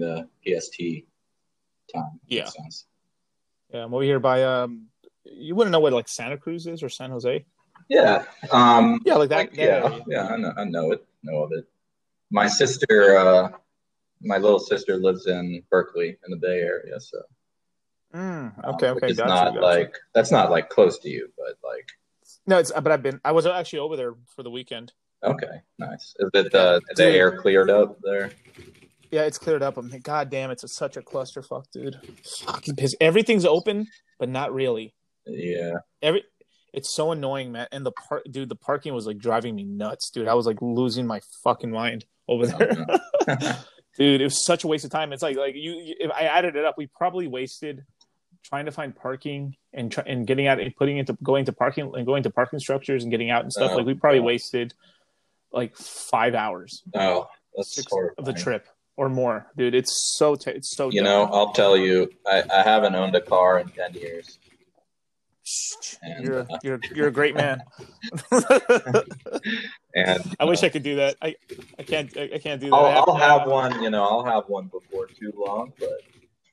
the PST time. Yeah. Sense. Yeah, I'm over here by um. You wouldn't know what like Santa Cruz is or San Jose. Yeah. Um, Yeah, like that. like, that yeah, area. yeah, I know, I know it, know of it. My sister, uh, my little sister lives in Berkeley in the Bay Area, so Mm, um, okay, which okay, is gotcha, not gotcha. like that's not like close to you, but like No, it's but I've been. I was actually over there for the weekend. okay, nice. Is it the the air cleared up there? Yeah, it's cleared up. I'm like, God damn, it's a, such a clusterfuck, dude. Fucking piss. Everything's open, but not really. Yeah, Every it's so annoying, man. And the park, dude, the parking was like driving me nuts, dude. I was like losing my fucking mind over there, oh, dude. It was such a waste of time. It's like like you. you- If I added it up, we probably wasted trying to find parking and try, and getting out and putting into going to parking and going to parking structures and getting out and stuff. Oh, like we probably wasted like five hours oh, that's six of the trip or more, dude. It's so t- it's so You know, I'll tell you, I, I haven't owned a car in ten years. And, you're uh, you're you're a great man. and I wish uh, I could do that. I I can't I I can't do that. I'll, I'll have one. You know, I'll have one before too long, but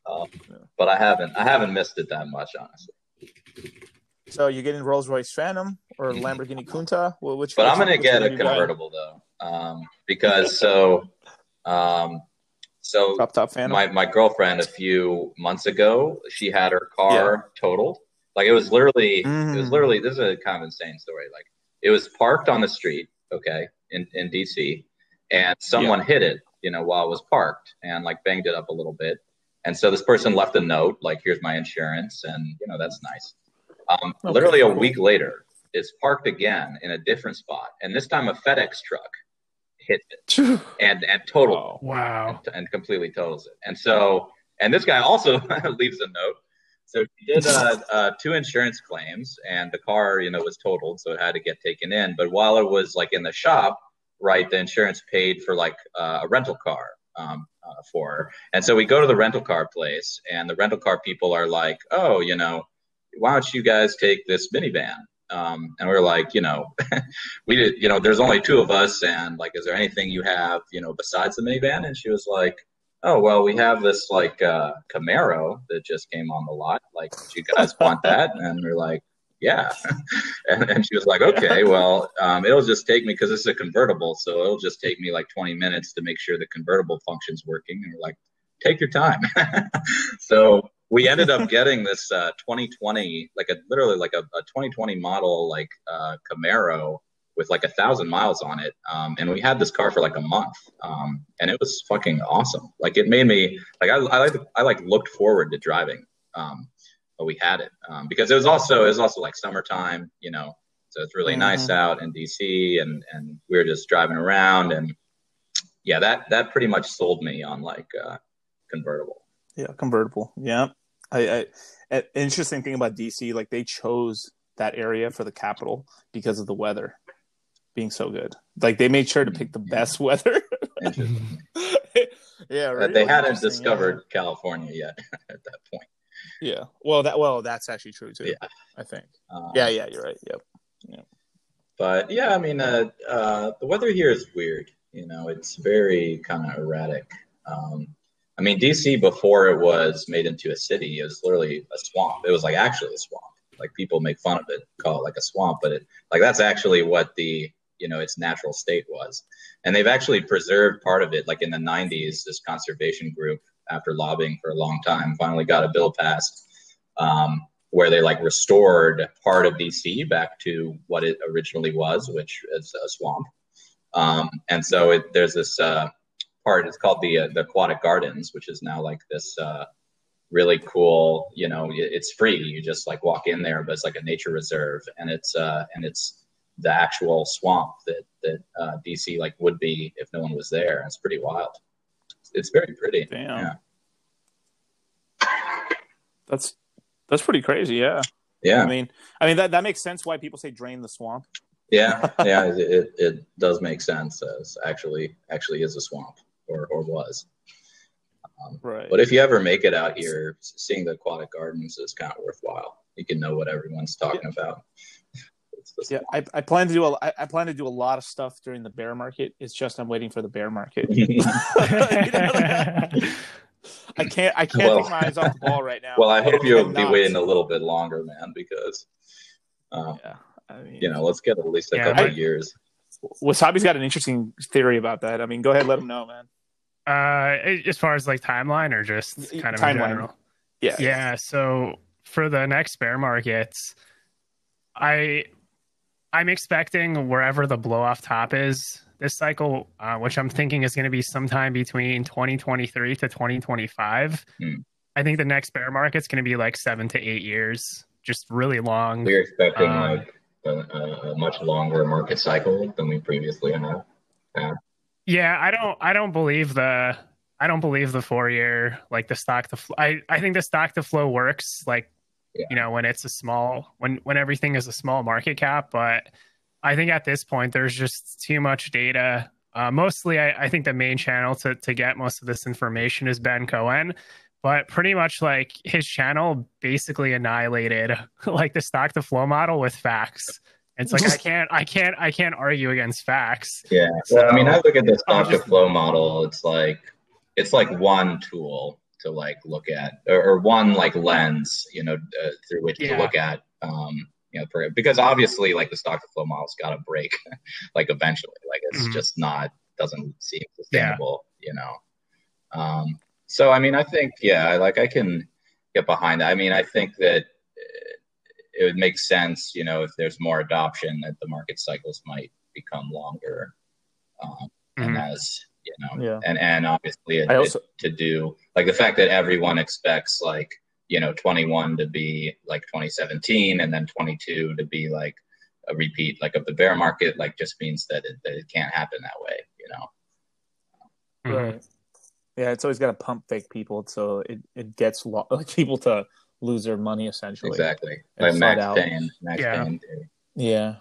um, Yeah. but I haven't I haven't missed it that much, honestly. So you're getting Rolls Royce Phantom or Lamborghini Countach? Well, which? But I'm gonna get a you buying? convertible though, um, because so um, so Drop top Phantom. my my girlfriend a few months ago she had her car totaled. Like it was literally it was Mm. literally this is a kind of insane story. Like it was parked on the street, okay, in in DC, and someone hit it, you know, while it was parked and like banged it up a little bit. And so this person left a note like, "Here's my insurance," and you know that's nice. Um, Okay. Literally a week later, it's parked again in a different spot, and this time a FedEx truck hit it and and totaled Oh, Wow. and, and completely totals it. And so, and this guy also leaves a note. So he did uh, uh, two insurance claims, and the car, you know, was totaled, so it had to get taken in. But while it was like in the shop, right, the insurance paid for like uh, a rental car um, uh, for her. And so we go to the rental car place, and the rental car people are like, "Oh, you know, why don't you guys take this minivan?" Um, and we were like, you know, we did, you know, there's only two of us, and like, is there anything you have, you know, besides the minivan? And she was like, oh well, we have this like uh, Camaro that just came on the lot. Like, do you guys want that? And we're like, yeah. and, and she was like, okay, well, um, it'll just take me because it's a convertible, so it'll just take me like 20 minutes to make sure the convertible functions working. And we're like, take your time. so we ended up getting this uh, 2020, like a literally like a, a 2020 model, like uh, Camaro with like a thousand miles on it. Um, and we had this car for like a month. Um, and it was fucking awesome. Like it made me like, I, I like, I like looked forward to driving. Um, but we had it, um, because it was also, it was also like summertime, you know, so it's really Mhm. nice out in DC and, and we were just driving around and yeah, that, that pretty much sold me on like, uh, convertible. Yeah, convertible. Yeah. I, I interesting thing about DC, like they chose that area for the capital because of the weather being so good. Like they made sure to pick the best weather. Yeah, right. they hadn't interesting, discovered California yet at that point. Yeah. yeah. Well, that well, that's actually true too. Yeah. I think. Um, Yeah, yeah, you're right. Yep. But yeah, I mean, uh, uh, the weather here is weird. You know, it's very kind of erratic. Um, I mean, DC before it was made into a city, it was literally a swamp. It was like actually a swamp. Like people make fun of it, call it like a swamp, but it like that's actually what the you know its natural state was. And they've actually preserved part of it. Like in the '90s, this conservation group, after lobbying for a long time, finally got a bill passed um, where they like restored part of DC back to what it originally was, which is a swamp. Um, and so it, there's this uh, part. It's called the uh, the aquatic gardens, which is now like this uh, really cool. You know, it's free. You just like walk in there, but it's like a nature reserve, and it's uh, and it's the actual swamp that that uh, DC like would be if no one was there. It's pretty wild. It's very pretty. Damn. Yeah. That's that's pretty crazy. Yeah. Yeah. I mean, I mean that that makes sense why people say drain the swamp. Yeah, yeah, it, it, it does make sense. As actually, actually is a swamp, or or was. Um, Right. but if you ever make it out here, seeing the aquatic gardens is kind of worthwhile. You can know what everyone's talking about. Yeah, I, I plan to do a I, I plan to do a lot of stuff during the bear market. It's just I'm waiting for the bear market. I can't I can't Well- take my eyes off the ball right now. well, I hope you'll be waiting a little bit longer, man, because uh, Yeah, I mean, you know, let's get at least a Yeah, couple I- of years. Wasabi's got an interesting theory about that. I mean, go ahead, let him know, man. Uh, as far as like timeline or just kind of in Timeline. general? Yeah, Yeah. So for the next bear markets, I I'm expecting wherever the blow off top is this cycle, uh, which I'm thinking is going to be sometime between 2023 to 2025. Hmm. I think the next bear market's going to be like seven to eight years, just really long. We're expecting Um, like a, a, a much longer market cycle than we previously have. Yeah, I don't I don't believe the I don't believe the four year like the stock to flow. I I think the stock to flow works like Yeah. you know when it's a small when when everything is a small market cap, but I think at this point there's just too much data. Uh, mostly, I, I think the main channel to to get most of this information is Ben Cowen, but pretty much like his channel basically annihilated like the stock to flow model with facts. It's like I can't I can't I can't argue against facts. Yeah. Well, I mean, I look at the stock to flow model. It's like it's like one tool to like look at, or, or one like lens, you know, uh, through which Yeah. to look at, um, you know, for, because obviously, like the stock to flow model's got to break, like eventually, like it's Mhm. just not doesn't seem sustainable, you know. Um, so I mean, I think yeah, I like I can get behind that. I mean, I think that it would make sense, you know, if there's more adoption, that the market cycles might become longer, um, and Mhm. as you know, Yeah. and and obviously it, I also- it- to do like the fact that everyone expects like you know 21 to be like 2017 and then 22 to be like a repeat like of the bear market like just means that it, that it can't happen that way you know Mhm. Right. Yeah, it's always got to pump fake people, so it, it gets lo- like people to lose their money essentially. exactly And like Max out. pain Max Yeah. pain theory. Yeah,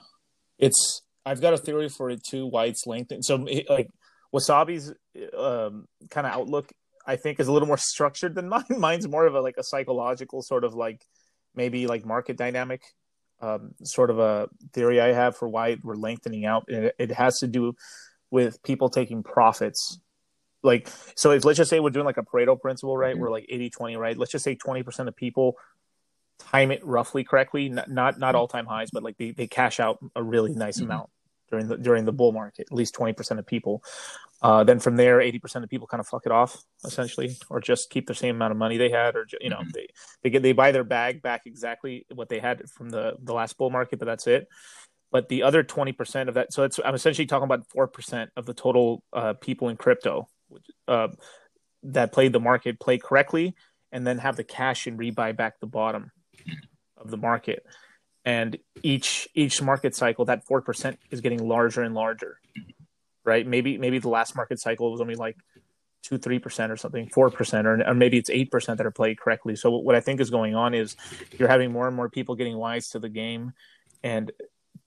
it's. I've got a theory for it too. Why it's lengthened. So, it- like Wasabi's um, kind of outlook, I think, is a little more structured than mine. Mine's more of a like a psychological sort of like maybe like market dynamic um, sort of a theory I have for why we're lengthening out. It, it has to do with people taking profits. Like, so if let's just say we're doing like a Pareto principle, right? Mhm. We're like 80 20, right? Let's just say 20% of people time it roughly correctly, not not, not all time highs, but like they, they cash out a really nice Mhm. amount during the during the bull market, at least 20% of people. Uh, then from there, 80% of people kind of fuck it off essentially, or just keep the same amount of money they had, or you know, Mhm. they, they get, they buy their bag back exactly what they had from the, the last bull market, but that's it. But the other 20% of that, so it's, I'm essentially talking about 4% of the total uh, people in crypto uh, that played the market play correctly and then have the cash and rebuy back the bottom of the market. And each each market cycle, that four percent is getting larger and larger, right? Maybe maybe the last market cycle was only like two three percent or something, four percent, or, or maybe it's eight percent that are played correctly. So what I think is going on is you're having more and more people getting wise to the game, and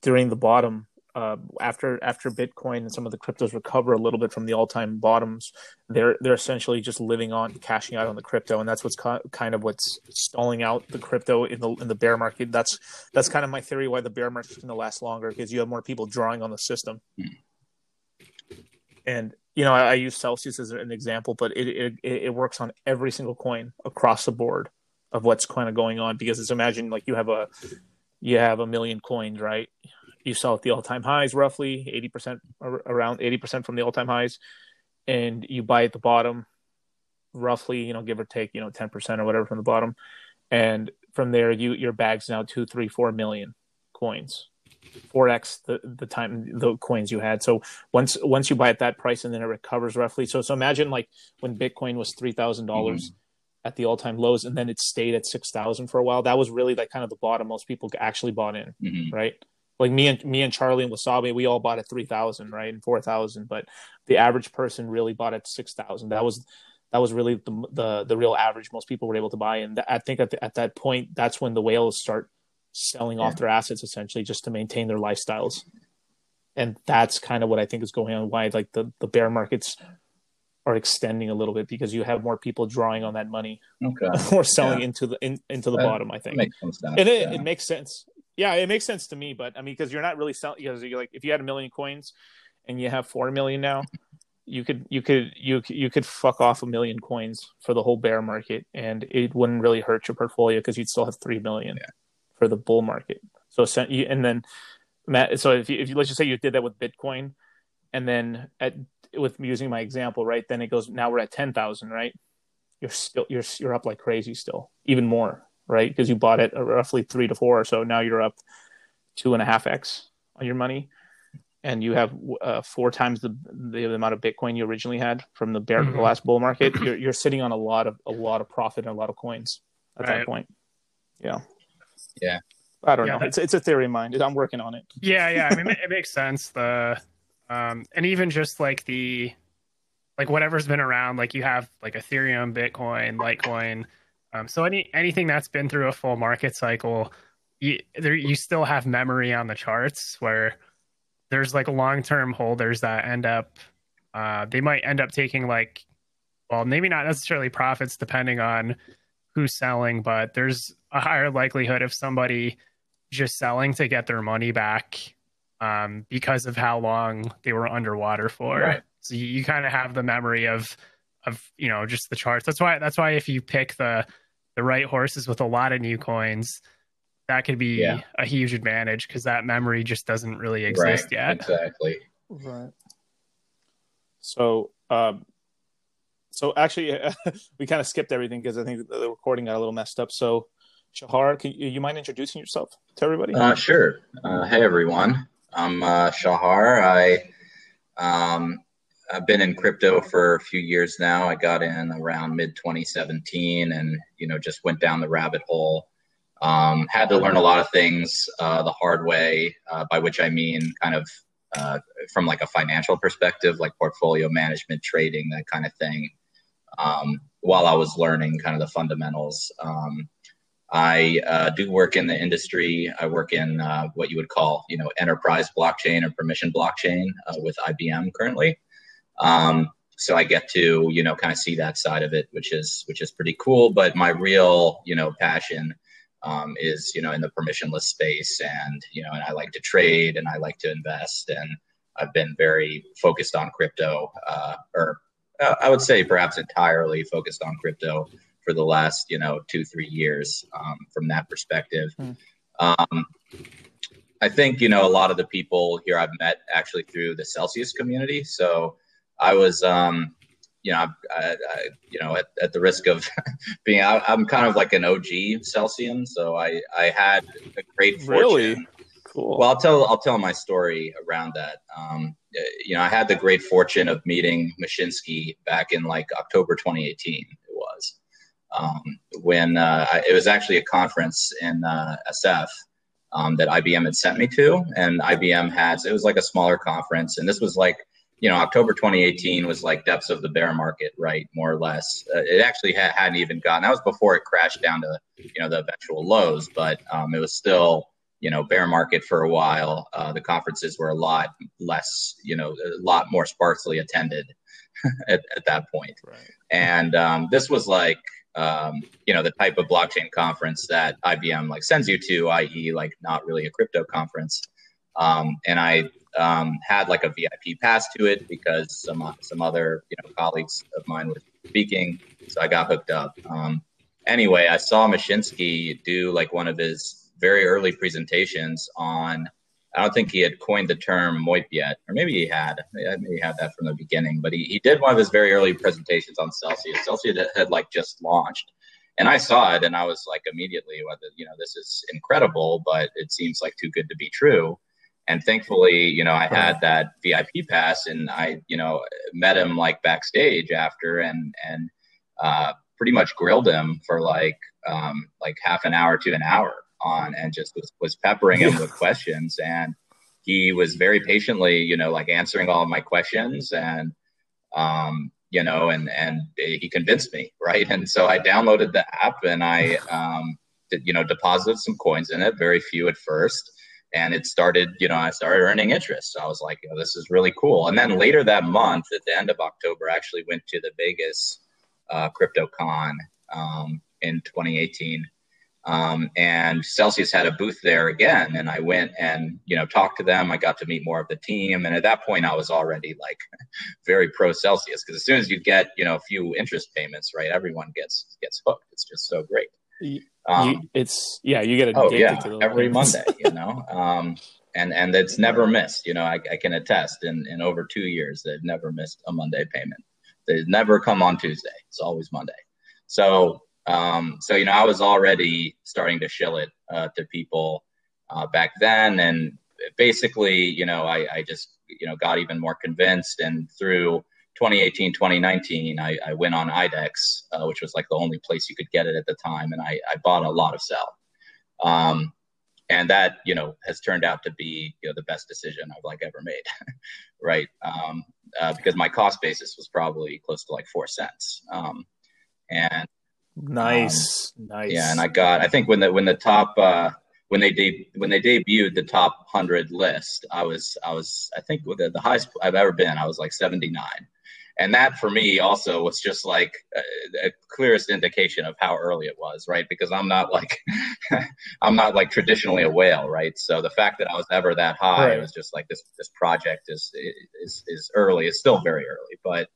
during the bottom, uh, after after Bitcoin and some of the cryptos recover a little bit from the all time bottoms, they're they're essentially just living on cashing out on the crypto, and that's what's ki- kind of what's stalling out the crypto in the in the bear market. That's that's kind of my theory why the bear market's going to last longer because you have more people drawing on the system. And you know, I, I use Celsius as an example, but it, it it works on every single coin across the board of what's kind of going on because it's imagine like you have a you have a million coins, right? You sell at the all time highs roughly eighty percent around eighty percent from the all time highs, and you buy at the bottom roughly, you know, give or take, you know, ten percent or whatever from the bottom, and from there you your bag's now two, three, four million coins, four x the the time the coins you had. So once once you buy at that price and then it recovers roughly. So so imagine like when Bitcoin was three thousand dollars at the all time lows and then it stayed at six thousand for a while. That was really like kind of the bottom most people actually bought in Mhm. right? Like me and me and Charlie and Wasabi, we all bought at three thousand, right, and four thousand. But the average person really bought at six thousand. That was that was really the, the the real average. Most people were able to buy, and I think at the, at that point, that's when the whales start selling off their assets essentially just to maintain their lifestyles. And that's kind of what I think is going on. Why like the the bear markets are extending a little bit because you have more people drawing on that money okay or selling Yeah. into the in, into the That- bottom. I think and it, yeah. it makes sense Yeah, it makes sense to me, but I mean, because you're not really selling. Because you're like, if you had a million coins, and you have four million now, you could you could you you could fuck off a million coins for the whole bear market, and it wouldn't really hurt your portfolio because you'd still have three million Yeah. for the bull market. So and then Matt, so if you, if you let's just say you did that with Bitcoin, and then at with using my example, right? Then it goes. Now we're at ten thousand, right? You're still you're you're up like crazy still, even more, right? Because you bought it at roughly three to four, so now you're up two and a half x on your money, and you have uh, four times the the amount of Bitcoin you originally had from the bear the Mhm. last bull market. You're you're sitting on a lot of a lot of profit and a lot of coins at that Right. point. Yeah. Yeah. I don't Yeah, know. that- It's it's a theory of mine. I'm working on it. Yeah, yeah. I mean, it makes sense. The um, and even just like the like whatever's been around, like you have like Ethereum, Bitcoin, Litecoin. Um, so any anything that's been through a full market cycle, you there you still have memory on the charts where there's like long term holders that end up uh, they might end up taking like well maybe not necessarily profits depending on who's selling, but there's a higher likelihood of somebody just selling to get their money back um, because of how long they were underwater for. Right. So you, you kind of have the memory of of you know just the charts. That's why that's why if you pick the the right horses with a lot of new coins, that could be Yeah. a huge advantage because that memory just doesn't really exist right. yet. Exactly. Right. So, um, so actually, we kind of skipped everything because I think the recording got a little messed up. So, Shahar, can you, you mind introducing yourself to everybody? Uh, sure. Uh, hey, everyone. I'm uh, Shahar. I um, I've been in crypto for a few years now. I got in around mid 2017, and you know just went down the rabbit hole. Um, had to learn a lot of things uh, the hard way, uh, by which I mean kind of uh, from like a financial perspective, like portfolio management, trading, that kind of thing. Um, while I was learning kind of the fundamentals. Um, I uh, do work in the industry. I work in uh, what you would call, you know, enterprise blockchain or permission blockchain uh, with IBM currently. Um, so I get to, you know, kind of see that side of it, which is which is pretty cool. But my real, you know, passion um, is, you know, in the permissionless space, and you know, and I like to trade and I like to invest, and I've been very focused on crypto, uh, or uh, I would say perhaps entirely focused on crypto for the last you know two three years um, from that perspective Hmm. um, i think you know a lot of the people here i've met actually through the celsius community so i was um, you know I, I, you know at, at the risk of being I, i'm kind of like an og celsian so i i had a great fortune Really? Cool. well, I'll tell I'll tell my story around that. Um, you know, I had the great fortune of meeting Mashinsky back in like October 2018. It was um, when uh, I, it was actually a conference in uh, SF um, that IBM had sent me to, and IBM had it was like a smaller conference, and this was like you know October 2018 was like depths of the bear market, right, more or less. Uh, it actually ha- hadn't even gotten that was before it crashed down to you know the eventual lows, but um, it was still you know bear market for a while. Uh, the conferences were a lot less, you know, a lot more sparsely attended at, at that point. right. And um, this was like, um, you know, the type of blockchain conference that IBM like sends you to, i.e., like not really a crypto conference. Um, and I um, had like a VIP pass to it because some some other you know colleagues of mine were speaking, so I got hooked up. Um, anyway, I saw Mashinsky do like one of his very early presentations on. I don't think he had coined the term MOIP yet, or maybe he had. Maybe he had that from the beginning. But he, he did one of his very early presentations on Celsius. Celsius had, had like just launched, and I saw it, and I was like immediately, whether you know, this is incredible, but it seems like too good to be true. And thankfully, you know, I had that VIP pass, and I, you know, met him like backstage after, and and uh, pretty much grilled him for like um, like half an hour to an hour on, and just was, was peppering him with questions, and he was very patiently, you know, like answering all of my questions, and um, you know, and and he convinced me, right? And so I downloaded the app, and I, um, did, you know, deposited some coins in it, very few at first. And it started, you know, I started earning interest. So I was like, you know, this is really cool. And then later that month, at the end of October, I actually went to the Vegas uh, CryptoCon um, in 2018. Um, and Celsius had a booth there again, and I went and you know talked to them. I got to meet more of the team, and at that point, I was already like very pro Celsius because as soon as you get you know a few interest payments, right, everyone gets gets hooked. It's just so great. Um, you, it's yeah, you get oh yeah every payments. Monday, you know, um, and and it's never missed. You know, I, I can attest in in over two years they've never missed a Monday payment. They never come on Tuesday. It's always Monday. So um, so you know, I was already starting to shill it uh, to people uh, back then, and basically, you know, I, I, just you know got even more convinced, and through 2018, 2019, I, I went on IDEX, uh, which was like the only place you could get it at the time, and I, I bought a lot of CEL. Um, and that you know has turned out to be you know the best decision I've like ever made, right? Um, uh, because my cost basis was probably close to like four cents, um, and Nice, um, nice. Yeah, and I got. I think when the when the top uh, when they de- when they debuted the top hundred list, I was I was I think the, the highest I've ever been. I was like seventy nine, and that for me also was just like a, a, clearest indication of how early it was, right? Because I'm not like I'm not like traditionally a whale, right? So the fact that I was ever that high right. was just like this this project is is is early. It's still very early, but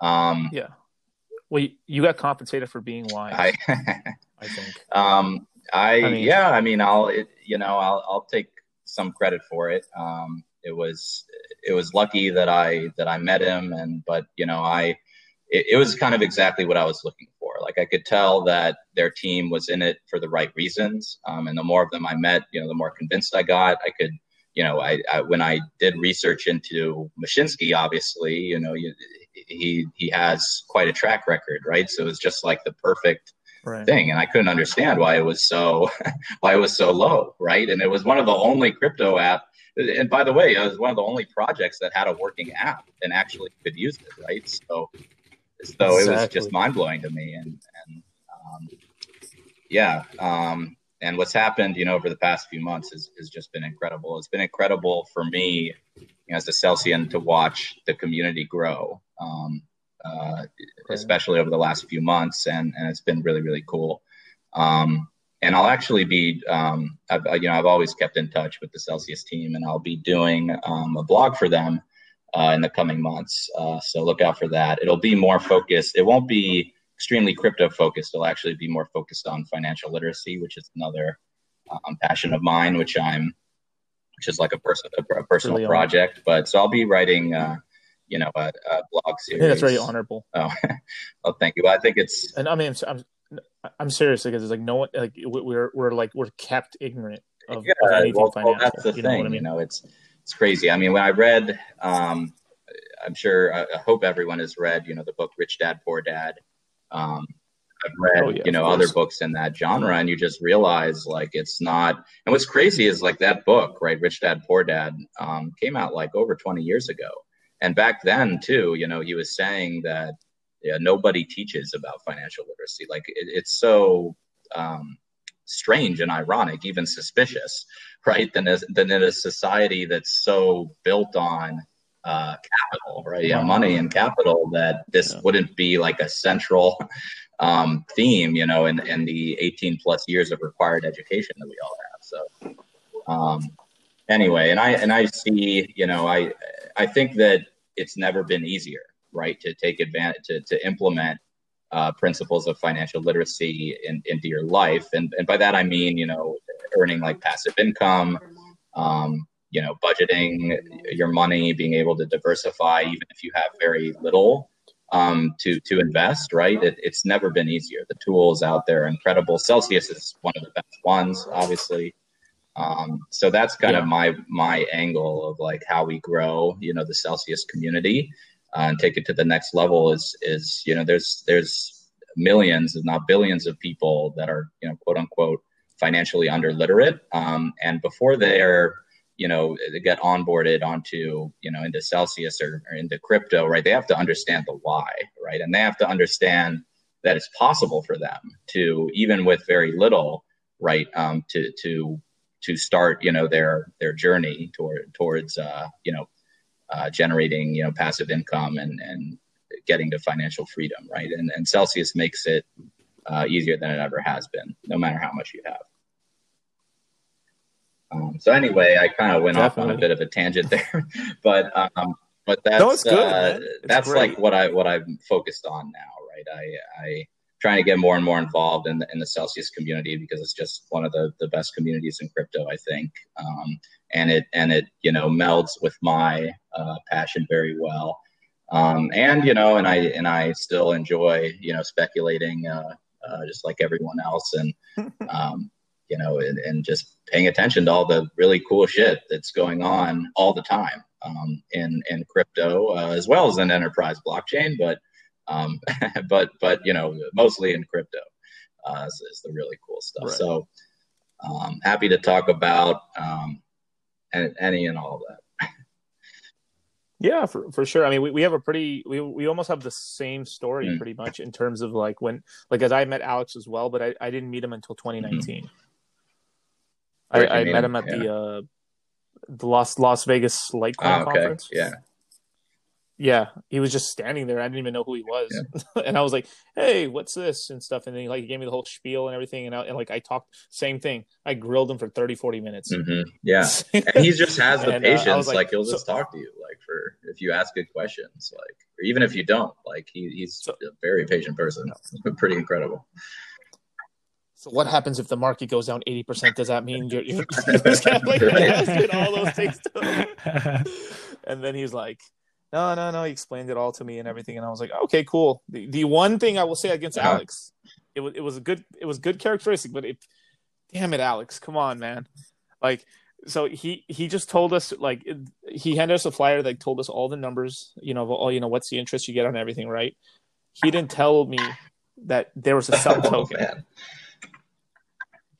um, yeah well, you got compensated for being wise. I, I think. Um, I, I mean, yeah, I mean, I'll it, you know I'll I'll take some credit for it. Um, it was it was lucky that I that I met him, and but you know I it, it was kind of exactly what I was looking for. Like I could tell that their team was in it for the right reasons, um, and the more of them I met, you know, the more convinced I got. I could you know, I, I, when I did research into Mashinsky, obviously, you know, you, he he has quite a track record, right? So it was just like the perfect right. thing, and I couldn't understand why it was so why it was so low, right? And it was one of the only crypto app. And by the way, it was one of the only projects that had a working app and actually could use it, right? So, so exactly. it was just mind blowing to me, and and um, yeah, um, and what's happened, you know, over the past few months has, has just been incredible. It's been incredible for me you know, as a Celsian to watch the community grow, um, uh, especially over the last few months, and, and it's been really, really cool. Um, and I'll actually be, um, I've, you know, I've always kept in touch with the Celsius team, and I'll be doing um, a blog for them uh, in the coming months. Uh, so look out for that. It'll be more focused. It won't be extremely crypto focused. It'll actually be more focused on financial literacy, which is another um, passion of mine, which I'm, which is like a person, a, a personal really project. But so I'll be writing, uh, you know, a, a blog series. that's very honorable. Oh, well, thank you. I think it's, and I mean, I'm, I'm serious because it's like no one, like we're, we're like, we're kept ignorant of, yeah, of anything well, financial. Well, that's the you thing. I mean? You know, it's, it's crazy. I mean, when I read, um, I'm sure, I hope everyone has read, you know, the book Rich Dad Poor Dad. Um, I've read, oh, yeah, you know, other books in that genre, and you just realize like it's not. And what's crazy is like that book, right, Rich Dad Poor Dad, um, came out like over 20 years ago, and back then too, you know, he was saying that yeah, nobody teaches about financial literacy. Like it, it's so um, strange and ironic, even suspicious, right? Than, as, than in a society that's so built on uh, capital, right? Yeah, money and capital. That this yeah. wouldn't be like a central um, theme, you know, in, in the 18 plus years of required education that we all have. So, um, anyway, and I and I see, you know, I I think that it's never been easier, right, to take advantage to to implement uh, principles of financial literacy in, into your life, and and by that I mean, you know, earning like passive income. Um, you know, budgeting your money, being able to diversify, even if you have very little um, to to invest. Right? It, it's never been easier. The tools out there are incredible. Celsius is one of the best ones, obviously. Um, so that's kind yeah. of my my angle of like how we grow, you know, the Celsius community uh, and take it to the next level. Is is you know, there's there's millions, if not billions, of people that are you know, quote unquote, financially underliterate, um, and before they're you know get onboarded onto you know into celsius or, or, into crypto right they have to understand the why right and they have to understand that it's possible for them to even with very little right um, to to to start you know their their journey toward towards uh, you know uh, generating you know passive income and and getting to financial freedom right and and celsius makes it uh, easier than it ever has been, no matter how much you have. Um, so anyway, I kind of went Definitely. off on a bit of a tangent there, but um, but that's no, good, uh, that's great. like what I what I'm focused on now, right? I I trying to get more and more involved in the, in the Celsius community because it's just one of the, the best communities in crypto, I think. Um, and it and it you know melds with my uh, passion very well. Um, and you know, and I and I still enjoy you know speculating uh, uh, just like everyone else, and um, you know, and, and, just paying attention to all the really cool shit that's going on all the time um, in in crypto uh, as well as in enterprise blockchain, but um, but but you know mostly in crypto uh, is, is the really cool stuff. Right. So um, happy to talk about um, any and all of that. Yeah, for, for sure. I mean, we, we have a pretty we we almost have the same story mm. pretty much in terms of like when like as I met Alex as well, but I, I didn't meet him until 2019. Mm-hmm. I, I met him at yeah. the uh the Las Las Vegas Litecoin oh, okay. conference. Yeah. Yeah, he was just standing there. I didn't even know who he was, yeah. and I was like, "Hey, what's this?" and stuff. And then he like he gave me the whole spiel and everything. And, I, and like I talked, same thing. I grilled him for 30, 40 minutes. Mm-hmm. Yeah, and he just has the and, patience. Uh, like, like, he'll just so, talk to you, like for if you ask good questions, like or even if you don't, like he, he's so, a very patient person. Pretty incredible. So what happens if the market goes down eighty percent? Does that mean you're, you're, you're just kind of like asking all those things to him? And then he's like, no, no, no. He explained it all to me and everything, and I was like, okay, cool. The, the one thing I will say against yeah. Alex, it was it was a good it was good characteristic, but it, damn it, Alex, come on, man. Like, so he he just told us like he handed us a flyer that told us all the numbers, you know, all you know, what's the interest you get on everything, right? He didn't tell me that there was a sub oh, token. Oh,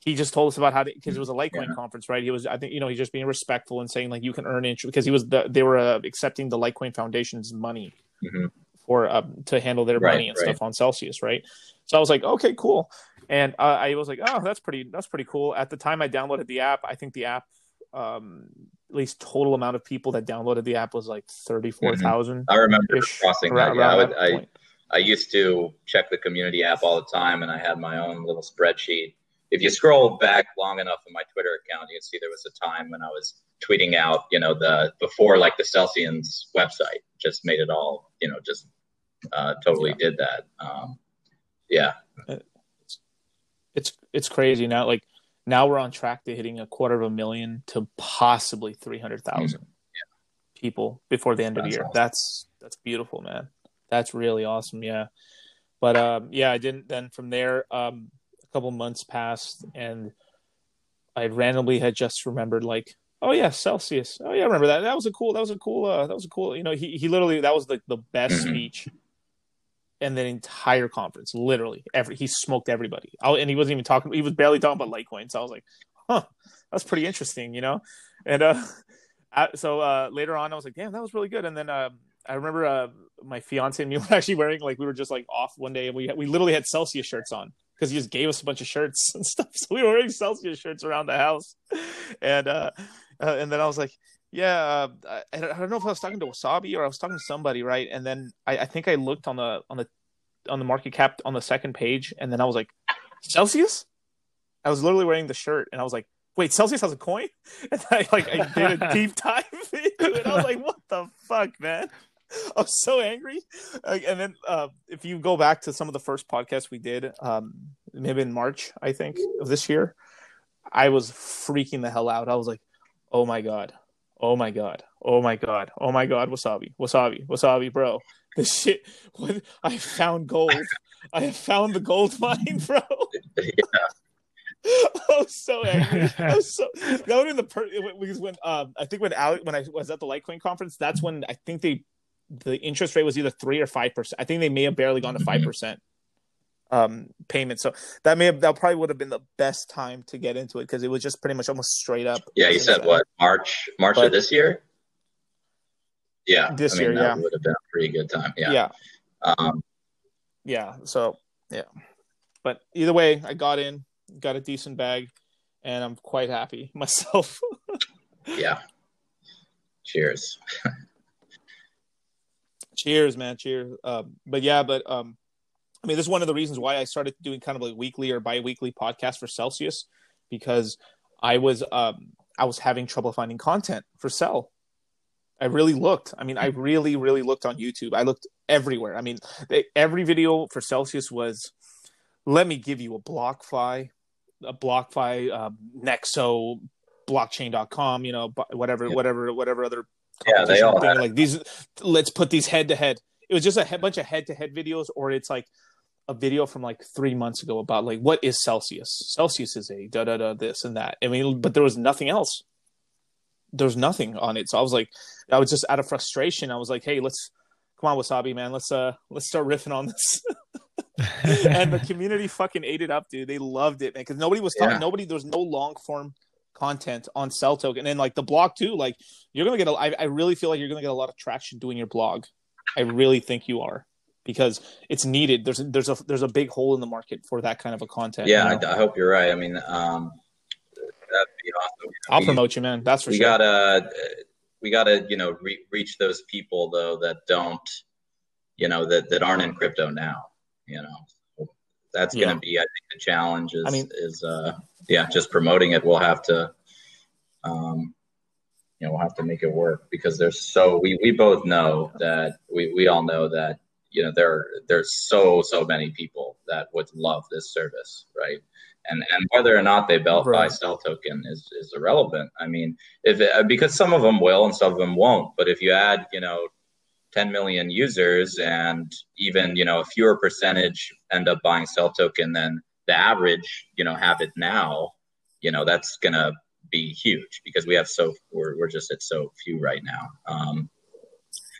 he just told us about how because it was a Litecoin yeah. conference, right? He was, I think, you know, he's just being respectful and saying like you can earn interest because he was the, they were uh, accepting the Litecoin Foundation's money mm-hmm. for um, to handle their right, money and right. stuff on Celsius, right? So I was like, okay, cool, and uh, I was like, oh, that's pretty, that's pretty cool. At the time I downloaded the app, I think the app, um, at least total amount of people that downloaded the app was like thirty four thousand. Mm-hmm. I remember crossing that. Yeah, I, would, I, I used to check the community app all the time, and I had my own little spreadsheet if you scroll back long enough in my Twitter account, you can see there was a time when I was tweeting out, you know, the before like the Celsians website just made it all, you know, just uh, totally yeah. did that. Um, yeah, it's, it's it's crazy now. Like now we're on track to hitting a quarter of a million to possibly three hundred thousand mm-hmm. yeah. people before the end that's of the year. Awesome. That's that's beautiful, man. That's really awesome. Yeah, but um, yeah, I didn't. Then from there, um, couple months passed and I randomly had just remembered like, oh yeah, Celsius. Oh yeah, I remember that. That was a cool. That was a cool. Uh, that was a cool. You know, he he literally that was the the best speech in the entire conference. Literally, every he smoked everybody. I, and he wasn't even talking. He was barely talking about Litecoin. So I was like, huh, that's pretty interesting. You know, and uh, so uh, later on, I was like, damn, that was really good. And then uh, I remember uh, my fiance and me were actually wearing like we were just like off one day, and we we literally had Celsius shirts on because he just gave us a bunch of shirts and stuff. So we were wearing Celsius shirts around the house, and uh, uh and then I was like, yeah, uh, I, I, don't know if I was talking to Wasabi or I was talking to somebody, right? And then I, I think I looked on the on the on the market cap on the second page, and then I was like, Celsius. I was literally wearing the shirt, and I was like, wait, Celsius has a coin? And I like I did a deep dive into it. I was like, what the fuck, man? I was so angry. and then uh, if you go back to some of the first podcasts we did, um, maybe in March, I think of this year, I was freaking the hell out. I was like, "Oh my god, oh my god, oh my god, oh my god, wasabi, wasabi, wasabi, bro, this shit. What I found gold. I found the gold mine, bro." Yeah. I was so angry. I was so that would in the per- because when um I think when when I was at the Litecoin conference, that's when I think they the interest rate was either three or five percent. I think they may have barely gone to five mm-hmm. percent um payment. So that may have that probably would have been the best time to get into it because it was just pretty much almost straight up. Yeah, you said what March March but, of this year. Yeah, this I mean, year, yeah, would have been a pretty good time. Yeah, yeah, um, yeah. So yeah, but either way, I got in, got a decent bag, and I'm quite happy myself. yeah. Cheers. Cheers, man. Cheers. Um, but yeah, but um, I mean, this is one of the reasons why I started doing kind of like weekly or bi-weekly podcasts for Celsius because I was um I was having trouble finding content for Cell. I really looked. I mean, I really, really looked on YouTube. I looked everywhere. I mean, they, every video for Celsius was, let me give you a BlockFi, a BlockFi, uh, Nexo, blockchain.com, you know, whatever, yeah. whatever, whatever other. Yeah, they all like these. Let's put these head to head. It was just a he- bunch of head to head videos, or it's like a video from like three months ago about like what is Celsius? Celsius is a da da da this and that. I mean, but there was nothing else. There was nothing on it, so I was like, I was just out of frustration. I was like, hey, let's come on, Wasabi man, let's uh let's start riffing on this. and the community fucking ate it up, dude. They loved it, man, because nobody was talking. Yeah. Nobody, there was no long form content on Cell Token, and then like the blog too. Like you're gonna get a. I, I really feel like you're gonna get a lot of traction doing your blog. I really think you are because it's needed. There's there's a there's a big hole in the market for that kind of a content. Yeah, you know? I, I, hope you're right. I mean, um, that'd be awesome. I'll we, promote you, man. That's for we sure. We gotta we gotta you know re- reach those people though that don't you know that that aren't in crypto now. You know, that's yeah. gonna be I think the challenge is I mean, is uh yeah just promoting it. We'll have to. Um, you know, we'll have to make it work because there's so we, we both know that we, we all know that you know there there's so so many people that would love this service right and and whether or not they belt right. buy cell token is is irrelevant i mean if it, because some of them will and some of them won't but if you add you know 10 million users and even you know a fewer percentage end up buying cell token than the average you know have it now you know that's gonna be huge because we have so we're, we're just at so few right now um,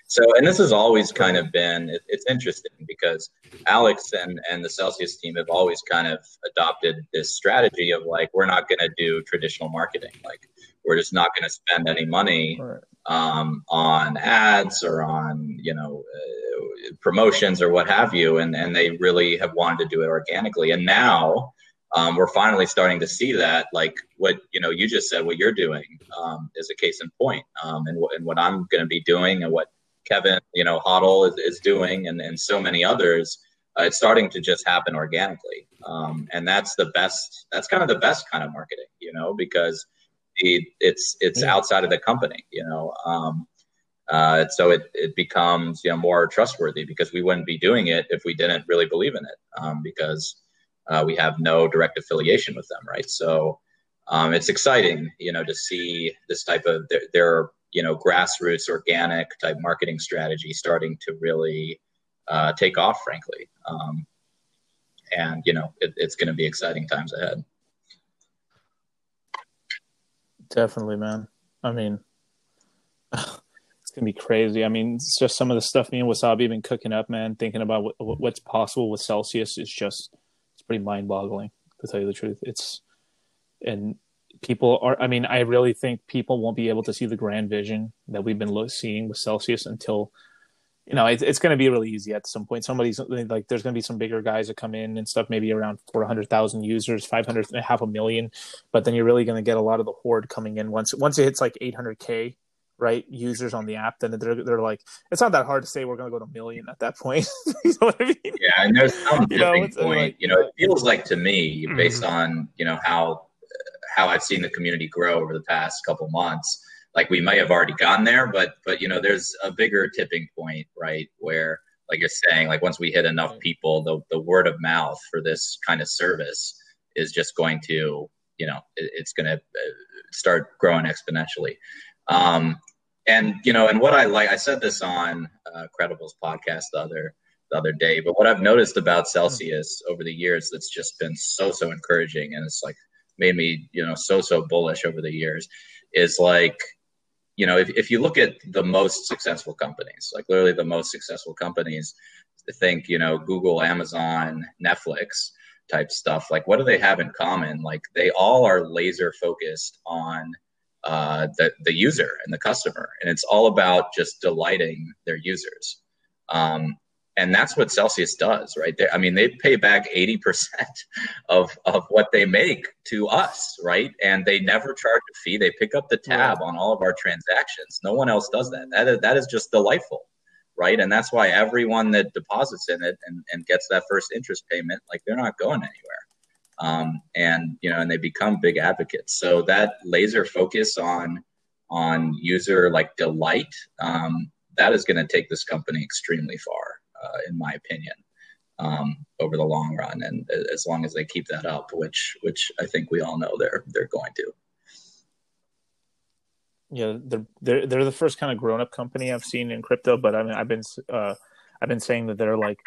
so, and this has always kind of been, it, it's interesting because Alex and, and the Celsius team have always kind of adopted this strategy of like, we're not going to do traditional marketing. Like, we're just not going to spend any money right. um, on ads or on, you know, uh, promotions or what have you. And, and they really have wanted to do it organically. And now, um, we're finally starting to see that, like what you know, you just said, what you're doing um, is a case in point, um, and, w- and what I'm going to be doing, and what Kevin, you know, Hodl is, is doing, and, and so many others, uh, it's starting to just happen organically. Um, and that's the best. That's kind of the best kind of marketing, you know, because it's it's yeah. outside of the company, you know. Um, uh, so it it becomes you know more trustworthy because we wouldn't be doing it if we didn't really believe in it um, because uh, we have no direct affiliation with them, right? So. Um, it's exciting, you know, to see this type of there are you know grassroots organic type marketing strategy starting to really uh, take off frankly um, and you know it, it's going to be exciting times ahead definitely man. I mean it's gonna be crazy. I mean it's just some of the stuff me and wasabi have been cooking up man thinking about what, what's possible with celsius is just it's pretty mind-boggling to tell you the truth. It's and people are i mean i really think people won't be able to see the grand vision that we've been seeing with celsius until you know it's, it's going to be really easy at some point somebody's like there's going to be some bigger guys that come in and stuff maybe around 400000 users 500 half a million but then you're really going to get a lot of the horde coming in once once it hits like 800k right users on the app then they're, they're like it's not that hard to say we're going to go to a million at that point you know what i mean yeah and there's some you know, point like, you know it feels like to me based mm-hmm. on you know how how I've seen the community grow over the past couple months. Like we may have already gone there, but but you know, there's a bigger tipping point, right? Where like you're saying, like once we hit enough people, the the word of mouth for this kind of service is just going to, you know, it, it's going to uh, start growing exponentially. Um, and you know, and what I like, I said this on uh, Credible's podcast the other the other day, but what I've noticed about Celsius over the years that's just been so so encouraging, and it's like made me you know so so bullish over the years is like you know if, if you look at the most successful companies like literally the most successful companies think you know google amazon netflix type stuff like what do they have in common? Like they all are laser focused on uh, the, the user and the customer and it's all about just delighting their users. Um, and that's what Celsius does, right? They, I mean, they pay back eighty percent of of what they make to us, right? And they never charge a fee. They pick up the tab on all of our transactions. No one else does that. That is, that is just delightful. right? And that's why everyone that deposits in it and, and gets that first interest payment, like they're not going anywhere. Um, and you know, and they become big advocates. So that laser focus on on user like delight, um, that is going to take this company extremely far, uh, in my opinion, um, over the long run. And as long as they keep that up, which which I think we all know they're they're going to. Yeah, they're they're they're the first kind of grown up company I've seen in crypto. But I mean, I've been uh, I've been saying that they're like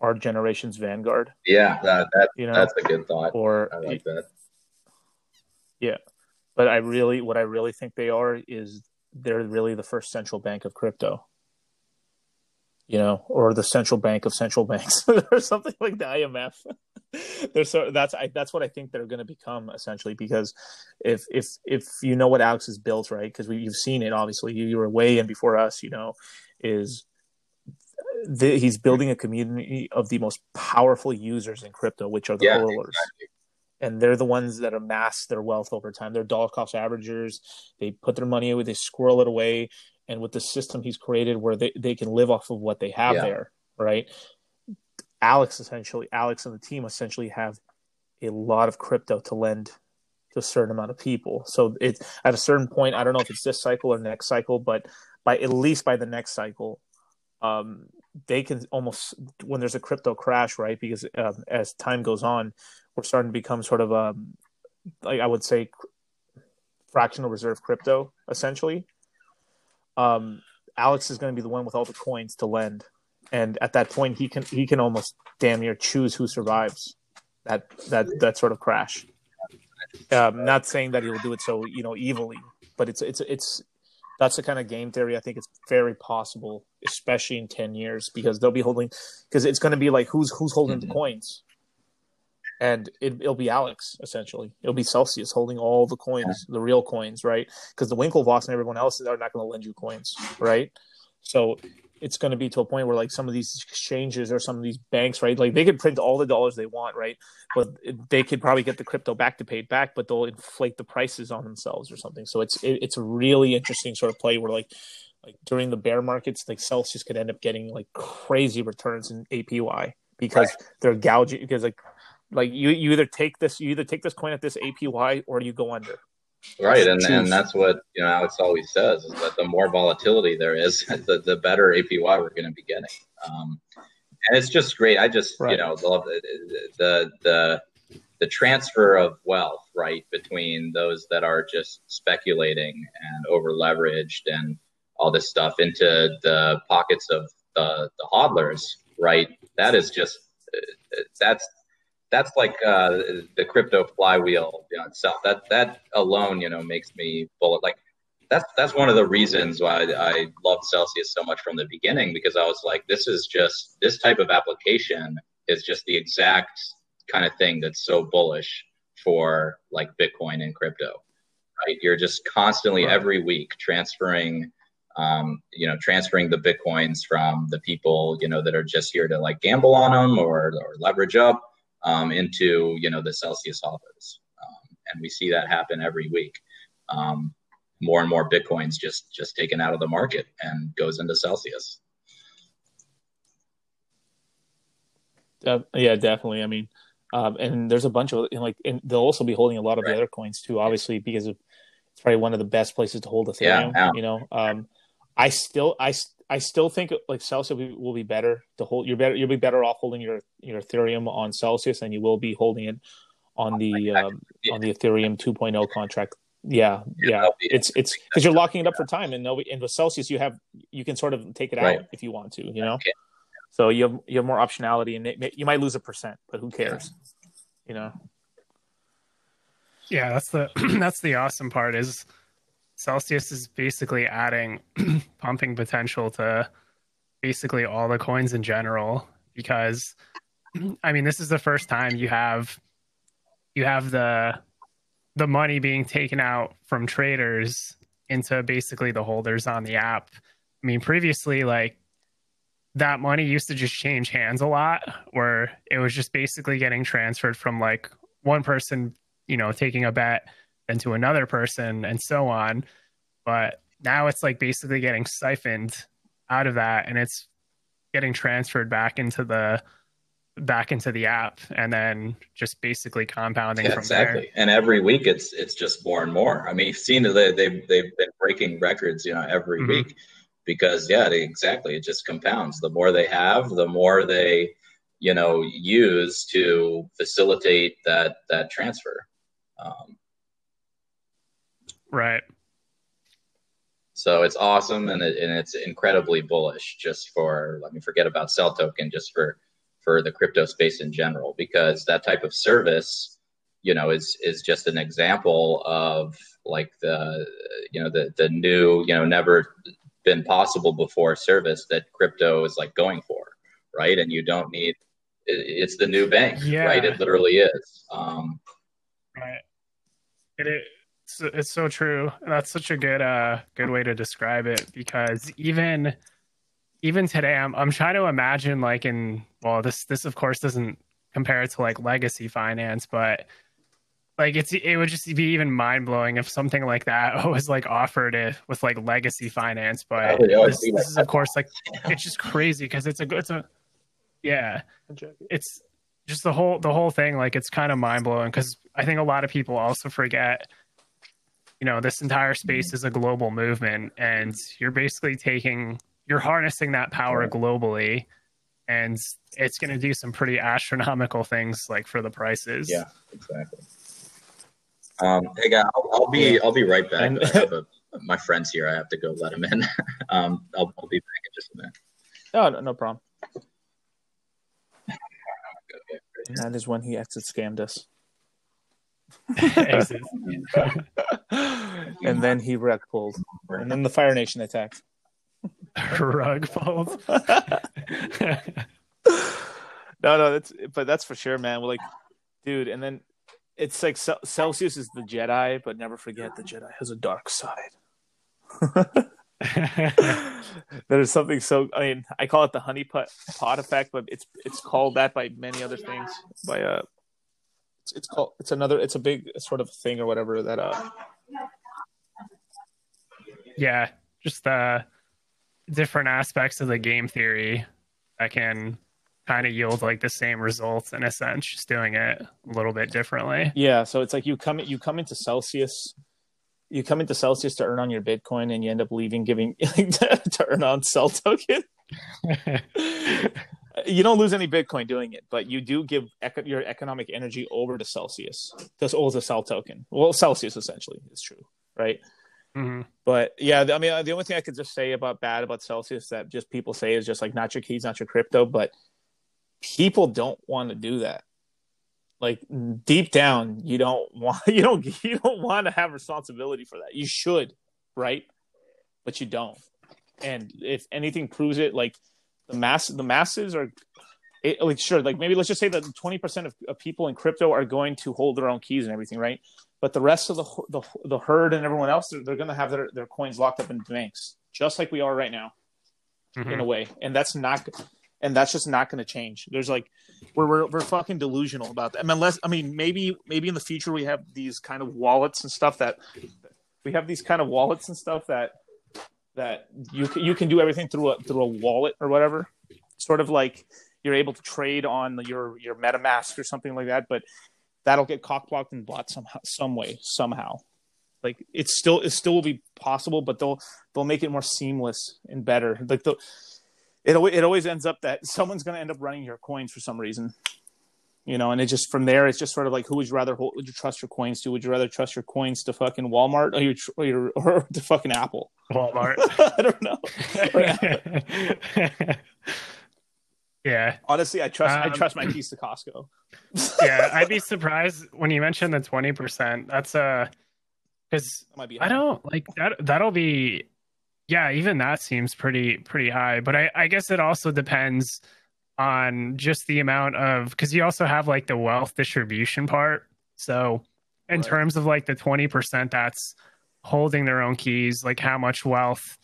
our generation's vanguard. Yeah, that, that you know that's a good thought. Or I like that. Yeah, but I really, what I really think they are is they're really the first central bank of crypto. You know, or the central bank of central banks, or something like the IMF. they're so that's I, that's what I think they're going to become essentially because if if if you know what Alex has built, right? Because you've seen it obviously, you, you were way in before us. You know, is the, he's building a community of the most powerful users in crypto, which are the yeah, HODLers. Exactly. And they're the ones that amass their wealth over time. They're dollar cost averagers. They put their money away, they squirrel it away. And with the system he's created where they, they can live off of what they have yeah. there, right? Alex essentially, Alex and the team essentially have a lot of crypto to lend to a certain amount of people. So it's at a certain point, I don't know if it's this cycle or next cycle, but by at least by the next cycle, um, they can almost when there's a crypto crash, right? Because um, as time goes on, we're starting to become sort of a, um, like I would say, fractional reserve crypto essentially. Um, Alex is going to be the one with all the coins to lend, and at that point, he can he can almost damn near choose who survives that that that sort of crash. Um, not saying that he'll do it so you know evilly, but it's it's it's that's the kind of game theory I think it's very possible, especially in ten years, because they'll be holding because it's going to be like who's who's holding mm-hmm. the coins, and it, will be Alex essentially. It'll be Celsius holding all the coins, yeah. the real coins, right? Because the Winklevoss and everyone else are not going to lend you coins, right? So it's going to be to a point where like some of these exchanges or some of these banks, right? Like they could print all the dollars they want, right? But they could probably get the crypto back to pay it back, but they'll inflate the prices on themselves or something. So it's it, it's a really interesting sort of play where like like during the bear markets, like Celsius could end up getting like crazy returns in APY because right. they're gouging because like like you you either take this you either take this coin at this APY or you go under Right, and, and that's what you know Alex always says is that the more volatility there is, the, the better APY we're going to be getting. Um, and it's just great. I just right. you know love the, the the the transfer of wealth right between those that are just speculating and over leveraged and all this stuff into the pockets of the the hodlers. Right, that is just that's that's like uh, the crypto flywheel you know, itself. That that alone, you know, makes me bullet like that's that's one of the reasons why I loved Celsius so much from the beginning because I was like, this is just this type of application is just the exact kind of thing that's so bullish for like Bitcoin and crypto. Right? You're just constantly right. every week transferring um, you know, transferring the bitcoins from the people, you know, that are just here to like gamble on them or, or leverage up um, into you know the Celsius HODLers, um, and we see that happen every week. Um, more and more bitcoins just just taken out of the market and goes into Celsius. Uh, yeah, definitely. I mean, um, and there's a bunch of and like, and they'll also be holding a lot of right. the other coins too, obviously, because of, it's probably one of the best places to hold Ethereum. Yeah, yeah. You know, um, I still, I, I still think like Celsius will be, will be, better to hold. You're better. You'll be better off holding your your Ethereum on Celsius than you will be holding it on the um, on the Ethereum 2.0 contract. Yeah, yeah. yeah. It's it's because you're locking it up for time, and no, and with Celsius you have you can sort of take it out if you want to. You know, okay. so you have you have more optionality, and it, you might lose a percent, but who cares? You know. Yeah, that's the that's the awesome part is Celsius is basically adding pumping potential to basically all the coins in general because I mean this is the first time you have you have the the money being taken out from traders into basically the holders on the app. I mean previously like that money used to just change hands a lot where it was just basically getting transferred from like one person, you know, taking a bet then to another person and so on. But now it's like basically getting siphoned out of that and it's getting transferred back into the back into the app and then just basically compounding Yeah, from exactly. there. And every week it's it's just more and more. I mean, you've seen that they they've they've been breaking records, you know, every Mhm. week because yeah, they, exactly. It just compounds. The more they have, the more they you know use to facilitate that that transfer. Um, Right. So it's awesome and, it, and it's incredibly bullish just for, let me forget about CEL Token, just for, for the crypto space in general, because that type of service, you know, is, is just an example of like the, you know, the, the new, you know, never been possible before service that crypto is like going for, right? And you don't need, it, it's the new bank, Yeah. right? It literally is. Um, Right. It, it's it's so true. That's such a good uh good way to describe it because even even today I'm I'm trying to imagine like in well this this of course doesn't compare it to like legacy finance but like it's it would just be even mind blowing if something like that was like offered it with like legacy finance but this, this is of course like it's just crazy because it's a good it's a yeah it's just the whole the whole thing like it's kind of mind blowing because I think a lot of people also forget you know this entire space is a global movement and you're basically taking you're harnessing that power globally and it's going to do some pretty astronomical things like for the prices Yeah, exactly. Um, hey guy I'll, I'll be I'll be right back. And- I have a, my friends here. I have to go let them in. um, I'll, I'll be back in just a minute. No, no, no problem. Okay. And that is when he exit scammed us. Exit. and then he wreck pulled. And then the Fire Nation attacked. rug pulled No, no, that's but that's for sure, man. We're like, dude, and then it's like Cel- Celsius is the Jedi, but never forget the Jedi has a dark side. There's something so I mean, I call it the honey pot, pot effect, but it's it's called that by many other things. By uh it's, it's called it's another it's a big sort of thing or whatever that uh yeah just the different aspects of the game theory that can kind of yield like the same results in a sense just doing it a little bit differently Yeah, so it's like you come you come into Celsius, you come into Celsius to earn on your Bitcoin, and you end up leaving giving to earn on CEL token. You don't lose any Bitcoin doing it, but you do give eco- your economic energy over to Celsius. This owes a CEL token. Well, Celsius essentially is true, right? Mhm. But yeah, I mean, the only thing I could just say about bad about Celsius that just people say is just like not your keys, not your crypto. But people don't want to do that. Like deep down, you don't want you don't you don't want to have responsibility for that. You should, right? But you don't. And if anything proves it, like the mass, the masses are. It, like sure, like maybe let's just say that twenty percent of, of people in crypto are going to hold their own keys and everything, right? But the rest of the the, the herd and everyone else, they're, they're going to have their, their coins locked up in banks, just like we are right now, Mhm. in a way. And that's not, and that's just not going to change. There's like, we're, we're we're fucking delusional about that. I mean, unless I mean, maybe maybe in the future we have these kind of wallets and stuff that we have these kind of wallets and stuff that that you you can do everything through a through a wallet or whatever. Sort of like you're able to trade on your your MetaMask or something like that, but that'll get cockblocked and bought somehow, some way, somehow. Like it's still it still will be possible, but they'll they'll make it more seamless and better. Like the it it always ends up that someone's going to end up running your coins for some reason, you know. And it just from there, it's just sort of like who would you rather hold, would you trust your coins to? Would you rather trust your coins to fucking Walmart or your or, your, or to fucking Apple? walmart I don't know. yeah Honestly, I trust I Um, trust my keys to Costco. yeah i'd be surprised when you mentioned the 20% that's uh because That might be. I don't like that. That'll be, yeah. Even that seems pretty pretty high. But I, I guess it also depends on just the amount of because you also have like the wealth distribution part. So in Right. terms of like the twenty percent that's holding their own keys, like how much wealth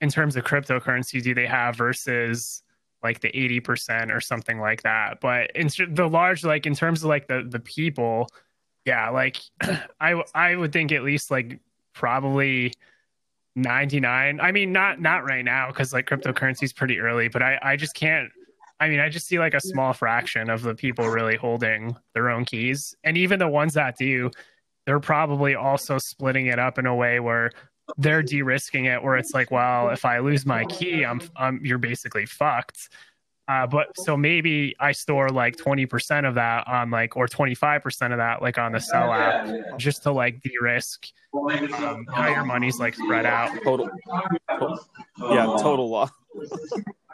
in terms of cryptocurrency do they have versus like the 80% or something like that but in the large like in terms of like the the people yeah like i i would think at least like probably 99 i mean not not right now because like cryptocurrency is pretty early but i i just can't i mean i just see like a small fraction of the people really holding their own keys and even the ones that do they're probably also splitting it up in a way where they're de-risking it where it's like well if i lose my key i'm, I'm you're basically fucked uh, but so maybe I store like 20% of that on like, or 25% of that like on the CEL app just to like de risk um, how your money's like spread out. Total, total yeah, total loss.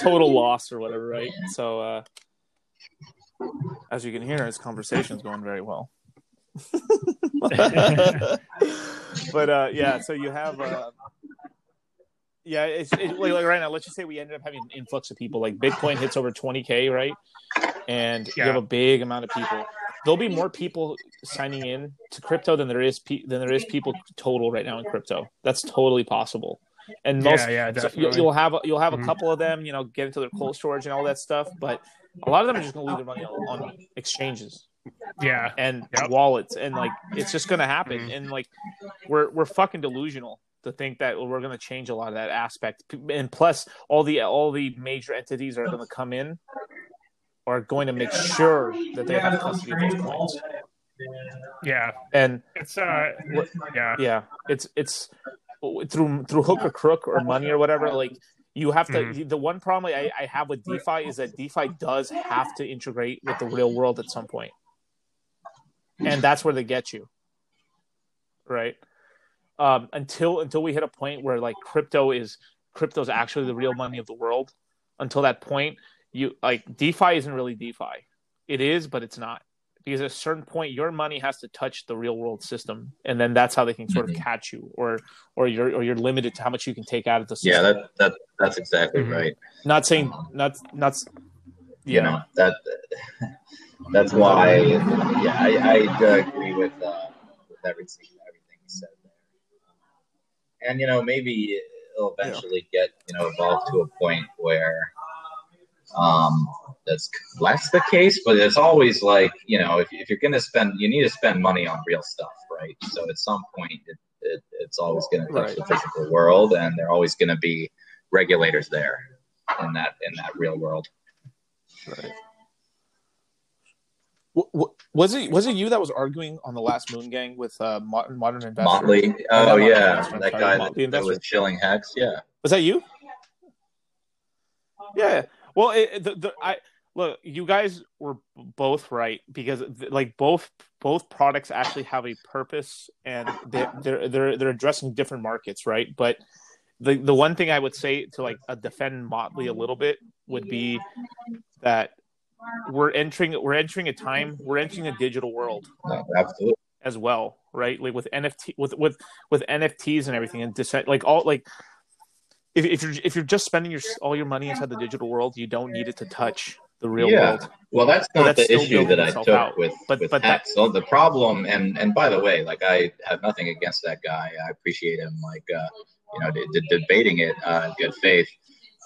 total loss or whatever, right? So, uh, as you can hear, his conversation is going very well. but uh, yeah, so you have uh, yeah, it's it, like, like, right now. Let's just say we ended up having an influx of people. Like Bitcoin hits over 20k, right? And yeah. you have a big amount of people. There'll be more people signing in to crypto than there is pe- than there is people total right now in crypto. That's totally possible. And most, yeah, yeah. So you'll have you'll have mm-hmm. a couple of them, you know, get into their cold storage and all that stuff. But a lot of them are just going to leave their money on, on exchanges yeah and yep. wallets and like it's just gonna happen mm-hmm. and like we're we're fucking delusional to think that we're going to change a lot of that aspect. And plus, all the all the major entities are going to come in are going to make sure that they have custody of those coins. Yeah, and it's uh, yeah, yeah, it's it's through through hook or crook or money or whatever. Like you have to. Mm-hmm. The one problem I, I have with DeFi is that DeFi does have to integrate with the real world at some point, and that's where they get you, right? um, until until we hit a point where like crypto is crypto is actually the real money of the world. Until that point, you like DeFi isn't really DeFi. It is, but it's not because at a certain point your money has to touch the real world system and then that's how they can sort of mm-hmm. catch you or or you're or you're limited to how much you can take out of the system. Yeah, that that that's exactly mm-hmm. right. Not saying not not you know that that's why yeah I, I agree with uh, with everything everything you said there and you know maybe it'll eventually yeah. get you know evolve to a point where um, that's less the case. But it's always like you know if, if you're going to spend, you need to spend money on real stuff, right? So at some point, it, it it's always going to touch right. the physical world, and there are always going to be regulators there in that in that real world. Right was it was it you that was arguing on the last Moon Gang with uh, modern, modern investor? Motley. Oh, yeah, that guy that, that, was chilling hex. Yeah, was that you? Yeah. Well, it, the, the, I look. You guys were both right because like both both products actually have a purpose and they, they're they're they're addressing different markets, right? But the the one thing I would say to like a defend Motley a little bit would be that we're entering we're entering a time we're entering a digital world absolutely as well right like with nft with with with nfts and everything and dissent like all like if, if you're if you're just spending your all your money inside the digital world you don't need it to touch the real yeah. world well that's not that's the issue that i took out. with but with but that, so the problem and and by the way like i have nothing against that guy i appreciate him like uh you know d- d- debating it uh in good faith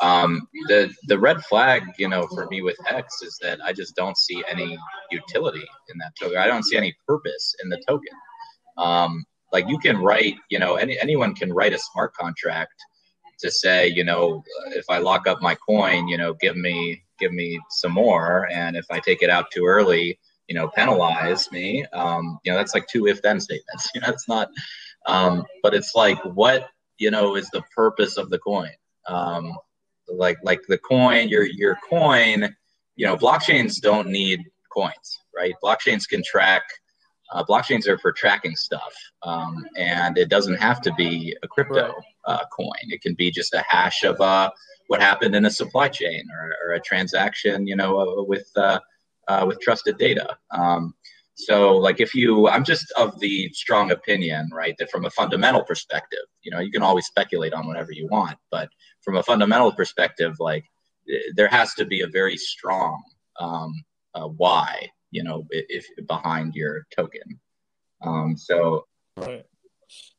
um, the the red flag, you know, for me with Hex is that I just don't see any utility in that token. I don't see any purpose in the token. Um, like you can write, you know, any anyone can write a smart contract to say, you know, if I lock up my coin, you know, give me give me some more, and if I take it out too early, you know, penalize me. Um, you know, that's like two if then statements. You know, it's not. Um, but it's like, what you know is the purpose of the coin? Um, like like the coin your your coin you know blockchains don't need coins right blockchains can track uh, blockchains are for tracking stuff um, and it doesn't have to be a crypto uh, coin. It can be just a hash of uh, what happened in a supply chain or, or a transaction you know uh, with uh, uh, with trusted data. Um, so like if you i'm just of the strong opinion right that from a fundamental perspective you know you can always speculate on whatever you want but from a fundamental perspective like there has to be a very strong um, uh, why you know if, if behind your token. Um, so right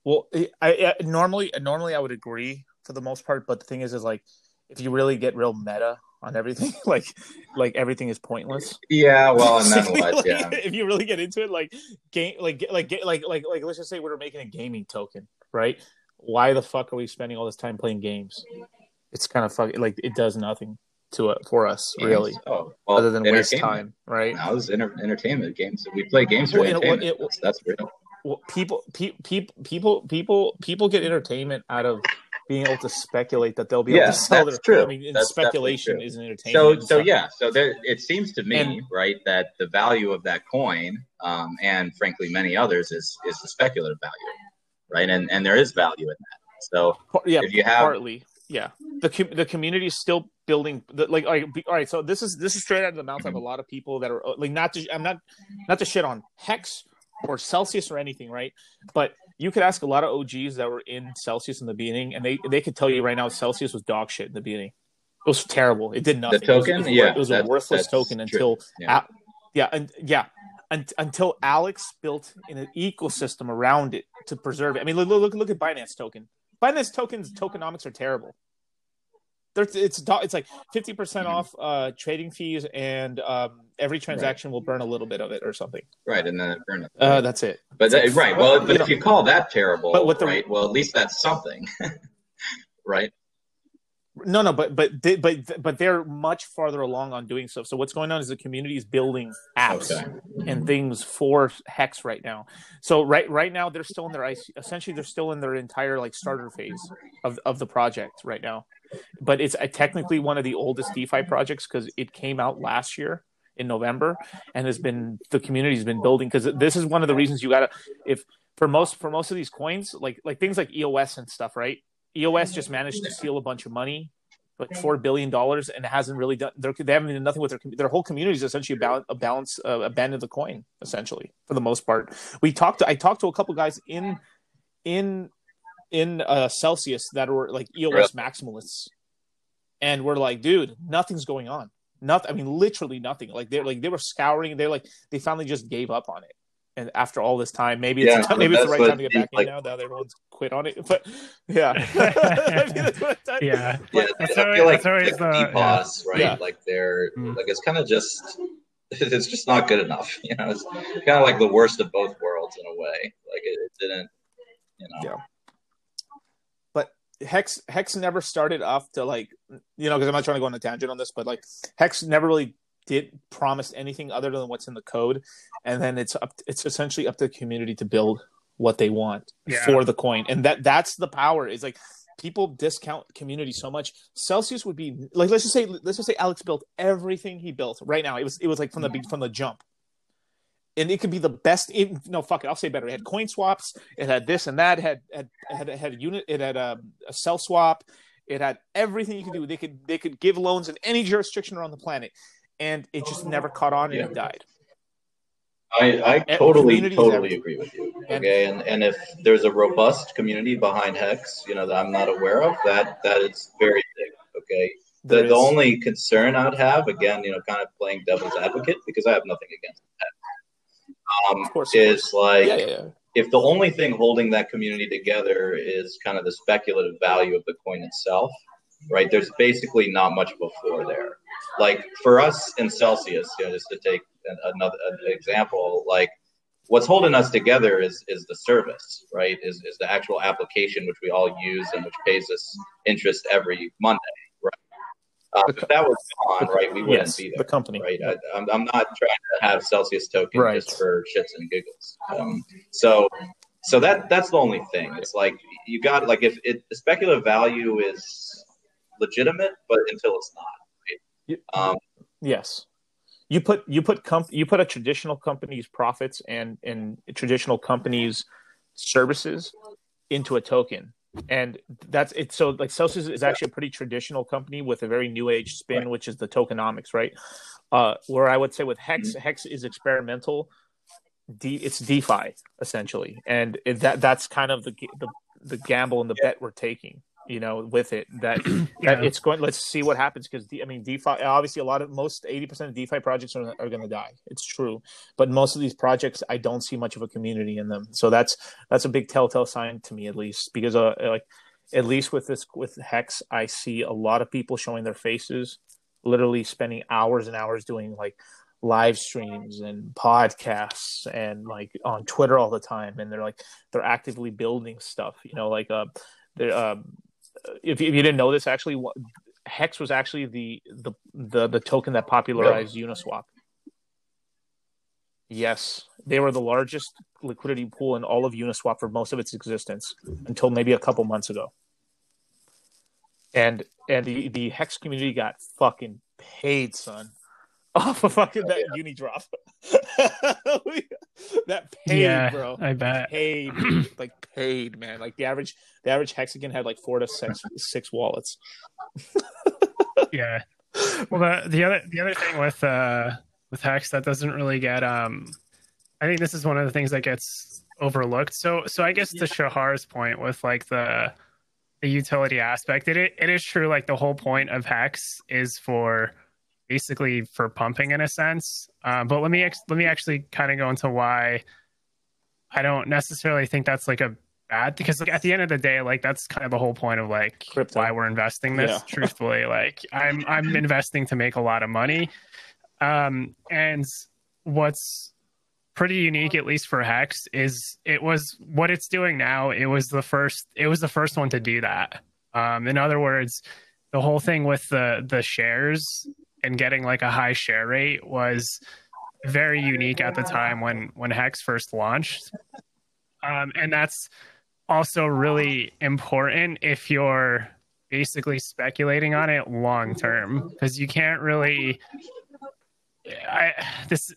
well eh, I, I normally normally i would agree for the most part but the thing is is like if you really get real meta on everything. like like everything is pointless. Yeah, well, and then what? like, yeah. If you really get into it, like game, like like like like like let's just say we are making a gaming token, right? Why the fuck are we spending all this time playing games? It's kind of fuck like it does nothing to it for us really, Oh, well, other than waste time, right? Now this is enter- entertainment games. We play games for Well, you know, well, entertainment. it- that's, that's real. Well, people, pe- pe- people, people, people get entertainment out of being able to speculate that they'll be able to sell that's their. true. I mean, That's speculation is an So, entertainment. so yeah, so there, it seems to me, And- right, that the value of that coin, um, and frankly many others, is is the speculative value, right? And and there is value in that. So yeah, if you have- partly, yeah. The com- the community is still building. The, like, all right, be- all right. So this is this is straight out of the mouth of a lot of people that are like not to. I'm not not to shit on Hex or Celsius or anything, right? But you could ask a lot of OGs that were in Celsius in the beginning, and they they could tell you right now Celsius was dog shit in the beginning. It was terrible. It did nothing. the token, it was, it was, yeah, it was a worthless token until Yeah. Al- yeah, and yeah, un- until Alex built an ecosystem around it to preserve it. I mean, look, look, look at Binance token. Binance tokens tokenomics are terrible. It's it's like fifty percent off uh, trading fees, and um, every transaction will burn a little bit of it or something. right, and then it burned up. Uh, that's it. but that, right, well, but you if you call that terrible, But with the- right, well, at least that's something, right? No, no, but but they, but but they're much farther along on doing stuff. So what's going on is the community is building apps. Okay. and things for Hex right now. So right right now they're still in their IC, essentially they're still in their entire like starter phase of of the project right now. But it's uh, technically one of the oldest DeFi projects because it came out last year in November and has been the community's been building because this is one of the reasons you gotta if for most for most of these coins like like things like EOS and stuff right? EOS just managed to steal a bunch of money like four billion dollars and hasn't really done they're, they haven't done nothing with their their whole community is essentially a balance a balance uh, abandoned the coin essentially for the most part. We talked to, i talked to a couple guys in in in uh celsius that were like eos Really? maximalists and we're like dude nothing's going on nothing i mean literally nothing like they're like they were scouring they're like they finally just gave up on it and after all this time maybe it's Yeah, the time, maybe it's the right time to get back like- in now now that everyone's quit on it but yeah Maybe that's Yeah. Yeah, That's I feel like that's always like the- DPoS, right? Yeah. Like they're Mm. like it's kind of just it's just not good enough. You know, it's kind of like the worst of both worlds in a way. Like it, it didn't, you know. Yeah. Hex Hex never started off to like you know because I'm not trying to go on a tangent on this, but like Hex never really did promise anything other than what's in the code, and then it's up it's essentially up to the community to build what they want Yeah. for the coin, and that that's the power. Is like people discount community so much. Celsius would be like let's just say let's just say Alex built everything he built right now. It was it was like from the from the jump. And it could be the best. It, no, fuck it. I'll say better. It had coin swaps. It had this and that. It had had had, had a unit. It had a, a CEL swap. It had everything you could do. They could they could give loans in any jurisdiction around the planet, and it just never caught on and Yeah. it died. I, I totally totally agree with you. Okay, and and if there's a robust community behind Hex, you know that I'm not aware of, that that is very big. Okay, the the only concern I'd have, again, you know, kind of playing devil's advocate because I have nothing against Hex, um, Of course, of is like yeah, yeah, yeah. if the only thing holding that community together is kind of the speculative value of the coin itself, right? There's basically not much of a floor there. Like for us in Celsius, you know, just to take another an example, like what's holding us together is is the service, right? Is is the actual application which we all use and which pays us interest every Monday, co- if that was gone, right, we wouldn't yes, be the company. right? I, I'm, I'm not trying to have Celsius token Right. just for shits and giggles. Um, so, so that that's the only thing. It's like you got like if it the speculative value is legitimate, but until it's not. Right? Um, Yes. You put you put comp- you put a traditional company's profits and and traditional companies services into a token. And that's it. So like Celsius is actually a pretty traditional company with a very new age spin, which is the tokenomics, right? Uh, where I would say with Hex, Hex is experimental. D, it's DeFi essentially, and it, that that's kind of the, the the gamble and the bet we're taking. You know, with it that that Yeah. it's going. Let's see what happens because I mean, DeFi obviously a lot of most eighty percent of DeFi projects are, are going to die. It's true, but most of these projects I don't see much of a community in them. So that's that's a big telltale sign to me at least because uh like at least with this with Hex I see a lot of people showing their faces, literally spending hours and hours doing like live streams and podcasts and like on Twitter all the time, and they're like they're actively building stuff. You know, like uh, they're. um, if, if you didn't know this, actually, Hex was actually the the the, the token that popularized really? Uniswap. Yes, they were the largest liquidity pool in all of Uniswap for most of its existence until maybe a couple months ago. And and the, the Hex community got fucking paid, son off of fucking that yeah. uni drop. that paid, yeah, bro. I bet paid, like paid, man. Like the average, the average hexican had like four to six six wallets. yeah. Well, the the other the other thing with uh with hex that doesn't really get um, I think this is one of the things that gets overlooked. So so I guess yeah. to Shahar's point with like the the utility aspect, it it is true. Like the whole point of hex is for basically for pumping in a sense. Uh, but let me ex- let me actually kind of go into why I don't necessarily think that's like a bad because like, at the end of the day, like that's kind of the whole point of like Crypto. why we're investing this. Yeah. truthfully, like I'm I'm investing to make a lot of money, um, and what's pretty unique at least for hex is it was what it's doing now it was the first it was the first one to do that um in other words the whole thing with the the shares and getting like a high share rate was very unique at the time when when Hex first launched. Um, and that's also really important if you're basically speculating on it long term because you can't really I this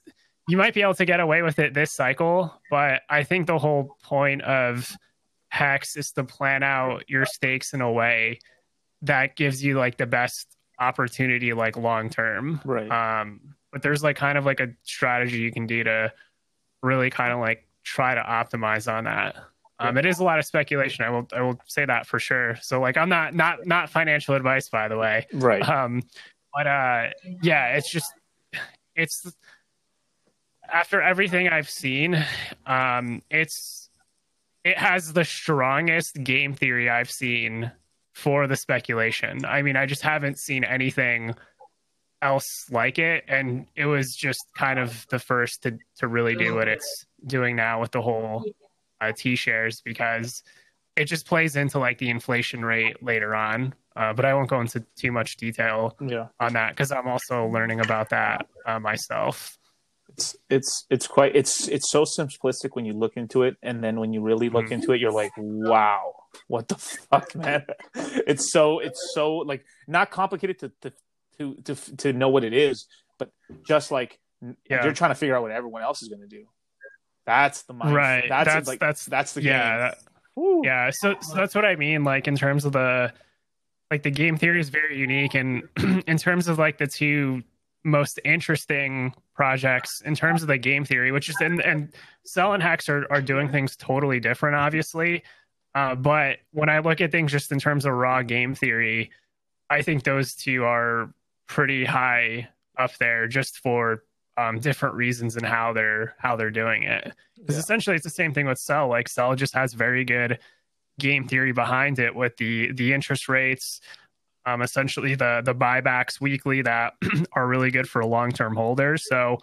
you might be able to get away with it this cycle, but I think the whole point of Hex is to plan out your stakes in a way that gives you like the best opportunity like long term. Right. Um, but there's like kind of like a strategy you can do to really kind of like try to optimize on that. Um, it is a lot of speculation. I will I will say that for sure. So like I'm not not not financial advice by the way. Right. Um, but uh, yeah, it's just it's after everything I've seen, um, it's it has the strongest game theory I've seen for the speculation. I mean, I just haven't seen anything else like it, and it was just kind of the first to to really do what it's doing now with the whole uh, T shares because it just plays into like the inflation rate later on. Uh, but I won't go into too much detail yeah. on that because I'm also learning about that uh, myself. It's it's it's quite it's it's so simplistic when you look into it, and then when you really look mm-hmm. into it, you're like, wow what the fuck, man? It's so it's so like not complicated to to to to, to know what it is, but just like yeah. you're trying to figure out what everyone else is going to do. That's the mind. Right. That's that's like, that's, that's the yeah. That, yeah. So, so that's what I mean. Like in terms of the like the game theory is very unique, and in terms of like the two most interesting projects in terms of the game theory, which is and and CEL and Hex are, are doing things totally different, obviously. Uh, but when I look at things just in terms of raw game theory, I think those two are pretty high up there just for um, different reasons and how they're how they're doing it. Because yeah. essentially, it's the same thing with CEL. Like CEL just has very good game theory behind it with the the interest rates, um, essentially the the buybacks weekly that are really good for long term holders. So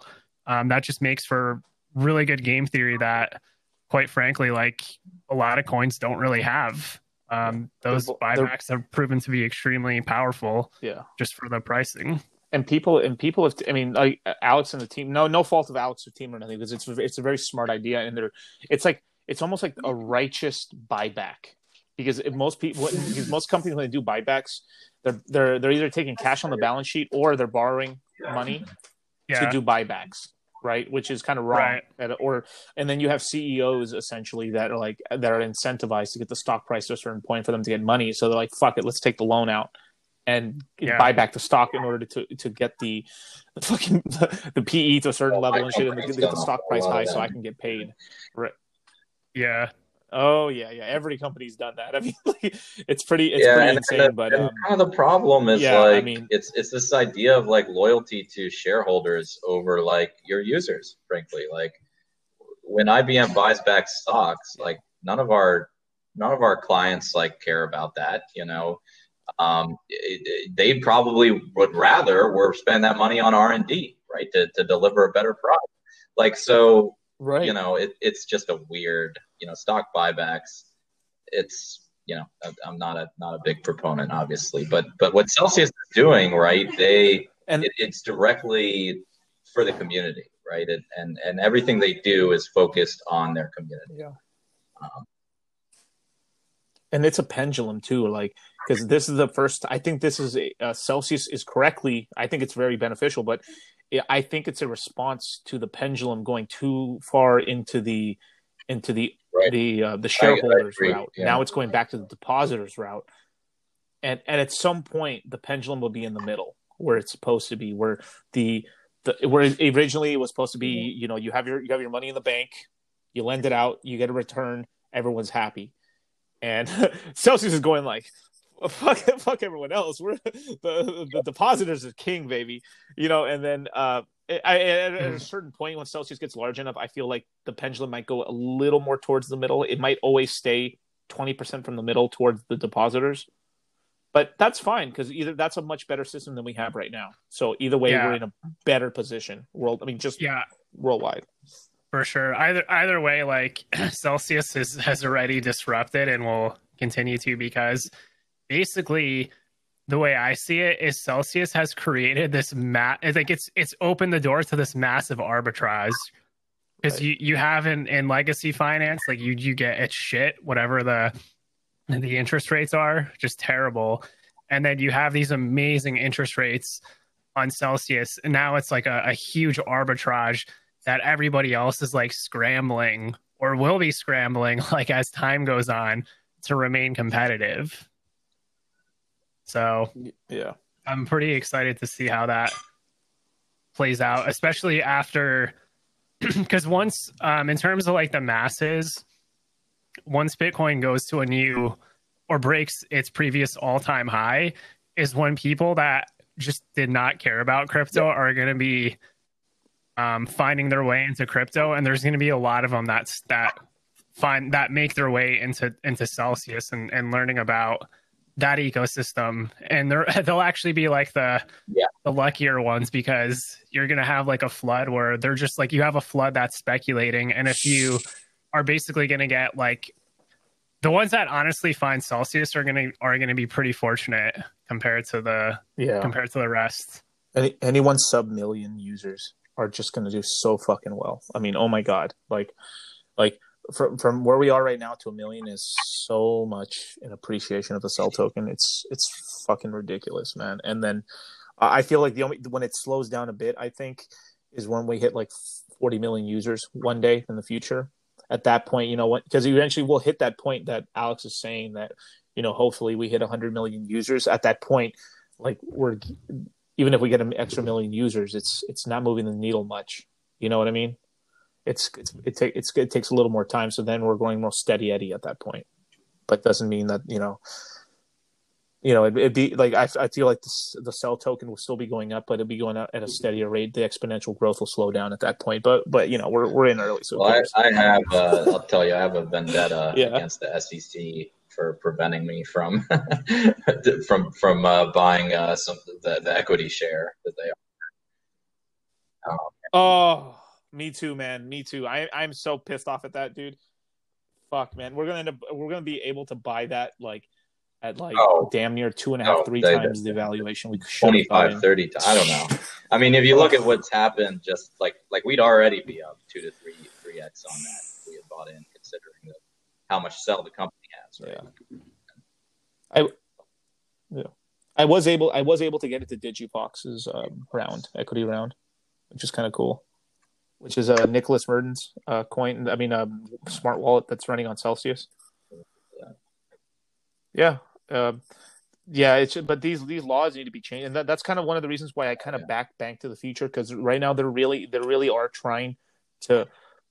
um, that just makes for really good game theory that quite frankly, like a lot of coins don't really have. Um, those they're, buybacks they're, have proven to be extremely powerful. Yeah, just for the pricing. And people and people have. I mean, like Alex and the team. No, no fault of Alex or team or anything because it's it's a very smart idea and they're. It's like it's almost like a righteous buyback because if most people because most companies when they do buybacks they're they're they're either taking cash on the balance sheet or they're borrowing money yeah. to do buybacks right? Which is kind of wrong. Right. Or and then you have CEOs essentially that are like that are incentivized to get the stock price to a certain point for them to get money. So they're like, "Fuck it, let's take the loan out." And yeah. buy back the stock in order to to get the, the fucking the, the, PE to a certain well, level and shit, and get the stock price high so I can get paid. Right. Yeah. Oh yeah, yeah. Every company's done that. I mean, like, it's pretty, it's yeah, pretty insane. The, but um, kind of the problem is yeah, like, I mean, it's it's this idea of like loyalty to shareholders over like your users. Frankly, like when IBM buys back stocks, like none of our none of our clients like care about that. You know, um, it, it, they probably would rather we're spend that money on R and D right? To to deliver a better product. Like so, Right. you know, it, it's just a weird, you know, stock buybacks. It's you know, I'm- not a not a big proponent, obviously, but but what Celsius is doing, right? They And- it, it's directly for the community, right? It, and and everything they do is focused on their community. Yeah. Um, and it's a pendulum too like because this is the first i think this is a uh, celsius is correctly i think it's very beneficial but i think it's a response to the pendulum going too far into the into the Right. the uh, the I shareholders route yeah. now it's going back to the depositors route and and at some point the pendulum will be in the middle where it's supposed to be where the the where originally it was supposed to be Mm-hmm. you know you have your you have your money in the bank you lend it out you get a return everyone's happy and Celsius is going like, fuck, fuck everyone else. We're the, the depositors are king, baby. You know, and then uh, I, at, a hmm. certain point when Celsius gets large enough, I feel like the pendulum might go a little more towards the middle. It might always stay twenty percent from the middle towards the depositors, but that's fine because either that's a much better system than we have right now. So either way, Yeah. we're in a better position. World, I mean, just Yeah, worldwide. for sure. Either either way, like Celsius is, has already disrupted and will continue to because basically the way I see it is Celsius has created this mat. It's like it's it's opened the door to this massive arbitrage because Right. you you have in in legacy finance like you you get it's shit whatever the the interest rates are just terrible, and then you have these amazing interest rates on Celsius, and now it's like a, a huge arbitrage that everybody else is like scrambling or will be scrambling like as time goes on to remain competitive. So Yeah. I'm pretty excited to see how that plays out, especially after because once um in terms of like the masses, once Bitcoin goes to a new or breaks its previous all-time high, is when people that just did not care about crypto are going to be um, finding their way into crypto, and there's going to be a lot of them that's that find that make their way into into Celsius and and learning about that ecosystem, and they're they'll actually be like the Yeah. the luckier ones because you're going to have like a flood where they're just like you have a flood that's speculating, and if you are basically going to get like the ones that honestly find Celsius are going to are going to be pretty fortunate compared to the Yeah. compared to the rest. Any, anyone sub million users are just going to do so fucking well. I mean, oh my god, like, like from from where we are right now to a million is so much in appreciation of the CEL token. It's it's fucking ridiculous, man. And then I feel like the only when it slows down a bit, I think, is when we hit like forty million users one day in the future. At that point, you know what? Because eventually we'll hit that point that Alex is saying that you know hopefully we hit 100 million users at that point like we're even if we get an extra million users it's it's not moving the needle much you know what i mean it's it's it, ta- it's it takes a little more time so then we're going more steady eddy at that point but doesn't mean that you know you know, it'd, it'd be like I, I feel like this, the CEL token will still be going up, but it'll be going up at a steadier rate. The exponential growth will slow down at that point. But but you know, we're we're in early, so Well. I, I have, uh, I'll tell you, I have a vendetta Yeah. against the SEC for preventing me from from from uh, buying uh, some the, the equity share that they. Are. Oh, me too, man. Me too. I I'm so pissed off at that, dude. Fuck, man. We're gonna end up. We're gonna be able to buy that like at like Oh. damn near two and a half, Oh, three they- times the valuation we should 25 gotten. 30 I don't know. I mean, if you look at what's happened, just like like we'd already be up two to three three x on that if we had bought in, considering the, how much CEL the company has. Right? Yeah. I yeah, I was able. I was able to get it to DigiFox's um, round equity round, which is kind of cool. Which is uh, Nicholas Merten's uh, coin. I mean, um, smart wallet that's running on Celsius. Yeah, um, yeah. It's but these these laws need to be changed, and that, that's kind of one of the reasons why I kind of Yeah. back Bank to the Future because right now they're really they really are trying to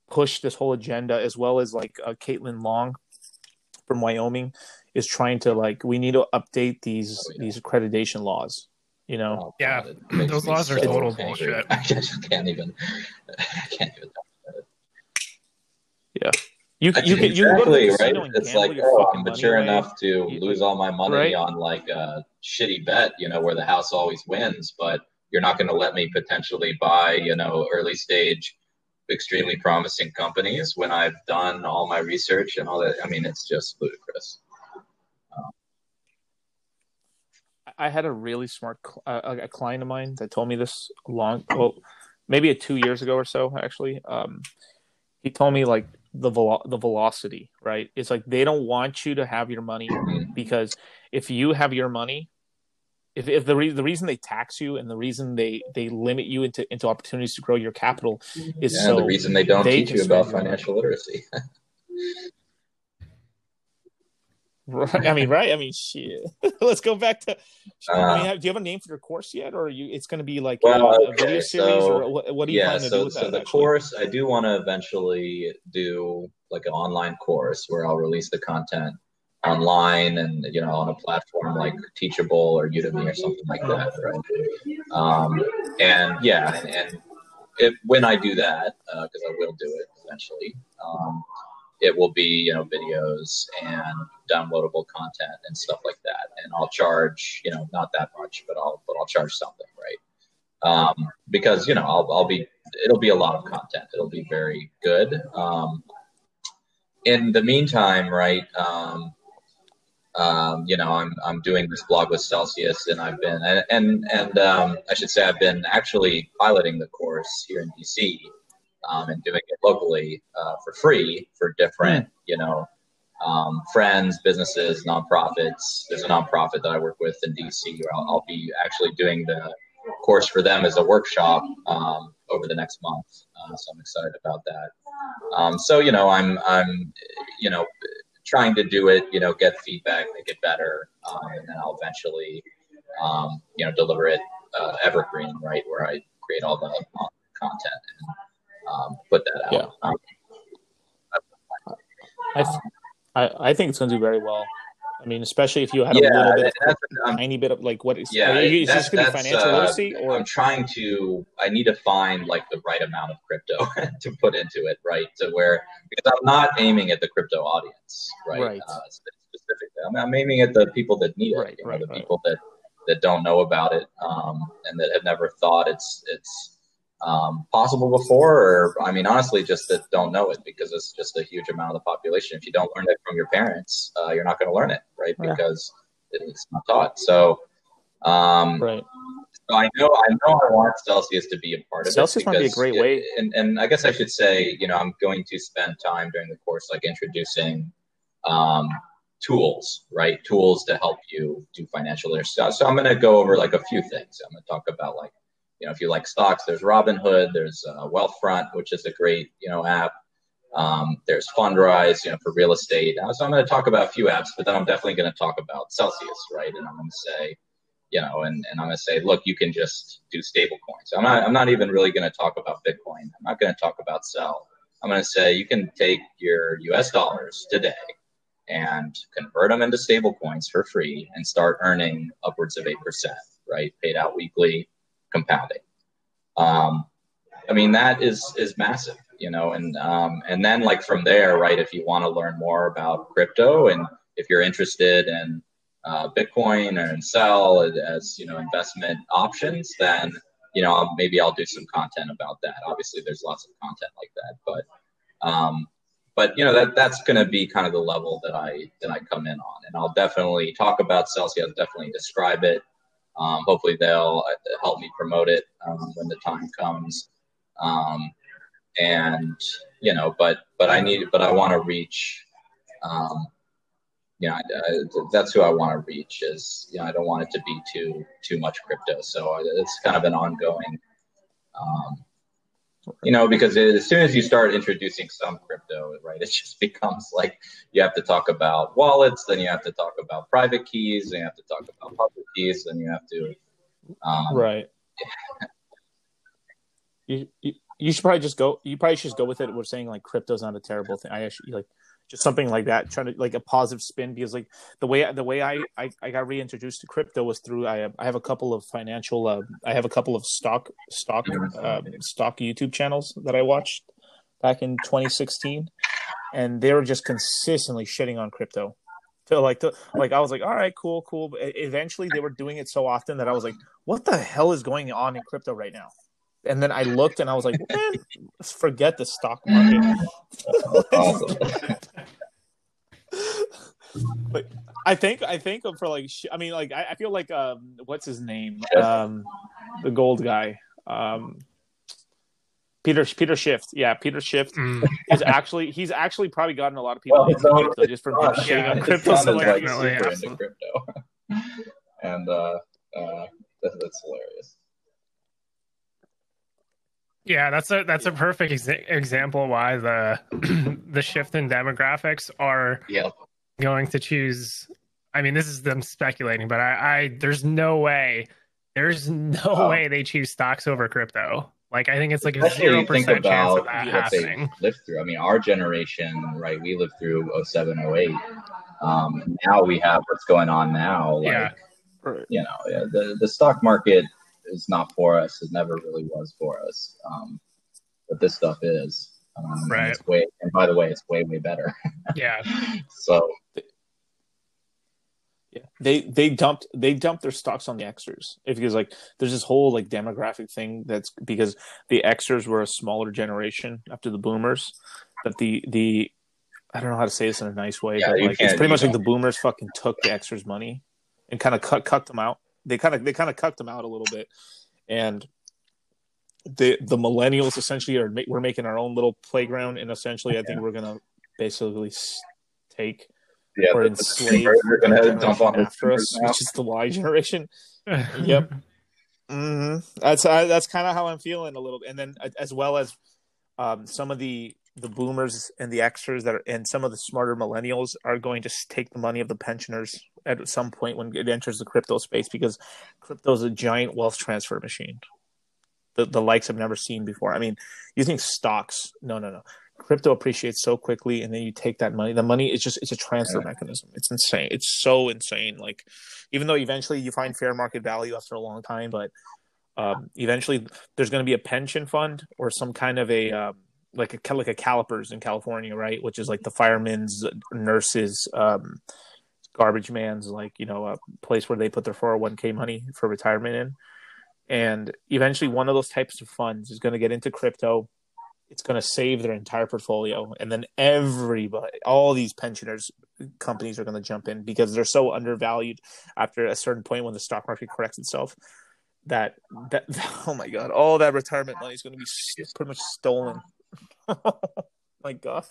push this whole agenda as well as like uh, Caitlin Long from Wyoming is trying to like we need to update these Oh, yeah. these accreditation laws. You know, Oh, Yeah, God, it makes those laws are total angry. bullshit. I just can't even. I can't even. Yeah. You can you can you can go to exactly right. It's like, oh, I'm mature away. enough to You- lose all my money right? on like a shitty bet, you know, where the house always wins. But you're not going to let me potentially buy, you know, early stage, extremely promising companies when I've done all my research and all that. I mean, it's just ludicrous. I had a really smart uh, a client of mine that told me this long, well, maybe a two years ago or so, actually. Um, he told me like the velo- the velocity, right? It's like they don't want you to have your money because if you have your money, if, if the re- the reason they tax you and the reason they they limit you into into opportunities to grow your capital is yeah, so the reason they don't they teach you about financial literacy. Right. I mean, right? I mean, shit. Let's go back to. I mean, Uh, have, do you have a name for your course yet, or are you? It's going to be like Well, a, a okay, video series, so- or what, what are you yeah, planning to do so with so that? the actually? course I do want to eventually do like an online course where I'll release the content online and you know on a platform like Teachable or Udemy or something like that, right? Um, and yeah, and, and if, when I do that, because I will do it eventually, um, it will be you know videos and downloadable content and stuff like that, and I'll charge you know not that much, but I'll but I'll charge something, right? Um, because you know I'll I'll be it'll be a lot of content. It'll be very good. Um, in the meantime, right? Um, um, you know, I'm I'm doing this blog with Celsius, and I've been and and, and um, I should say I've been actually piloting the course here in DC um, and doing it locally uh, for free for different, you know, um, friends, businesses, nonprofits. There's a nonprofit that I work with in DC where I'll, I'll be actually doing the course for them as a workshop um, over the next month. Uh, so I'm excited about that. Um, so you know, I'm I'm you know trying to do it, you know, get feedback, make it better, um, and then I'll eventually um, you know deliver it uh, evergreen, right, where I create all the content and um, put that out. Yeah. Um, I, th- I I think it's going to do very well. I mean, especially if you had yeah, a little bit, of, I'm, tiny bit of like what is? Yeah, are you, is this going to be financial uh, literacy or? I'm trying to. I need to find like the right amount of crypto to put into it, right? To where because I'm not aiming at the crypto audience, right? Right. Uh, specifically, I'm, I'm aiming at the people that need it, Right, you know, right, the people that that don't know about it um, and that have never thought it's it's um, possible before, or I mean, honestly, just that don't know it because it's just a huge amount of the population. If you don't learn it from your parents, uh, you're not going to learn it, right? Yeah. Because it's not taught. So. Um, right. so I know I know I want Celsius to be a part of Celsius it. might be a great it- way. And and I guess I should say, you know, I'm going to spend time during the course like introducing um, tools, right? Tools to help you do financial literacy. So, so I'm going to go over like a few things. I'm going to talk about like, you know, if you like stocks, there's Robinhood, there's uh, Wealthfront, which is a great, you know, app. Um, there's Fundrise, you know, for real estate. Uh, so I'm going to talk about a few apps, but then I'm definitely going to talk about Celsius, right? And I'm going to say, you know, and, and I'm going to say, look, you can just do stable coins. I'm not, I'm not even really going to talk about Bitcoin. I'm not going to talk about CEL. I'm going to say you can take your US dollars today and convert them into stable coins for free and start earning upwards of 8%, right? Paid out weekly, compounding. Um, I mean, that is, is massive, you know, and, um, and then like from there, right, if you want to learn more about crypto and if you're interested in, uh, Bitcoin in CEL as you know investment options, then you know maybe I'll do some content about that. Obviously, there's lots of content like that, but um, but you know that that's going to be kind of the level that I that I come in on, and I'll definitely talk about Celsius, definitely describe it. Um, hopefully, they'll uh, help me promote it um, when the time comes. Um, and you know, but but I need, but I want to reach. Um, you know, that's who I want to reach. Is you know, I don't want it to be too too much crypto. So it's kind of an ongoing, um, you know, because as soon as you start introducing some crypto, right, it just becomes like you have to talk about wallets, then you have to talk about private keys, then you have to talk about public keys, then you have to, um, right. You, you you should probably just go. You probably should just go with it. We're saying like crypto's not a terrible thing. I actually like just something like that, trying to like a positive spin because like the way the way I I, I got reintroduced to crypto was through I have, I have a couple of financial uh, I have a couple of stock stock um, stock YouTube channels that I watched back in 2016, and they were just consistently shitting on crypto, so like to like I was like, all right, cool, cool. But eventually, they were doing it so often that I was like, what the hell is going on in crypto right now? And then I looked and I was like, forget the stock market. Awesome. but I think I think for like I mean like I, I feel like um what's his name um the gold guy um Peter Peter Schiff yeah Peter Schiff Mm. is actually he's actually probably gotten a lot of people Well, into it's just from him His shitting yeah, on crypto so is much. like definitely, super into crypto, and uh, uh, that, that's hilarious. Yeah, that's a that's a perfect exa- example why the the shift in demographics are Yeah, going to choose. I mean, this is them speculating, but I, I there's no way, there's no Oh. way they choose stocks over crypto. Like I think it's like a zero think percent chance about of that what they happening. lived through. I mean, our generation, right? We lived through 07, 08. Um, now we have what's going on now. Like, Yeah. you know, yeah, the the stock market is not for us. It never really was for us. Um, but this stuff is. Um, and Right. It's way, and by the way, it's way way better. Yeah, so Yeah, they they dumped they dumped their stocks on the Xers because like there's this whole like demographic thing that's because the Xers were a smaller generation after the Boomers, but the the I don't know how to say this in a nice way, Yeah, but like it's pretty much like the Boomers fucking took the Xers money and kind of cut cut them out. They kind of they kind of cut them out a little bit, and the the millennials essentially are we're making our own little playground, and essentially I think we're gonna basically take yeah, or the- the enslave Zoomers are the gonna generation dump on after us, now. which is the Y generation. Yep. hmm That's I, that's kind of how I'm feeling a little, bit and then as well as um, some of the the boomers and the Xers that are, and some of the smarter millennials are going to take the money of the pensioners at some point when it enters the crypto space because crypto is a giant wealth transfer machine. The the likes I've never seen before. I mean, you think stocks? No, no, no. Crypto appreciates so quickly, and then you take that money. The money is just it's a transfer mechanism. It's insane. It's so insane. Like even though eventually you find fair market value after a long time, but um, eventually there's going to be a pension fund or some kind of a um, like a like a CalPERS in California, right? Which is like the firemen's, nurses, um, garbage man's, like you know, a place where they put their 401k money for retirement in. And eventually, one of those types of funds is going to get into crypto. It's going to save their entire portfolio, and then everybody, all these pensioners companies are going to jump in because they're so undervalued after a certain point when the stock market corrects itself that that oh my god all that retirement money is going to be pretty much stolen. My god.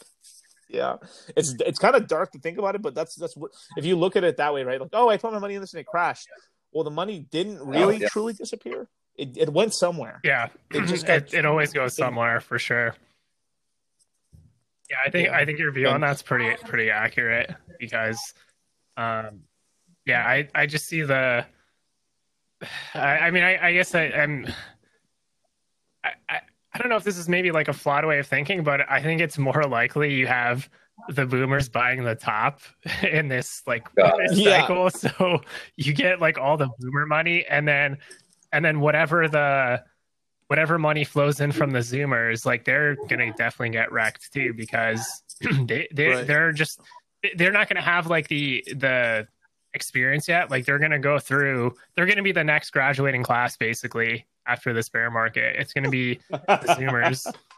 Yeah. It's it's kind of dark to think about it but that's that's what if you look at it that way right? Like oh i put my money in this and it crashed well the money didn't really yeah. truly disappear it, it went somewhere Yeah, It it just got- it, always goes somewhere for sure. Yeah, I think Yeah. I think your view on that's pretty pretty accurate because, um, yeah, I I just see the. I, I mean, I, I guess I, I'm. I, I I don't know if this is maybe like a flawed way of thinking, but I think it's more likely you have the boomers buying the top in this like this Yeah. cycle, so you get like all the boomer money, and then and then whatever the whatever money flows in from the zoomers like they're gonna definitely get wrecked too because they, they Right. they're just they're not gonna have like the the experience yet. Like they're gonna go through they're gonna be the next graduating class basically after this bear market. It's gonna be the zoomers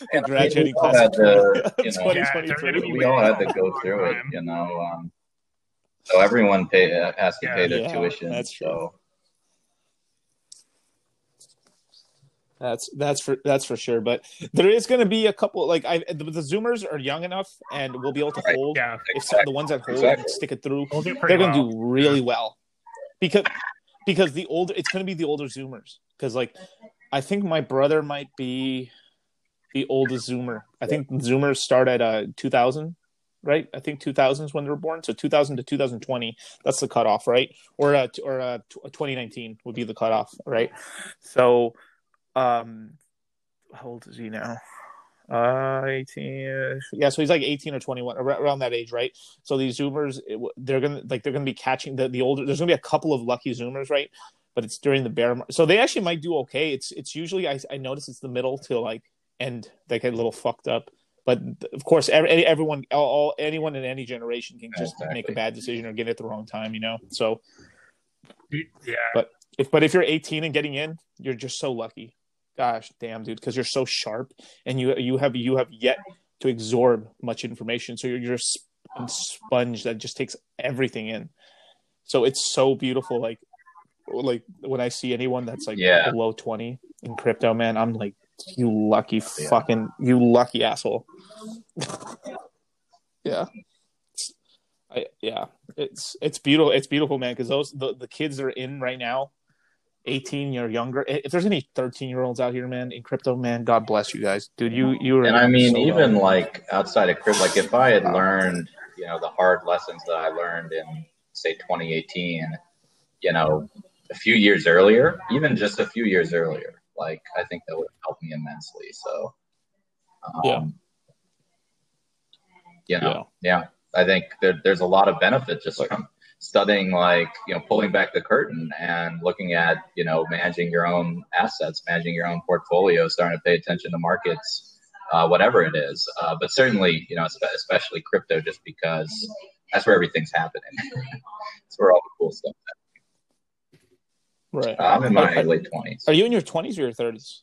the graduating we all class had of to, you know, Yeah, 2023. we all had to go through it, you know. Um, so everyone pay uh, has to Yeah. pay their Yeah, tuition. that's true. so That's that's for that's for sure. But there is going to be a couple like I the, the Zoomers are young enough and we'll be able to Right. hold. yeah If some, the ones that hold Exactly. and stick it through, we'll they're going to do really well because because the older it's going to be the older Zoomers because like I think my brother might be the oldest Zoomer. I think Zoomers start at uh 2000, right? I think 2000 is when they were born. So 2000 to 2020, that's the cutoff, right? Or uh, or uh, 2019 would be the cutoff, right? So, um, how old is he now? Uh, 18. Yeah, so he's like 18 or 21, around that age, right? So these Zoomers, they're gonna like they're gonna be catching the the older. There's gonna be a couple of lucky Zoomers, right? But it's during the bear, mar- so they actually might do okay. It's it's usually I I notice it's the middle to like end they get a little fucked up, but of course, every, everyone, all, all, anyone in any generation can just Exactly. make a bad decision or get it at the wrong time, you know. So, Yeah. but if but if you're 18 and getting in, you're just so lucky. Gosh, damn, dude, because you're so sharp and you you have you have yet to absorb much information, so you're you're a sponge that just takes everything in. So it's so beautiful, like like when I see anyone that's like Yeah. below 20 in crypto, man, I'm like, you lucky oh, Yeah. fucking you lucky asshole. yeah. I, yeah, it's it's beautiful. It's beautiful, man. Because those the, the kids are in right now, eighteen or younger. If there's any thirteen year olds out here, man, in crypto, man, God bless you guys, dude. You you are And I mean, so even well. like outside of crypto, like if I had learned, you know, the hard lessons that I learned in say 2018, you know, a few years earlier, even just a few years earlier, like I think that would have helped me immensely. So, um, Yeah. you know, yeah, I think there, there's a lot of benefit just from studying, like you know, pulling back the curtain and looking at you know managing your own assets, managing your own portfolio, starting to pay attention to markets uh, whatever it is. Uh, but certainly, you know, especially crypto, just because that's where everything's happening. it's where all the cool stuff. Right. Uh, I'm in my Are- late twenties. Are you in your twenties or your thirties?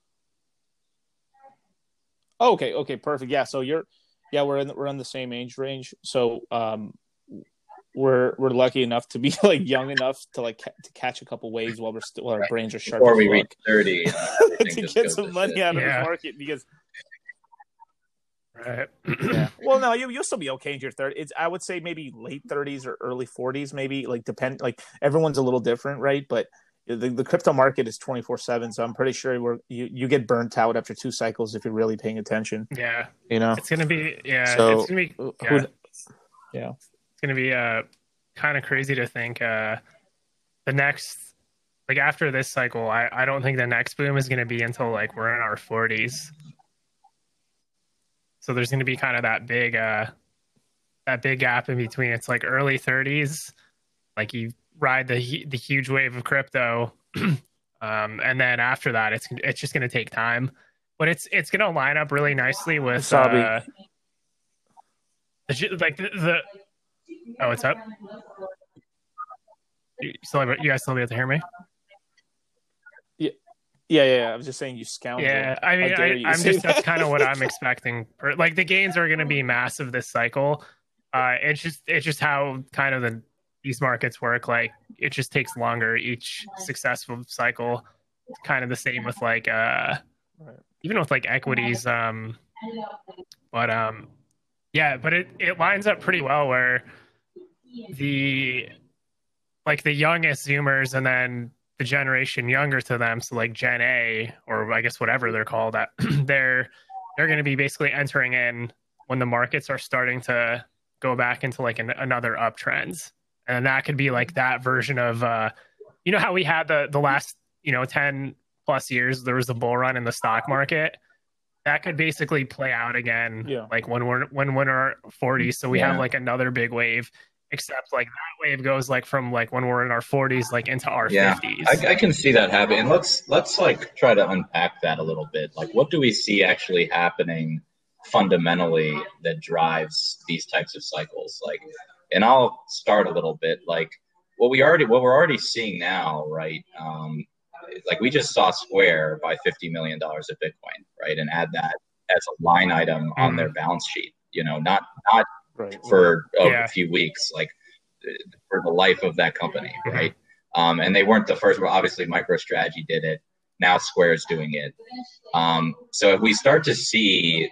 Oh, okay, okay, perfect. Yeah, so you're, yeah, we're in we're in the same age range. So, um, we're we're lucky enough to be like young enough to like ca- to catch a couple waves while we're still while our Right. brains are sharp Before we fuck. reach thirty, uh, to get some to money shit. out of Yeah. the market because Right. yeah. Well, no, you you'll still be okay in your third. It's I would say maybe late thirties or early forties, maybe like depend. Like everyone's a little different, right? But the, the crypto market is twenty four seven, so I'm pretty sure we're you, you get burnt out after two cycles if you're really paying attention. Yeah. You know, It's gonna be yeah. So, it's gonna be Who- yeah. it's gonna be uh kind of crazy to think uh the next like after this cycle I, I don't think the next boom is gonna be until like we're in our forties. So there's gonna be kind of that big uh that big gap in between. It's like early thirties, like you ride the the huge wave of crypto, um, and then after that it's it's just gonna take time. But it's it's gonna line up really nicely with Wasabi. uh, the, like the, the oh what's up? You still able- you guys still be able to hear me? yeah, yeah, yeah. I was just saying you scoundrel. Yeah, I mean, I, you I'm say just that's kind of what I'm expecting. Like the gains are going to be massive this cycle. Uh, it's just it's just how kind of the these markets work. Like it just takes longer each successful cycle. Kind of the same with like uh, even with like equities. Um, but um, yeah, but it it lines up pretty well where the like the youngest Zoomers and then the generation younger to them, so like Gen A or I guess whatever they're called, that they're they're going to be basically entering in when the markets are starting to go back into like an, another uptrend, and that could be like that version of uh, you know how we had the the last you know ten plus years there was a bull run in the stock market. That could basically play out again, Yeah. like when we're when we're in our 40s. So we have like another big wave, except like that wave goes like from like when we're in our 40s, like into our Yeah, 50s. I, I can see that happening. And let's let's like try to unpack that a little bit. Like, what do we see actually happening fundamentally that drives these types of cycles? Like, and I'll start a little bit. Like, what we already what we're already seeing now, right? Um, like we just saw Square buy fifty million dollars of Bitcoin, right, and add that as a line item on their balance sheet. You know, not not Right. for a Yeah. few weeks, like for the life of that company, Mhm. right? Um, and they weren't the first. Well, obviously, MicroStrategy did it. Now Square's doing it. Um, so if we start to see,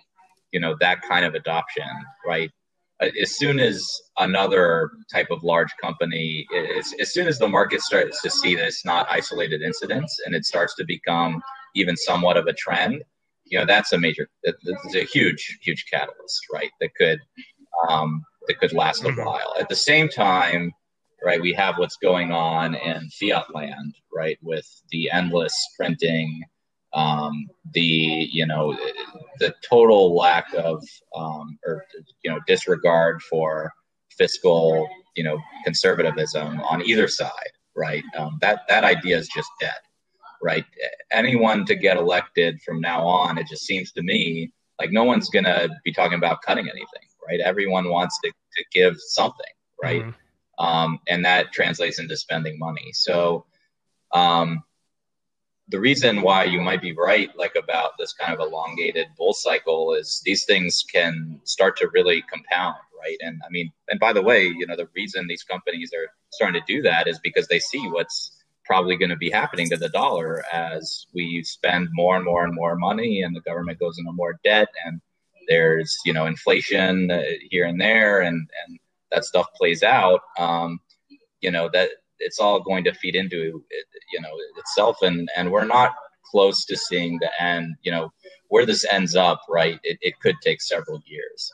you know, that kind of adoption, right? Uh, As soon as another type of large company, as, as soon as the market starts to see this not isolated incidents, and it starts to become even somewhat of a trend, you know, that's a major, that- that's a huge, huge catalyst, right? That could um, that could last a Mhm. while. At the same time, right, we have what's going on in fiat land, right, with the endless printing, um, the you know the total lack of um, or you know disregard for fiscal you know conservatism on either side, right? Um, that that idea is just dead, right? Anyone to get elected from now on, it just seems to me like no one's gonna be talking about cutting anything, right? Everyone wants to, to give something, right? Mm-hmm. Um, and that translates into spending money. So um, the reason why you might be right, like about this kind of elongated bull cycle, is these things can start to really compound, right? And I mean, and by the way, you know, the reason these companies are starting to do that is because they see what's probably going to be happening to the dollar as we spend more and more and more money and the government goes into more debt and there's you know inflation uh, here and there and and that stuff plays out um, you know that it's all going to feed into it, you know itself and and we're not close to seeing the end you know where this ends up right it, it could take several years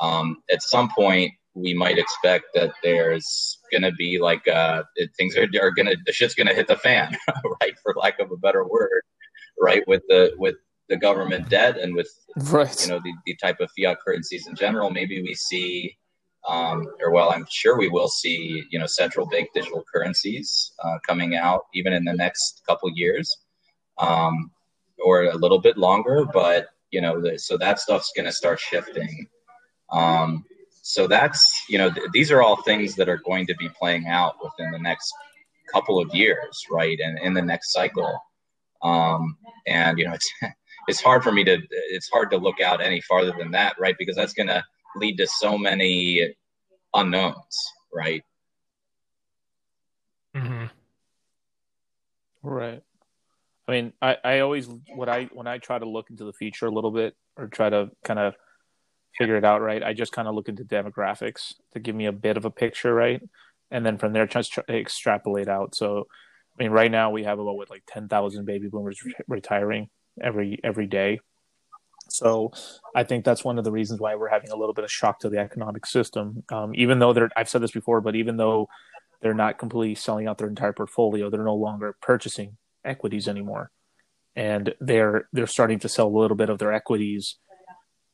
um, at some point we might expect that there's going to be like uh, things are, are going to the shit's going to hit the fan, right? For lack of a better word, right? With the with the government debt and with right. you know the, the type of fiat currencies in general, maybe we see, um, or well, I'm sure we will see, you know, central bank digital currencies uh, coming out even in the next couple years, um, or a little bit longer. But you know, the, so that stuff's going to start shifting. Um, so that's you know th- these are all things that are going to be playing out within the next couple of years right and in the next cycle um, and you know it's it's hard for me to it's hard to look out any farther than that right because that's going to lead to so many unknowns right mm-hmm. right i mean i i always what i when i try to look into the future a little bit or try to kind of figure it out right. I just kind of look into demographics to give me a bit of a picture, right? And then from there, just try to extrapolate out. So, I mean, right now we have about what like ten thousand baby boomers re- retiring every every day. So, I think that's one of the reasons why we're having a little bit of shock to the economic system. Um, even though they're, I've said this before, but even though they're not completely selling out their entire portfolio, they're no longer purchasing equities anymore, and they're they're starting to sell a little bit of their equities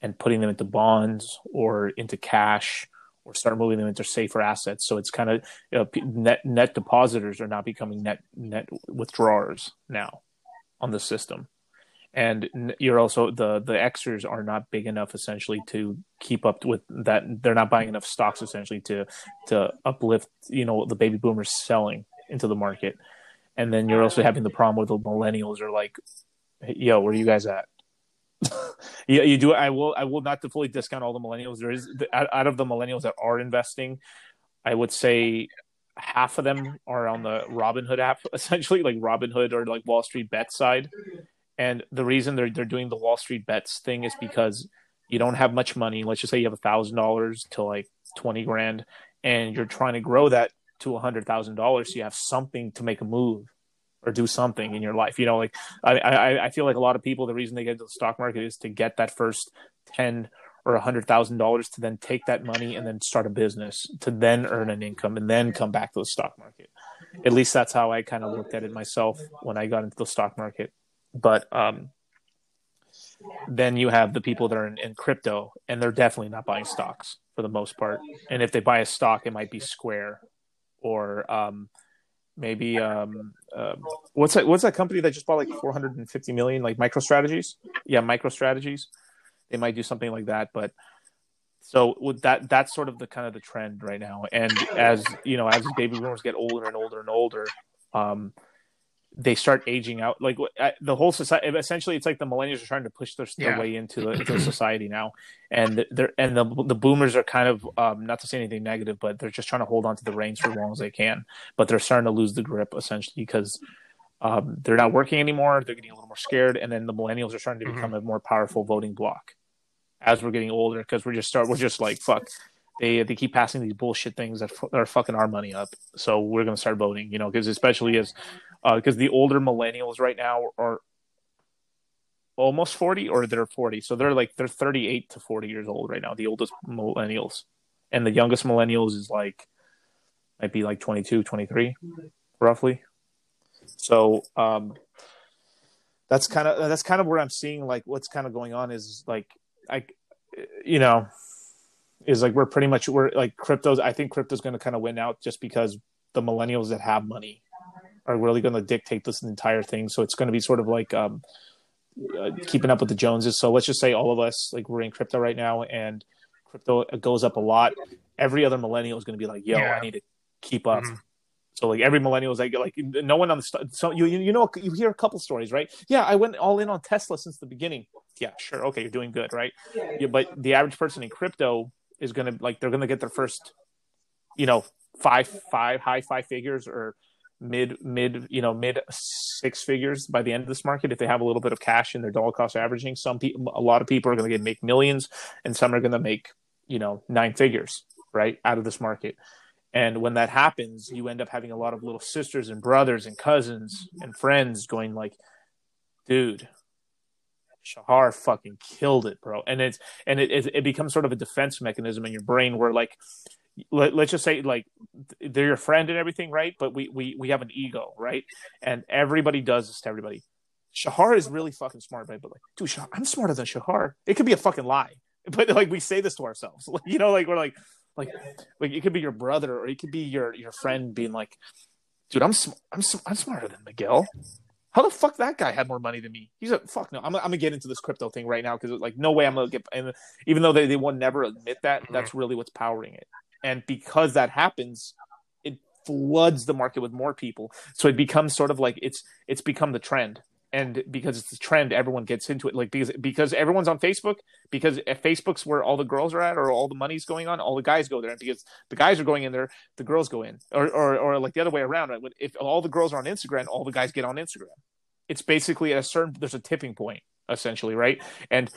and putting them into bonds or into cash or start moving them into safer assets. So it's kind of you know, net net depositors are not becoming net net withdrawers now on the system, and you're also the the Xers are not big enough essentially to keep up with that. They're not buying enough stocks essentially to to uplift you know the baby boomers selling into the market, and then you're also having the problem with the millennials are like, yo, where are you guys at? yeah, you do. I will. I will not to fully discount all the millennials. There is out of the millennials that are investing, I would say half of them are on the Robinhood app, essentially like Robinhood or like Wall Street Bet side. And the reason they're they're doing the Wall Street Bets thing is because you don't have much money. Let's just say you have a thousand dollars to like twenty grand, and you're trying to grow that to a hundred thousand dollars. So you have something to make a move or do something in your life. You know, like I, I, I feel like a lot of people, the reason they get into the stock market is to get that first 10 or a hundred thousand dollars to then take that money and then start a business to then earn an income and then come back to the stock market. At least that's how I kind of looked at it myself when I got into the stock market. But, um, then you have the people that are in, in crypto and they're definitely not buying stocks for the most part. And if they buy a stock, it might be Square or, um, maybe um, uh, what's that what's that company that just bought like 450 million like MicroStrategies? Yeah MicroStrategies. They might do something like that but so with that that's sort of the kind of the trend right now. And as you know as baby boomers get older and older and older um, they start aging out. Like the whole society, essentially, it's like the millennials are trying to push their, their yeah. way into the, into society now, and they're and the the boomers are kind of um, not to say anything negative, but they're just trying to hold on to the reins for as long as they can. But they're starting to lose the grip essentially because um, they're not working anymore. They're getting a little more scared, and then the millennials are starting to mm-hmm. become mm-hmm. a more powerful voting block as we're getting older because we're just start we're just like fuck they they keep passing these bullshit things that, f- that are fucking our money up. So we're gonna start voting, you know, because especially as because uh, the older millennials right now are almost 40 or they're 40 so they're like they're 38 to 40 years old right now the oldest millennials. And the youngest millennials is like might be like 22 23 roughly. So um that's kind of that's kind of where i'm seeing like what's kind of going on is like i you know is like we're pretty much we're like cryptos i think crypto's going to kind of win out just because the millennials that have money are really going to dictate this entire thing. So it's going to be sort of like um, uh, keeping up with the Joneses. So let's just say all of us like we're in crypto right now, and crypto goes up a lot. Every other millennial is going to be like, "Yo, Yeah. I need to keep up." Mhm. So like every millennial is like like no one on the st- so you you you know you hear a couple stories right? Yeah, I went all in on Tesla since the beginning. Yeah, sure, okay, you're doing good, right? Yeah, but the average person in crypto is gonna like they're gonna get their first, you know, five five high five figures or mid mid you know mid six figures by the end of this market if they have a little bit of cash in their dollar cost averaging. Some people, a lot of people are gonna get make millions, and some are gonna make you know nine figures right out of this market. And when that happens, you end up having a lot of little sisters and brothers and cousins and friends going like, dude, Shahar fucking killed it, bro. And it's and it it, it becomes sort of a defense mechanism in your brain where like let, let's just say like they're your friend and everything, right? But we we we have an ego, right? And everybody does this to everybody. Shahar is really fucking smart, right? But like, dude, Shahar, I'm smarter than Shahar. It could be a fucking lie, but like we say this to ourselves, like, you know, like we're like, like, like it could be your brother or it could be your your friend being like, dude, I'm sm- I'm sm- I'm smarter than Miguel. How the fuck that guy had more money than me? He's a fuck no. I'm, I'm gonna get into this crypto thing right now because like no way I'm gonna get. And even though they they will never admit that, mm-hmm. that's really what's powering it. And because that happens, it floods the market with more people. So it becomes sort of like it's it's become the trend. And because it's the trend, everyone gets into it. Like because because everyone's on Facebook, because if Facebook's where all the girls are at or all the money's going on, all the guys go there. And because the guys are going in there, the girls go in, or or, or like the other way around. Right? If all the girls are on Instagram, all the guys get on Instagram. It's basically at a certain there's a tipping point essentially, right? And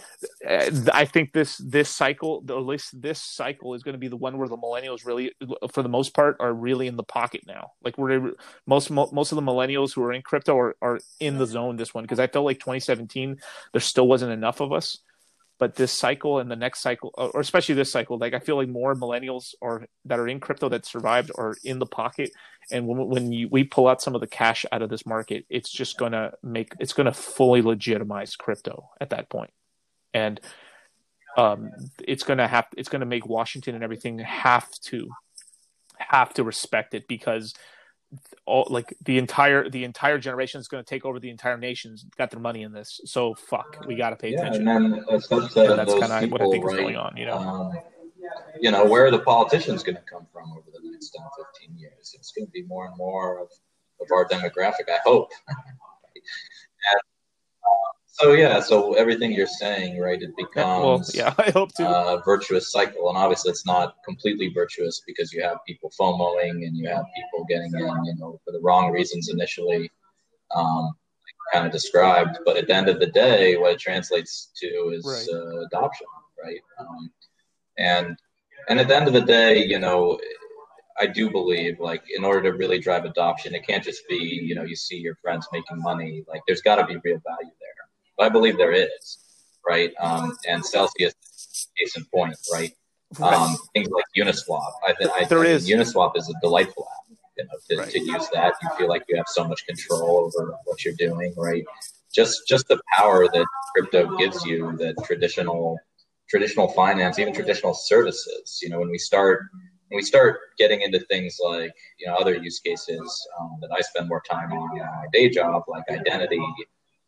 uh, I think this this cycle, at least this cycle, is going to be the one where the millennials really, for the most part, are really in the pocket now. Like we're most most of the millennials who are in crypto are, are in the zone this one because I felt like 2017 there still wasn't enough of us but this cycle and the next cycle or especially this cycle like i feel like more millennials are that are in crypto that survived are in the pocket. And when, when you, we pull out some of the cash out of this market it's just going to make it's going to fully legitimize crypto at that point. And um, it's going to have it's going to make washington and everything have to have to respect it because all like the entire the entire generation is going to take over the entire nation's got their money in this so fuck we got to pay Yeah, attention and then a subset of that's kind of what i think is going on you know um, you know, where are the politicians going to come from over the next 10, 15 years? It's going to be more and more of, of our demographic, I hope. uh, so, yeah, so everything you're saying, right, it well becomes yeah i hope to a virtuous cycle. And obviously, it's not completely virtuous because you have people FOMOing and you have people getting in, you know, for the wrong reasons initially. Um, kind of described, but at the end of the day, what it translates to is Right. uh, adoption, right? Um, and and at the end of the day, you know, I do believe like in order to really drive adoption, it can't just be you know you see your friends making money. Like there's got to be real value. But I believe there is, right? Um, and Celsius, case in point, right? Um, things like Uniswap. I think I There think is. Uniswap is a delightful app. You know, to, Right. to use that, you feel like you have so much control over what you're doing, right? Just just the power that crypto gives you that traditional traditional finance, even traditional services. You know, when we start when we start getting into things like you know other use cases um, that I spend more time on in my day job, like identity,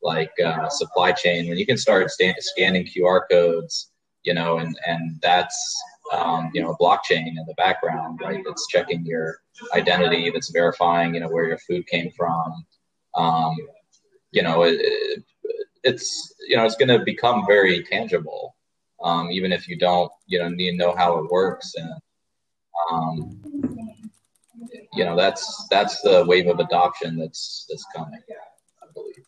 like uh, supply chain, when you can start sta- scanning QR codes, you know, and and that's um, you know a blockchain in the background, right? That's checking your identity, that's verifying you know where your food came from. Um, you know, it, it, it's you know it's going to become very tangible, um, even if you don't you know need to know how it works and um, you know that's that's the wave of adoption that's that's coming i believe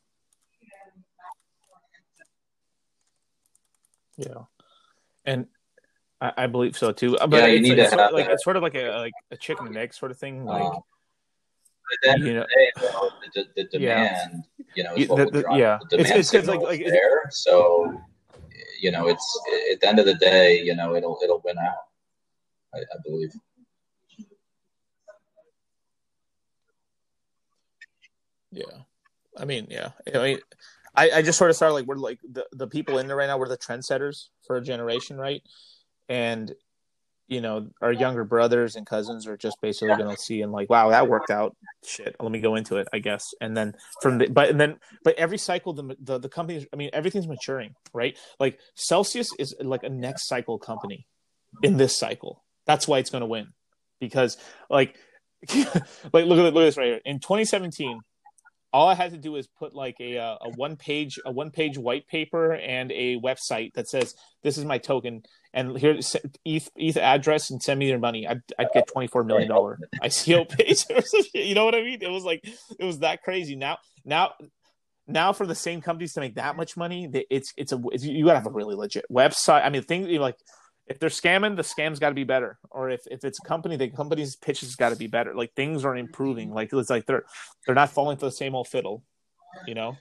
Yeah, and I, I believe so too. But Yeah, you it's, need to it's sort have like that. it's sort of like a like a chicken and egg sort of thing. Like Um, but then you know, the, the, the Yeah. demand you know is what the- the- yeah. the It's- demand it's 'cause, like- like, there so you know it's at the end of the day you know it'll it'll win out i, I believe yeah. I mean, yeah. I mean, I, I just sort of started like we're like the, the people in there right now. We're the trendsetters for a generation, right? And you know our younger brothers and cousins are just basically going to see and like wow that worked out. Shit let me go into it i guess. And then from the but and then but every cycle the the, the companies i mean everything's maturing right? Like celsius is like a next cycle company in this cycle. That's why it's going to win. Because like like look at look at this right here. In 2017 all I had to do is put like a uh, a one page a one page white paper and a website that says this is my token and here ETH ETH address and send me your money. I'd, I'd get twenty four million dollar ICO page. You know what I mean? It was like it was that crazy. Now now now for the same companies to make that much money, it's it's a it's, you gotta have a really legit website. I mean, things you know, like if they're scamming, the scam's got to be better. Or if, if it's a company, the company's pitch has got to be better. Like things are improving. Like it's like they're they're not falling for the same old fiddle. You know.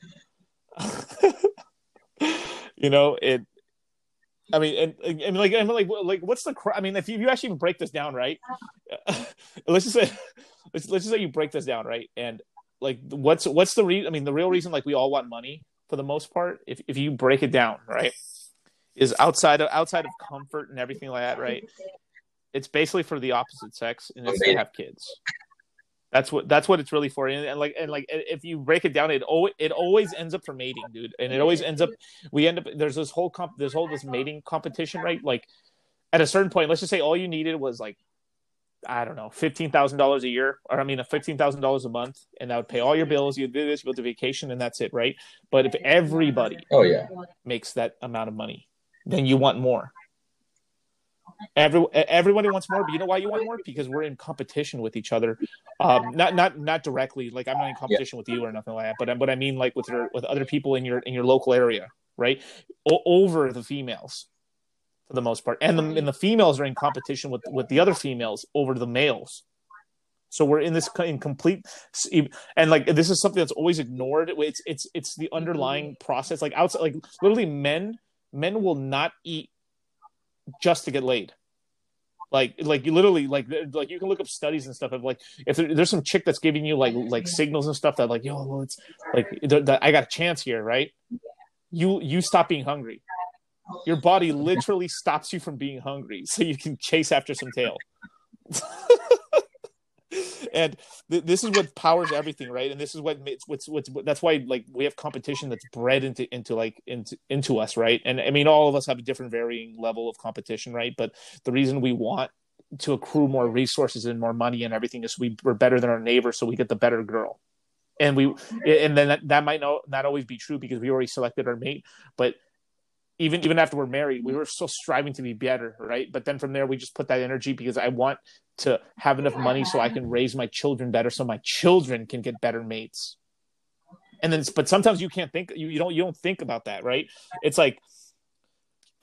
you know it. I mean, and, and like, I mean, like, like, what's the? I mean, if you, if you actually break this down, right? let's just say, let's let's just say you break this down, right? And like, what's what's the reason? I mean, the real reason, like, we all want money for the most part. If if you break it down, right? Is outside of outside of comfort and everything like that, right? It's basically for the opposite sex and it's to have kids. That's what that's what it's really for. And, and, like and like if you break it down, it always it always ends up for mating, dude. And it always ends up we end up there's this whole comp this whole this mating competition, right? Like at a certain point, let's just say all you needed was like I don't know, fifteen thousand dollars a year, or I mean, a fifteen thousand dollars a month, and that would pay all your bills. You do this, you go to vacation, and that's it, right? But if everybody, oh yeah, makes that amount of money, then you want more. Every, everybody wants more, but you know why you want more? Because we're in competition with each other. Um, not not not directly, like I'm not in competition yeah. with you or nothing like that, but but I mean like with your with other people in your in your local area, right? O- over the females, for the most part, and the and the females are in competition with with the other females over the males. So we're in this in complete and like this is something that's always ignored. It's it's it's the underlying process. Like outside, like literally men men will not eat just to get laid. Like, like you literally, like, like you can look up studies and stuff of like, if there, there's some chick that's giving you like, like signals and stuff that like, yo, well, it's like, I got a chance here, right? You, you stop being hungry. Your body literally stops you from being hungry, so you can chase after some tail. and th- this is what powers everything, right? And this is what makes what's what's that's why like we have competition that's bred into into like into into us, right? And I mean, all of us have a different varying level of competition, right? But the reason we want to accrue more resources and more money and everything is we, we're better than our neighbor, so we get the better girl. And we and then that, that might not, not always be true because we already selected our mate, but even even after we're married, we were still striving to be better, right? But then from there, we just put that energy because I want to have enough money so I can raise my children better, so my children can get better mates. And then, but sometimes you can't think you, you don't you don't think about that, right? It's like,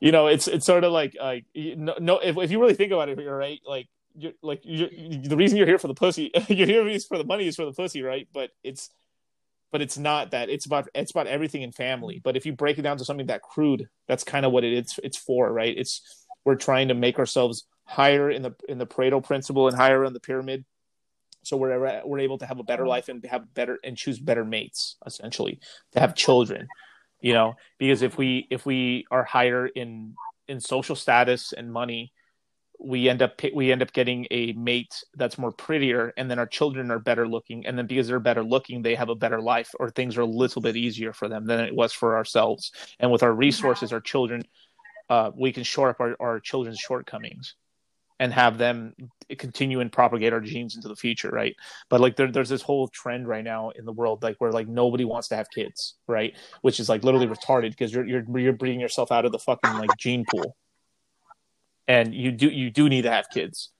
you know, it's it's sort of like like no, no if if you really think about it, you're right, like. You're, like you're, the reason you're here for the pussy, you're here for the money is for the pussy, right? But it's but it's not that it's about it's about everything in family. But if you break it down to something that crude that's kind of what it is it's for right? It's we're trying to make ourselves higher in the in the pareto principle and higher in the pyramid. So we're we're able to have a better mm-hmm. life and have better and choose better mates essentially to have children you know? Because if we if we are higher in in social status and money we end up we end up getting a mate that's more prettier and then our children are better looking and then because they're better looking they have a better life or things are a little bit easier for them than it was for ourselves. And with our resources our children uh, we can shore up our, our children's shortcomings and have them continue and propagate our genes into the future right? But like there, there's this whole trend right now in the world like where like nobody wants to have kids right? Which is like literally retarded because you're you're you're breeding yourself out of the fucking like gene pool and you do you do need to have kids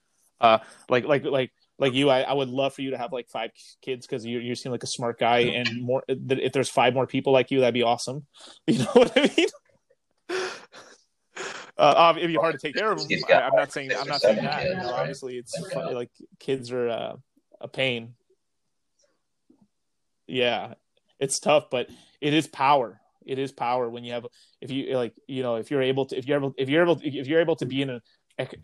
uh like like like like you I, I would love for you to have like five kids because you you seem like a smart guy and more if there's five more people like you that'd be awesome you know what i mean uh, it'd be hard to take care of them. I, am not saying I'm not saying that. You know, obviously, it's like kids are uh, a pain. Yeah, it's tough, but it is power it is power when you have if you like you know if you're able to if you're able if you're able if you're able to be in an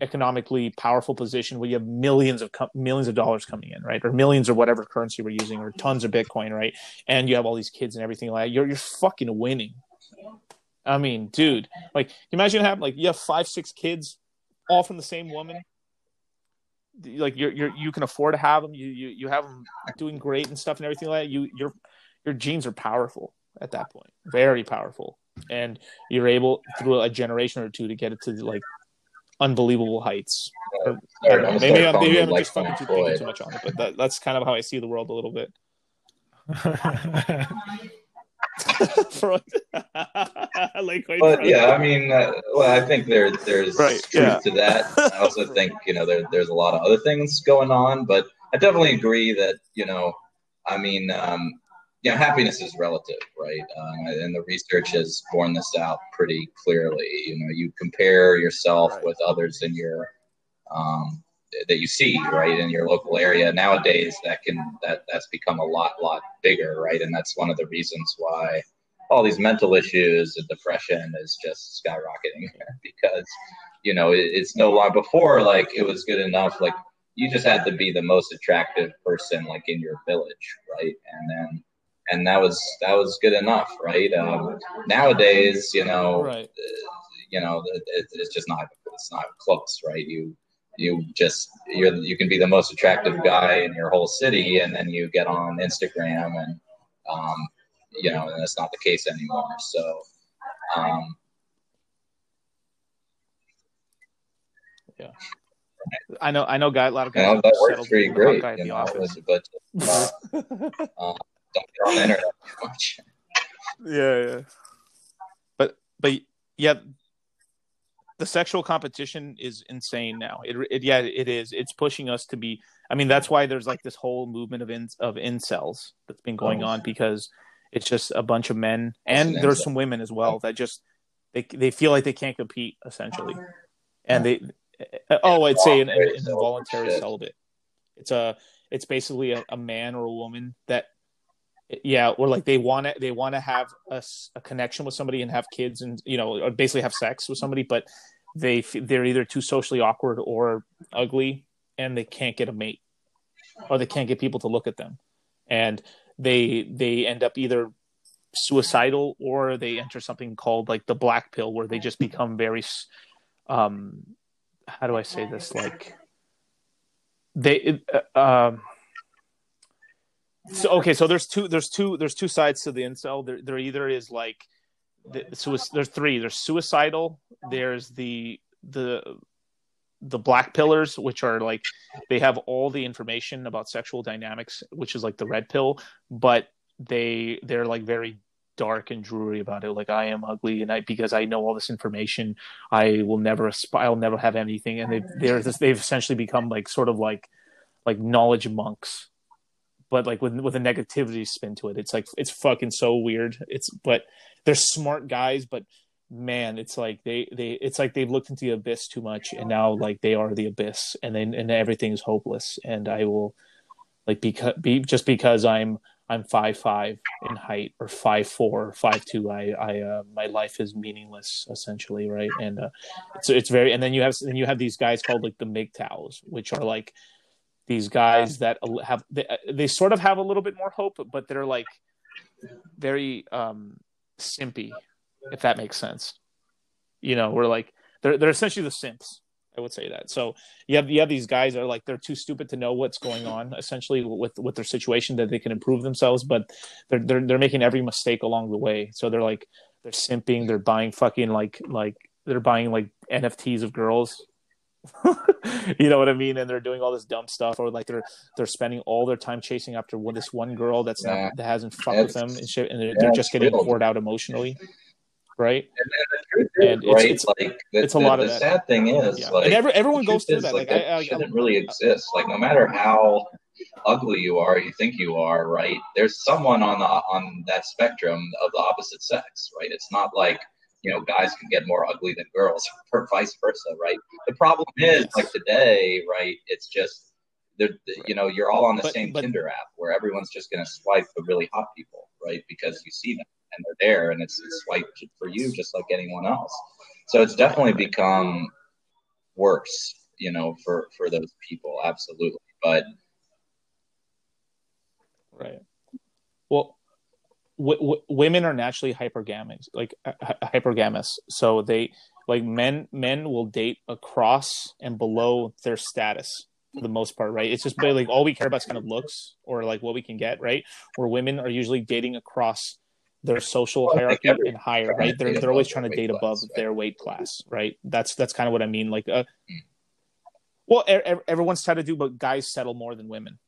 economically powerful position where you have millions of millions of dollars coming in right or millions or whatever currency we're using or tons of bitcoin right and you have all these kids and everything like that you're you're fucking winning i mean dude like imagine having like you have five six kids all from the same woman. Like you're you're you can afford to have them. You you you have them doing great and stuff and everything like that. You your your genes are powerful at that point, very powerful, and you're able through a generation or two to get it to like unbelievable heights. Or, Sorry, I'm maybe I'm, maybe I'm like just fucking too, thinking too much on it, but that, that's kind of how I see the world a little bit. Freud. like But Freud. yeah, I mean, uh, well, I think there there's Right, truth yeah. to that. I also think you know there, there's a lot of other things going on, but I definitely agree that you know, I mean, um, you know, happiness is relative, right? Um, and the research has borne this out pretty clearly. You know, you compare yourself Right. with others in your um, that you see right in your local area nowadays that can that that's become a lot lot bigger right and that's one of the reasons why all these mental issues and depression is just skyrocketing because you know it, it's no longer before like it was good enough like you just had to be the most attractive person like in your village right and then and that was that was good enough right um, nowadays you know right. you know it, it- it's just not it's not close right you you just you're you can be the most attractive guy in your whole city and then you get on instagram and um you know and that's not the case anymore so um I know. I know. Guy. A lot of you guys. know have that works pretty great you know but uh, uh, don't get on the internet too much yeah, yeah. But but yeah, the sexual competition is insane now. It, it yeah, it is. It's pushing us to be. I mean, that's why there's like this whole movement of in, of incels that's been going Oh. on because it's just a bunch of men and an there's some women as well that just they they feel like they can't compete essentially, and they oh, I'd say an, an Involuntary involuntary celibate. celibate. It's a it's basically a, a man or a woman that yeah or like they want to they want to have a connection with somebody and have kids and you know or basically have sex with somebody but they they're either too socially awkward or ugly and they can't get a mate or they can't get people to look at them. And they they end up either suicidal or they enter something called like the black pill where they just become very um how do i say this? Like they uh, um so okay so there's two there's two there's two sides to the incel. There, there either is like the, there's three. There's suicidal there's the the the black pillars which are like they have all the information about sexual dynamics which is like the red pill but they they're like very dark and dreary about it. Like i am ugly and i because i know all this information i will never asp- i'll never have anything. And they they're they've essentially become like sort of like like knowledge monks but like with with a negativity spin to it it's like it's fucking so weird. It's but they're smart guys but man it's like they they it's like they've looked into the abyss too much and now like they are the abyss and then and everything is hopeless and i will like because be just because i'm i'm five five in height or five four five two i i uh, my life is meaningless essentially right? And uh it's it's very and then you have then you have these guys called like the MGTOWs which are like these guys that have they, they sort of have a little bit more hope but they're like very um simpy if that makes sense. You know we're like they're they're essentially the simps i would say that. So you have you have these guys that are like they're too stupid to know what's going on essentially with with their situation that they can improve themselves but they're they're, they're making every mistake along the way. So they're like they're simping they're buying fucking like like they're buying like nfts of girls you know what I mean? And they're doing all this dumb stuff, or like they're they're spending all their time chasing after one, this one girl that's Yeah. not that hasn't fucked with them and shit, and they're, yeah, they're just getting real. poured out emotionally, right? and, and the truth is, And it's- right it's- like the, it's a the- lot of the that. sad thing is Yeah. like and every, everyone goes through is, that. Like, that I, I, shouldn't really exist. Like no matter how ugly you are, you think you are, right? There's someone on the on that spectrum of the opposite sex, right? It's not like you know guys can get more ugly than girls, or vice versa, right? The problem is like today, right? It's just they're, you know you're all on the But- same but- Tinder app where everyone's just gonna swipe the really hot people, right? Because you see them and they're there, and it's, it's swiped for you just like anyone else. So it's definitely become worse, you know, for for those people, absolutely. But Right. W- w- women are naturally hypergamous, like hy- hypergamous. So they, like men men will date across and below their status for the most part, right? It's just like all we care about is kind of looks or like what we can get, right? Where women are usually dating across their social well, hierarchy and higher, right? They're they're always trying to date above class, their weight class, right? That's that's kind of what I mean. Like, uh, hmm. well, er, everyone's trying to do, but guys settle more than women,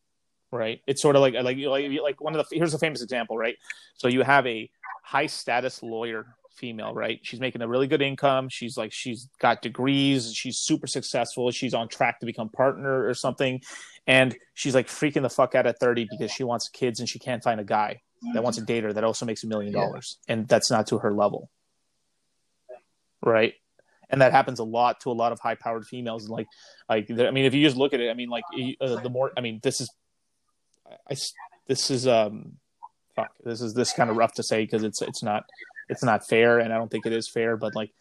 right? It's sort of like like like like one of the here's a famous example, right? So you have a high status lawyer female, right? She's making a really good income. She's like she's got degrees. She's super successful. She's on track to become partner or something, and she's like freaking the fuck out at thirty because she wants kids and she can't find a guy that wants to date her that also makes a million dollars, and that's not to her level, right? And that happens a lot to a lot of high powered females. And like, like I mean, if you just look at it, I mean, like uh, the more, I mean, this is, I this is um, fuck, this is this kind of rough to say because it's it's not it's not fair, and I don't think it is fair. But like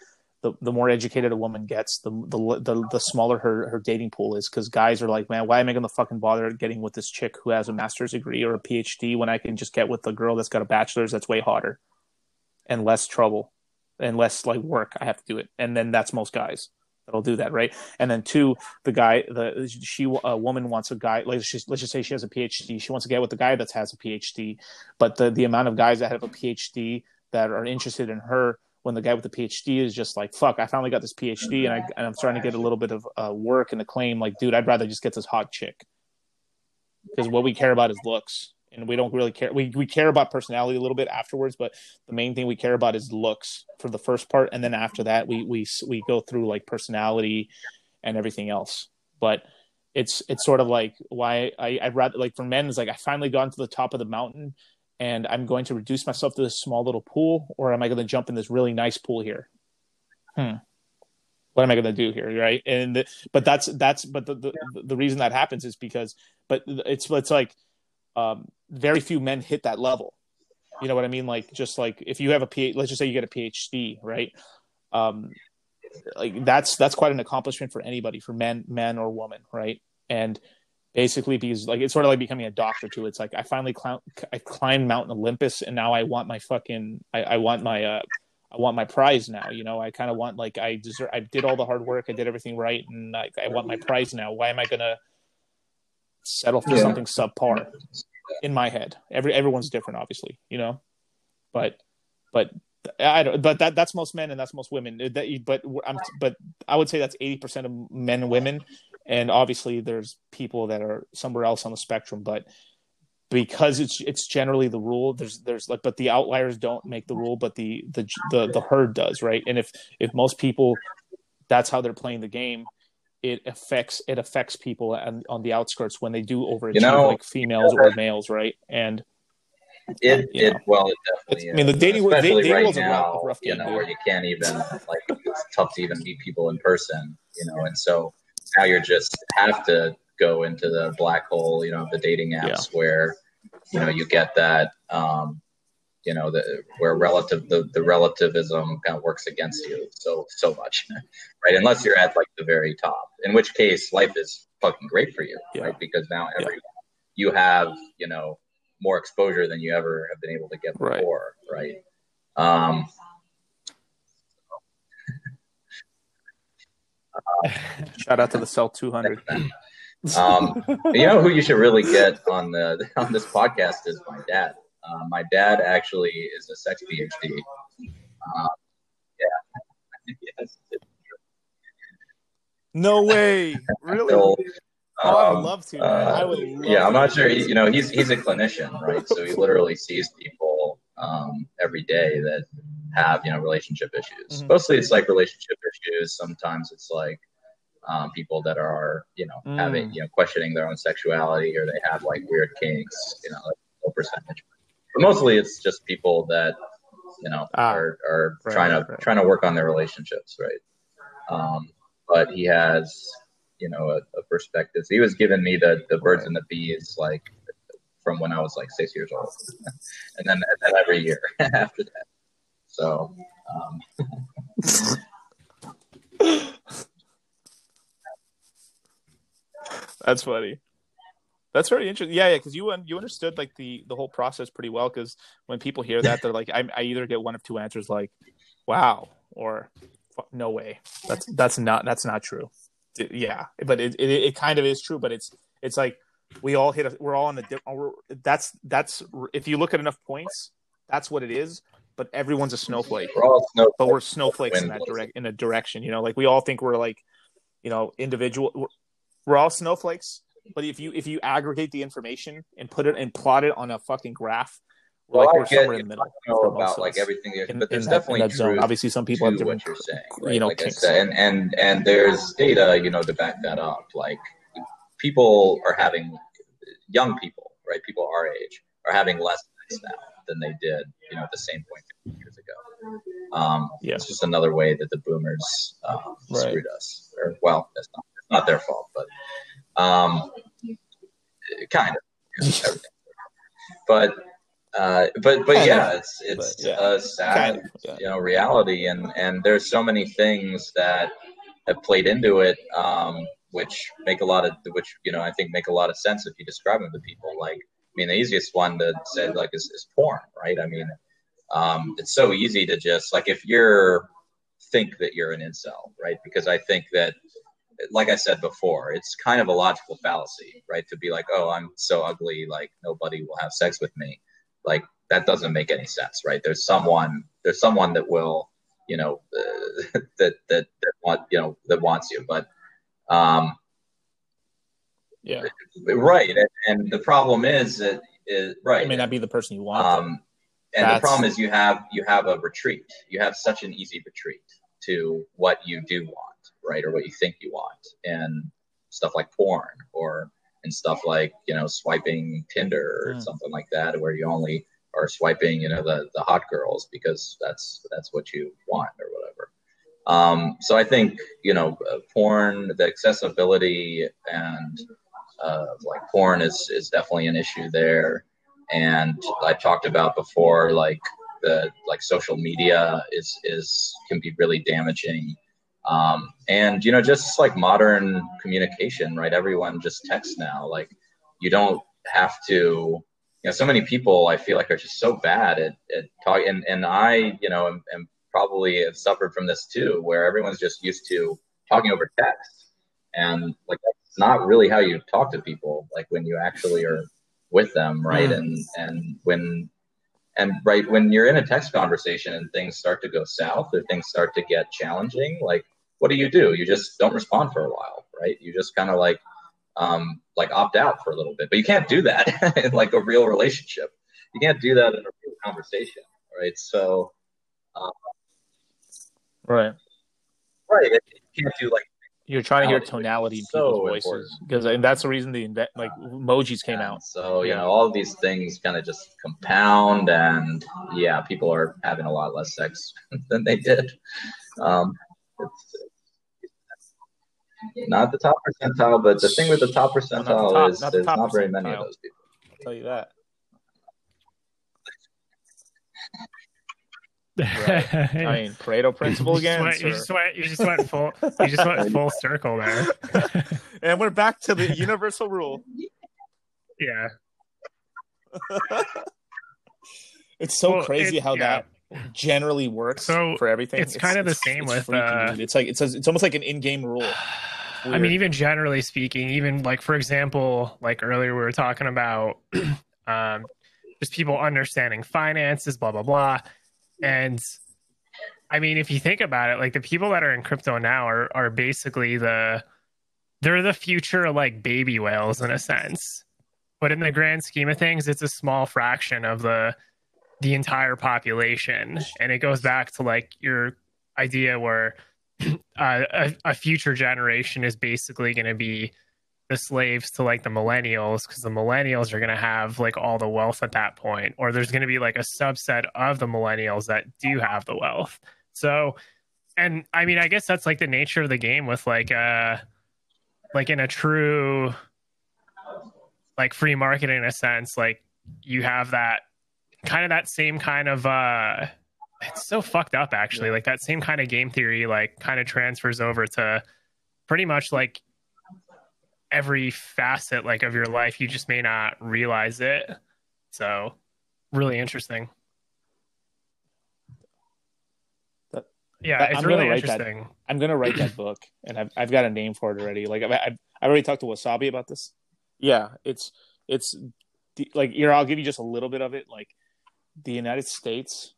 the, the more educated a woman gets, the the the, the smaller her, her dating pool is because guys are like, man, why am I going to fucking bother getting with this chick who has a master's degree or a PhD when I can just get with the girl that's got a bachelor's that's way hotter and less trouble and less like work I have to do it, and then that's most guys that'll do that, right? And then two, the guy, the she a woman wants a guy. Like let's let's just say she has a PhD. She wants to get with the guy that has a PhD, but the the amount of guys that have a PhD that are interested in her when the guy with the PhD is just like, fuck, I finally got this PhD and, I, and I'm starting to get a little bit of uh, work and acclaim. Like, dude, I'd rather just get this hot chick because what we care about is looks and we don't really care. We, we care about personality a little bit afterwards, but the main thing we care about is looks for the first part. And then after that, we, we, we go through like personality and everything else. But it's, it's sort of like why I, I'd rather like for men is like, I finally got to the top of the mountain and I'm going to reduce myself to this small little pool, or am I going to jump in this really nice pool here? Hmm. What am I going to do here, right? And the, but that's that's but the, the the reason that happens is because but it's it's like um, very few men hit that level. You know what I mean? Like just like if you have a PhD, let's just say you get a PhD, right? Um, like that's that's quite an accomplishment for anybody, for men, men or woman, right? And basically because like it's sort of like becoming a doctor too. It's like I finally cl- I climbed Mount Olympus and now I want my fucking I, I want my uh I want my prize now. You know, I kind of want like I deserve. I did all the hard work. I did everything right, and I, I want my prize now. Why am I gonna settle for yeah. something subpar? In my head, every everyone's different, obviously. You know, but but I don't. But that that's most men and that's most women. Uh, that but I'm but I would say that's eighty percent of men and women and obviously there's people that are somewhere else on the spectrum but because it's it's generally the rule there's there's like but the outliers don't make the rule but the the the, the herd does right and if if most people that's how they're playing the game it affects it affects people and on the outskirts when they do overachieve you know, like females or males right? And it, it know, well it definitely I mean the dating especially dating right now rough you know where you can't even like it's tough to even meet people in person you know? And so now you're just have to go into the black hole, you know, the dating apps yeah. where, you know, you get that, um, you know, the, where relative, the, the relativism kind of works against you so, so much, right? Unless you're at like the very top, in which case life is fucking great for you, yeah. right? Because now every, yeah. you have, you know, more exposure than you ever have been able to get before, right? right? Um, Shout out to the Cell 200. um, you know who you should really get on the on this podcast is my dad. Uh, my dad actually is a sex PhD. Uh, yeah. yes. No way! Really? So, oh, I would um, love to. Uh, I would. yeah, I'm not sure. He, you know, he's he's a clinician, right? So he literally sees people um, every day that have you know relationship issues. Mm-hmm. Mostly it's like relationship issues. Sometimes it's like um, people that are you know mm. having you know questioning their own sexuality or they have like weird kinks. You know, like low percentage. But mostly it's just people that you know ah, are are right, trying to right. trying to work on their relationships, right? Um, but he has you know a, a perspective. So he was giving me the the birds right. and the bees like from when I was like six years old, and then and then every year after that. So, um, that's funny. That's very interesting. Yeah, yeah, because you you understood like the the whole process pretty well. Because when people hear that, they're like, I, I either get one of two answers, like, "Wow," or no way. That's that's not that's not true. Yeah, but it, it it kind of is true. But it's it's like we all hit. A, we're all on the. That's that's if you look at enough points, that's what it is. But everyone's a snowflake. We're all snowflakes. But we're snowflakes in that direct in a direction. You know, like we all think we're like, you know, individual. We're, we're all snowflakes. But if you if you aggregate the information and put it and plot it on a fucking graph, well, like we're get, somewhere in the middle. Know about like everything, in, but there's definitely that, Obviously, some people have different. What you're saying, right? you know, like I and and and there's data, you know, to back that up. Like people are having young people, right? People our age are having less sex now than they did, you know, at the same point 50 years ago. Um, yeah. It's just another way that the boomers um, right. screwed us. Or, well, it's not, it's not their fault, but um, kind of. But uh, but but yeah, it's it's but, yeah. a sad kind of, yeah. you know reality, and and there's so many things that have played into it, um, which make a lot of which you know I think make a lot of sense if you describe them to people. Like I mean, the easiest one to say like is, is porn, right? I mean, um, it's so easy to just like if you're think that you're an incel, right? Because I think that like I said before, it's kind of a logical fallacy, right? To be like, oh, I'm so ugly, like nobody will have sex with me. Like that doesn't make any sense right? There's someone there's someone that will you know uh, that, that that want you know that wants you. But um yeah. Right and, and the problem is that is right. It may not be the person you want. Um and That's... the problem is you have you have a retreat. You have such an easy retreat to what you do want right or what you think you want and stuff like porn or and stuff like you know swiping Tinder or mm. something like that, where you only are swiping you know the the hot girls because that's that's what you want or whatever. Um, so I think you know uh, porn, the accessibility and uh, like porn is is definitely an issue there. And I talked about before, like the like social media is is can be really damaging um, and you know, just like modern communication, right? Everyone just texts now. Like you don't have to. You know, so many people I feel like are just so bad at, at talking, and, and I, you know, am, am probably have suffered from this too, where everyone's just used to talking over text, and like that's not really how you talk to people. Like when you actually are with them, right? Mm. And and when and right when you're in a text conversation and things start to go south or things start to get challenging, like what do you do? You just don't respond for a while, right? You just kind of like um, like opt out for a little bit, but you can't do that in like a real relationship. You can't do that in a real conversation, right? So, um, right, right. You can't do like you're trying to hear tonality in people's so voices because and that's the reason the like emojis came out so you know all these things kind of just compound and yeah people are having a lot less sex than they did um, it's, not the top percentile, but the thing with the top percentile well, the top, is not there's not very many of those people. I'll tell you that. Right. I mean, Pareto principle again. You just, went, you just went, you just went full. You just went full circle there. and we're back to the universal rule. Yeah. it's so well, crazy it, how yeah. that generally works so for everything. It's, it's kind of the same it's with. Uh, it's like it's it's almost like an in-game rule. I mean, even generally speaking, even like for example, like earlier we were talking about, um, just people understanding finances, blah blah blah, and I mean, if you think about it, like the people that are in crypto now are are basically the they're the future like baby whales in a sense, but in the grand scheme of things, it's a small fraction of the the entire population. And it goes back to like your idea where uh, a, a, future generation is basically going to be the slaves to like the millennials because the millennials are going to have like all the wealth at that point or there's going to be like a subset of the millennials that do have the wealth so and i mean i guess that's like the nature of the game with like uh like in a true like free market in a sense like you have that kind of that same kind of uh it's so fucked up actually. Yeah. Like that same kind of game theory like kind of transfers over to pretty much like every facet like of your life. You just may not realize it. So really interesting. That Yeah, But it's I'm gonna really write that- interesting. I'm gonna write that book, and I've I've got a name for it already. Like I've I've, I've already talked to Wasabi about this. Yeah, it's it's the- like here. I'll give you just a little bit of it. Like the United States,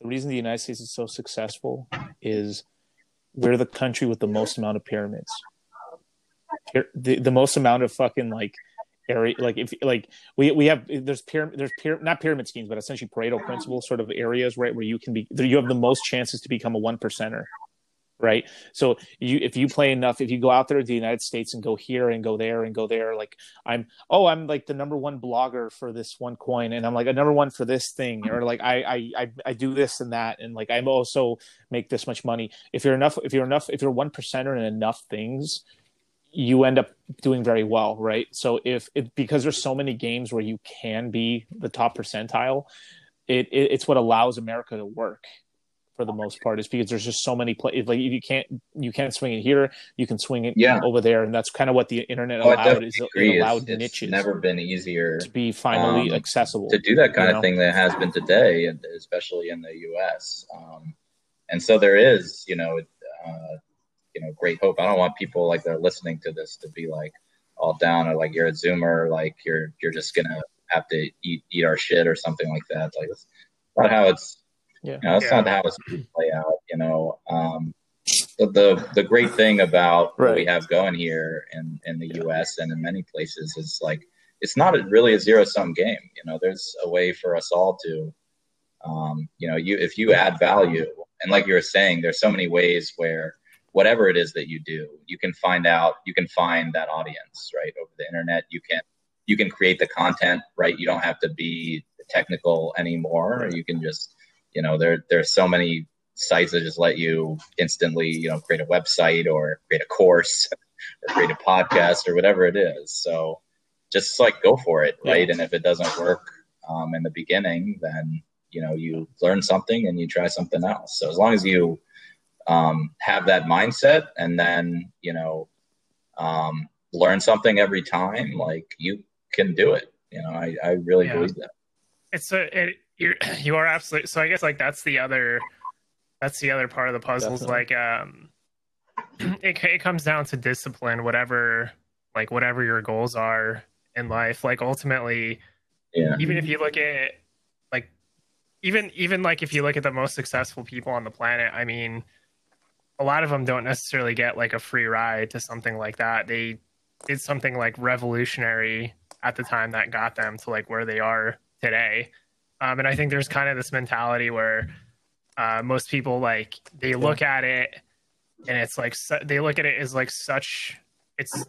the reason the United States is so successful is we're the country with the most amount of pyramids. The the most amount of fucking like area like if like we we have there's pyramid there's pyramid not pyramid schemes but essentially Pareto principle sort of areas right where you can be you have the most chances to become a one percenter right? So you if you play enough if you go out there to the united states and go here and go there and go there like i'm oh i'm like the number one blogger for this one coin and i'm like a number one for this thing or like i i i, do this and that and like i'm also make this much money. If you're enough if you're enough if you're one percenter in enough things you end up doing very well right? So if it because there's so many games where you can be the top percentile it, it it's what allows america to work for the most part is because there's just so many play like you can't you can't swing it here you can swing it Yeah. over there and that's kind of what the internet Oh, allowed is it It's, allowed it's niches never been easier to be finally um, accessible to do that kind of know? thing that has been today, and especially in the U.S. Um, and so there is, you know, uh, you know, great hope. I don't want people like they're listening to this to be like all down or like you're a Zoomer, like you're you're just gonna have to eat eat our shit or something like that. Like that's not how it's. Yeah. You know, that's Yeah. not how it's gonna play out. You know. Um, the, the the great thing about what we have going here in in the U.S. and in many places is like it's not a, really a zero sum game. You know, there's a way for us all to, um, you know, you if you add value, and like you were saying, there's so many ways where whatever it is that you do, you can find out, you can find that audience right over the internet. You can you can create the content right. You don't have to be technical anymore. You can just, you know, there there's so many sites that just let you instantly, you know, create a website or create a course or create a podcast or whatever it is. So just like go for it, right? Yeah. And if it doesn't work um, in the beginning, then you know you learn something and you try something else. So as long as you um, have that mindset and then you know um, learn something every time, like you can do it. You know, I, I really Yeah. believe that. it's a it, you're you are absolutely so i guess like that's the other that's the other part of the puzzle is like um it, it comes down to discipline whatever like whatever your goals are in life. Like ultimately Yeah. even if you look at like even even like if you look at the most successful people on the planet i mean a lot of them don't necessarily get like a free ride to something like that. They did something like revolutionary at the time that got them to like where they are today um, and i think there's kind of this mentality where uh, most people like they look at it and it's like su- they look at it as like such it's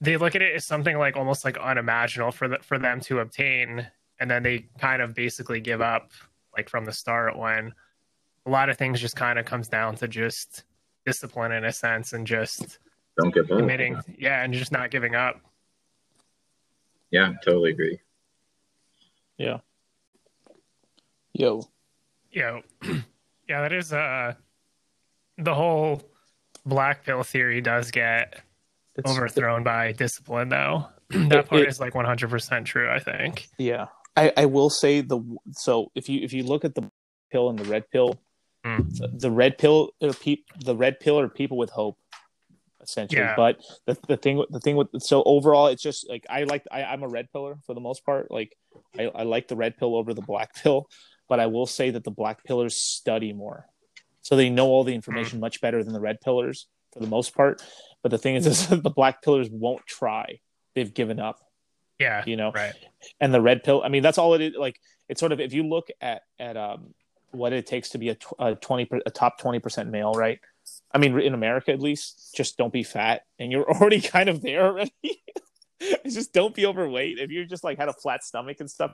they look at it as something like almost like unimaginable for the, for them to obtain and then they kind of basically give up like from the start when a lot of things just kind of comes down to just discipline in a sense and just Don't give up. committing yeah and just not giving up Yeah, totally agree. Yo know yeah that is uh the whole black pill theory does get it's overthrown by discipline though that part it- is like 100% true i think Yeah, I, I will say the so if you if you look at the pill and the red pill, Hmm. the, the red pill are peop, the red pill are people with hope, essentially. Yeah. But the the thing the thing with so overall, it's just like I like I, I'm a red pillar for the most part. Like I, I like the red pill over the black pill, but I will say that the black pillars study more, so they know all the information much better than the red pillars for the most part. But the thing is, is the black pillars won't try; they've given up. yeah You know, right. And the red pill i mean that's all it is. Like it's sort of if you look at at um what it takes to be a, a 20 a top 20% male right? I mean in america at least just don't be fat. And you're already kind of there already. It's just don't be overweight. If you just like had a flat stomach and stuff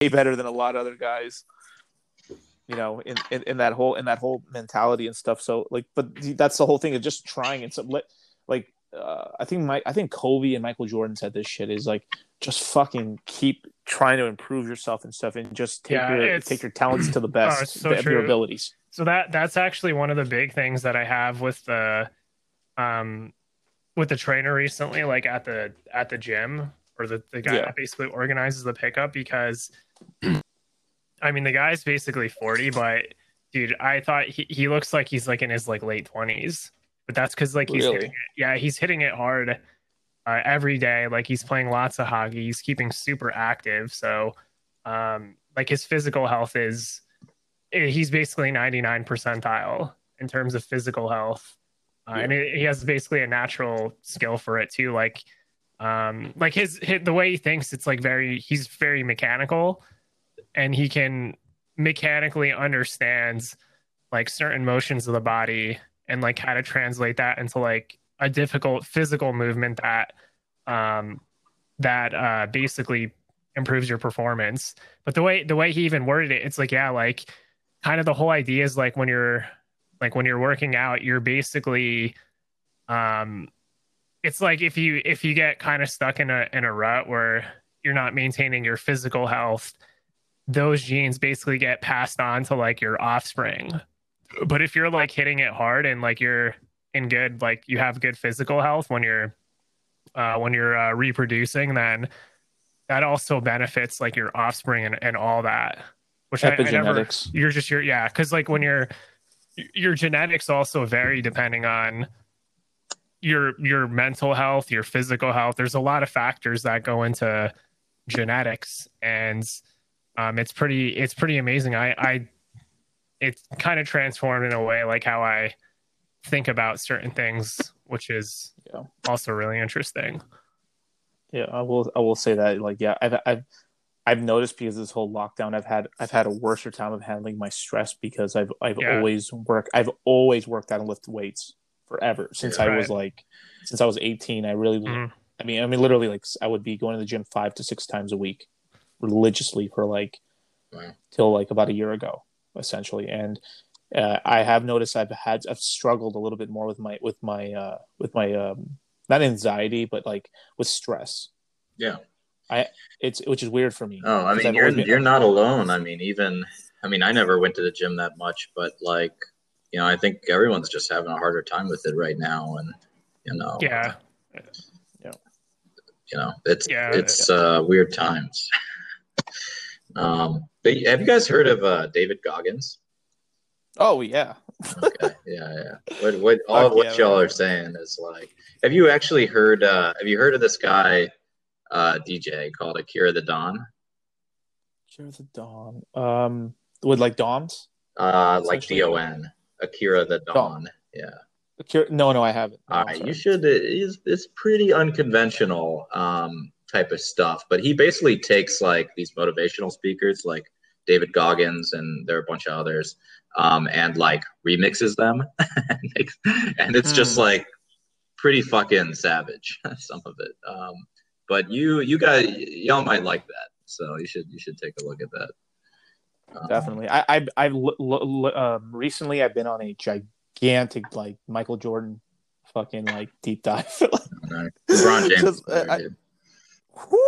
way better than a lot of other guys you know in, in in that whole in that whole mentality and stuff. So like but that's the whole thing of just trying and some like uh, I think Mike, I think Kobe and Michael Jordan said this shit is like just fucking keep trying to improve yourself and stuff, and just take Yeah, your take your talents to the best it's so of your abilities. so that that's actually one of the big things that i have with the um with the trainer recently like at the at the gym or the, the guy Yeah. that basically organizes the pickup because i mean the guy's basically 40 but dude, I thought he, he looks like he's like in his like late twenties, but that's because like he's Really? hitting it. yeah he's hitting it hard uh, every day. Like he's playing lots of hockey. He's keeping super active. So, um, like his physical health is eh, he's basically 99 percentile in terms of physical health, uh, and he he has basically a natural skill for it too. Like, um, like his, his the way he thinks, it's like very he's very mechanical, and he can mechanically understands like certain motions of the body and like how to translate that into like a difficult physical movement that um that uh basically improves your performance. But the way the way he even worded it it's like yeah like kind of the whole idea is like when you're like when you're working out you're basically um it's like if you if you get kind of stuck in a in a rut where you're not maintaining your physical health those genes basically get passed on to like your offspring but if you're like hitting it hard and like you're in good like you have good physical health when you're uh when you're uh, reproducing then that also benefits like your offspring and, and all that which I, I never Epigenetics. you're just your yeah because like when you're your genetics also vary depending on your your mental health your physical health there's a lot of factors that go into genetics and um it's pretty it's pretty amazing i i it's kind of transformed in a way like how i think about certain things which is Yeah. also really interesting Yeah, I will. I will say that. Like, yeah, I've I've I've noticed because this whole lockdown, I've had I've had a worser time of handling my stress because I've I've Yeah. always worked. I've always worked out and lifted weights forever since. I was like since I was eighteen. I really. Mhm. I mean, I mean, literally, like I would be going to the gym five to six times a week, religiously for like Wow. till like about a year ago, essentially. And uh, I have noticed I've had I've struggled a little bit more with my with my uh, with my um, not anxiety, but like with stress. Yeah. I it's which is weird for me. Oh, I mean, I've you're been- you're not alone. I mean, even I mean, I never went to the gym that much, but like, you know, I think everyone's just having a harder time with it right now, and you know, yeah yeah, you know, it's Yeah. it's uh, weird times. um, but have you guys heard of uh, David Goggins? Oh yeah. Okay, yeah, yeah. What what all of Fuck what yeah, y'all man. are saying is like, have you actually heard? Uh, have you heard of this guy, uh, DJ called Akira the Don? Share the Dawn. Um, with like Dawns. Uh, like Essentially. D O N, Akira the Don. Yeah. Akira- No, no, I haven't. No, All right, you should. It's, it's pretty unconventional um, type of stuff, but he basically takes like these motivational speakers, like David Goggins, and there are a bunch of others, um, and like remixes them, and it's just Hmm. like pretty fucking savage, some of it. Um, but you, you guys, y'all might like that, so you should, you should take a look at that. Definitely. I I I've l- l- l- um, recently I've been on a gigantic like Michael Jordan fucking like deep dive. no, LeBron James. Just, is I- dude. Woo!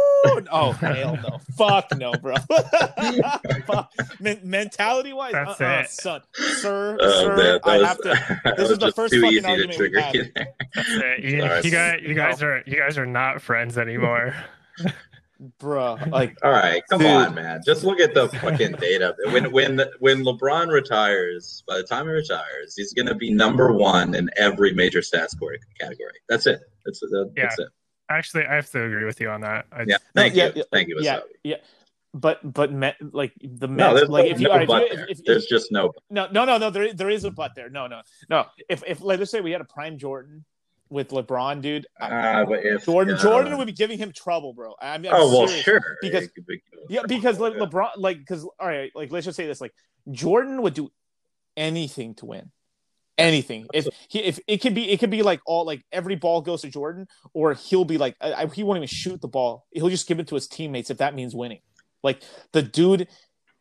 Oh hell no! Fuck no, bro. Men- mentality wise, That's uh-uh, it. son, sir, Oh, sir, man, that I was- have to. this is the first too fucking easy to argument we trigger had. you there. That's it. You, you guys you guys are you guys are not friends anymore bro. Like, All right, come Dude. on, man. Just look at the fucking data. When when when LeBron retires, by the time he retires, he's gonna be number one in every major stats score category. That's it. That's that, that's it. actually i have to agree with you on that I, Yeah. Thank yeah, you. yeah, Thank you. yeah, Wasabi. yeah. But but me, like the No, there's like no, if you, no all right, but if you if, if, there's just no. No, no, no, no. There, there is a but there. No, no, no. If, if like, let's say we had a prime Jordan with LeBron, dude, Uh, but if Jordan, uh, Jordan would be giving him trouble, bro. I mean, I'm Oh well, sure. because- be- Yeah, because Le- Yeah. LeBron, like, because all right, like, let's just say this: like, Jordan would do anything to win, anything. If he, if it could be, it could be like all like every ball goes to Jordan, or he'll be like, I, I- he won't even shoot the ball. He'll just give it to his teammates if that means winning. Like the dude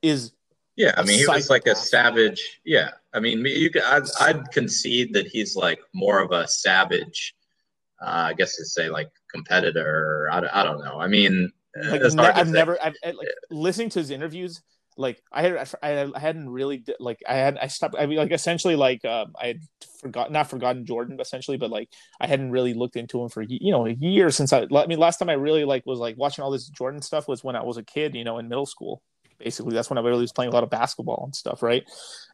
is Yeah, I mean, he was like a savage. Yeah, I mean, you could. I'd, I'd concede that he's like more of a savage. Uh, I guess to say like competitor. I, I don't know. I mean, like ne- I've say. never I've like listening to his interviews like I had I, I hadn't really like I had I stopped I mean like essentially like um I had forgotten not forgotten Jordan essentially but like I hadn't really looked into him for you know a year since I I mean last time I really like was like watching all this Jordan stuff was when I was a kid you know in middle school basically that's when I really was playing a lot of basketball and stuff, right?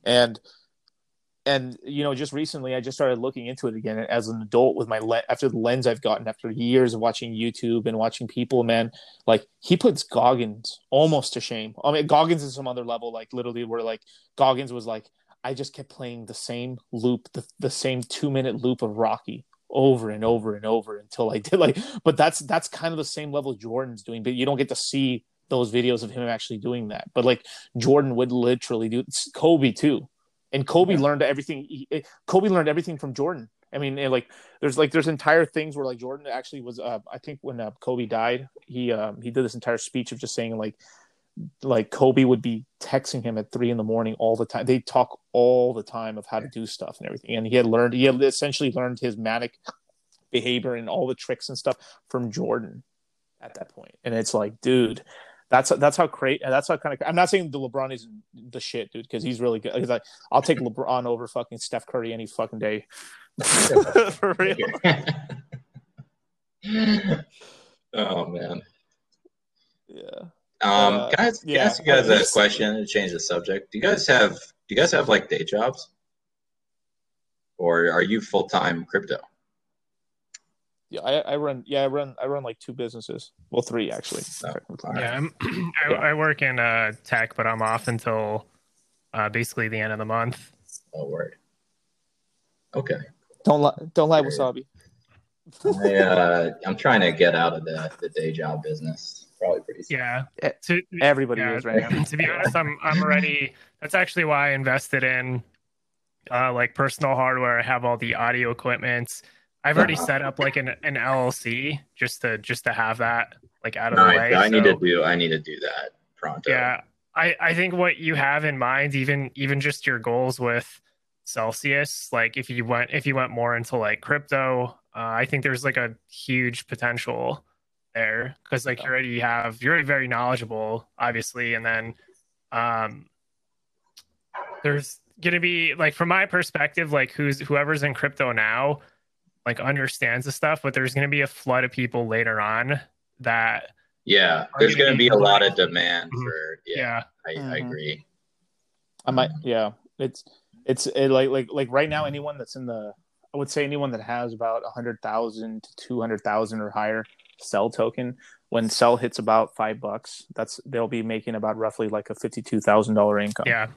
And and you know, just recently I just started looking into it again as an adult with my le- after the lens I've gotten after years of watching YouTube and watching people, man. Like he puts Goggins almost to shame. I mean, Goggins is some other level, like literally where like Goggins was like, I just kept playing the same loop, the, the same two minute loop of Rocky over and over and over until I did like. But that's that's kind of the same level Jordan's doing, but you don't get to see those videos of him actually doing that. But like Jordan would literally do Kobe too and Kobe yeah. learned everything. He, eh, Kobe learned everything from Jordan. I mean, eh, like there's like there's entire things where like Jordan actually was. Uh, I think when uh, Kobe died, he um, he did this entire speech of just saying like like Kobe would be texting him at three in the morning all the time. They talk all the time of how to do stuff and everything. And he had learned he had essentially learned his manic behavior and all the tricks and stuff from Jordan at that point. And it's like, dude, that's that's how great. That's how kind of. I'm not saying the LeBron is the shit, dude, because he's really good. Like, I'll take LeBron over fucking Steph Curry any fucking day. For real. oh man. Yeah. Um, uh, can I, can yeah, ask you guys a question to change the subject? Do you guys have do you guys have like day jobs, or are you full time crypto? Yeah, I, I, run. Yeah, I run. I run like two businesses. Well, three actually. Yeah, I'm, I, yeah. I, work in uh, tech, but I'm off until uh, basically the end of the month. Oh, word. Okay. Don't lie. Don't lie, Wasabi. I, uh, I'm trying to get out of the, the day job business. Probably pretty. Soon. Yeah. To, Everybody yeah, is right now. to be honest, I'm I'm already. That's actually why I invested in uh, like personal hardware. I have all the audio equipment. I've already set up like an, an LLC just to just to have that like out of no, the way. I, I so, need to do I need to do that pronto. Yeah. I, I think what you have in mind, even even just your goals with Celsius, like if you went if you went more into like crypto, uh, I think there's like a huge potential there because like you already have you're already very knowledgeable, obviously, and then um there's gonna be like from my perspective, like who's whoever's in crypto now, like understands the stuff, but there's going to be a flood of people later on that. Yeah, there's going to be a lot of demand mm-hmm. for. Yeah, yeah. I, mm-hmm. I, agree. I might. Yeah, it's it's it like like like right now, anyone that's in the, I would say anyone that has about a hundred thousand to two hundred thousand or higher CEL token. When CEL hits about five bucks, that's they'll be making about roughly like a fifty-two thousand dollar income. Yeah,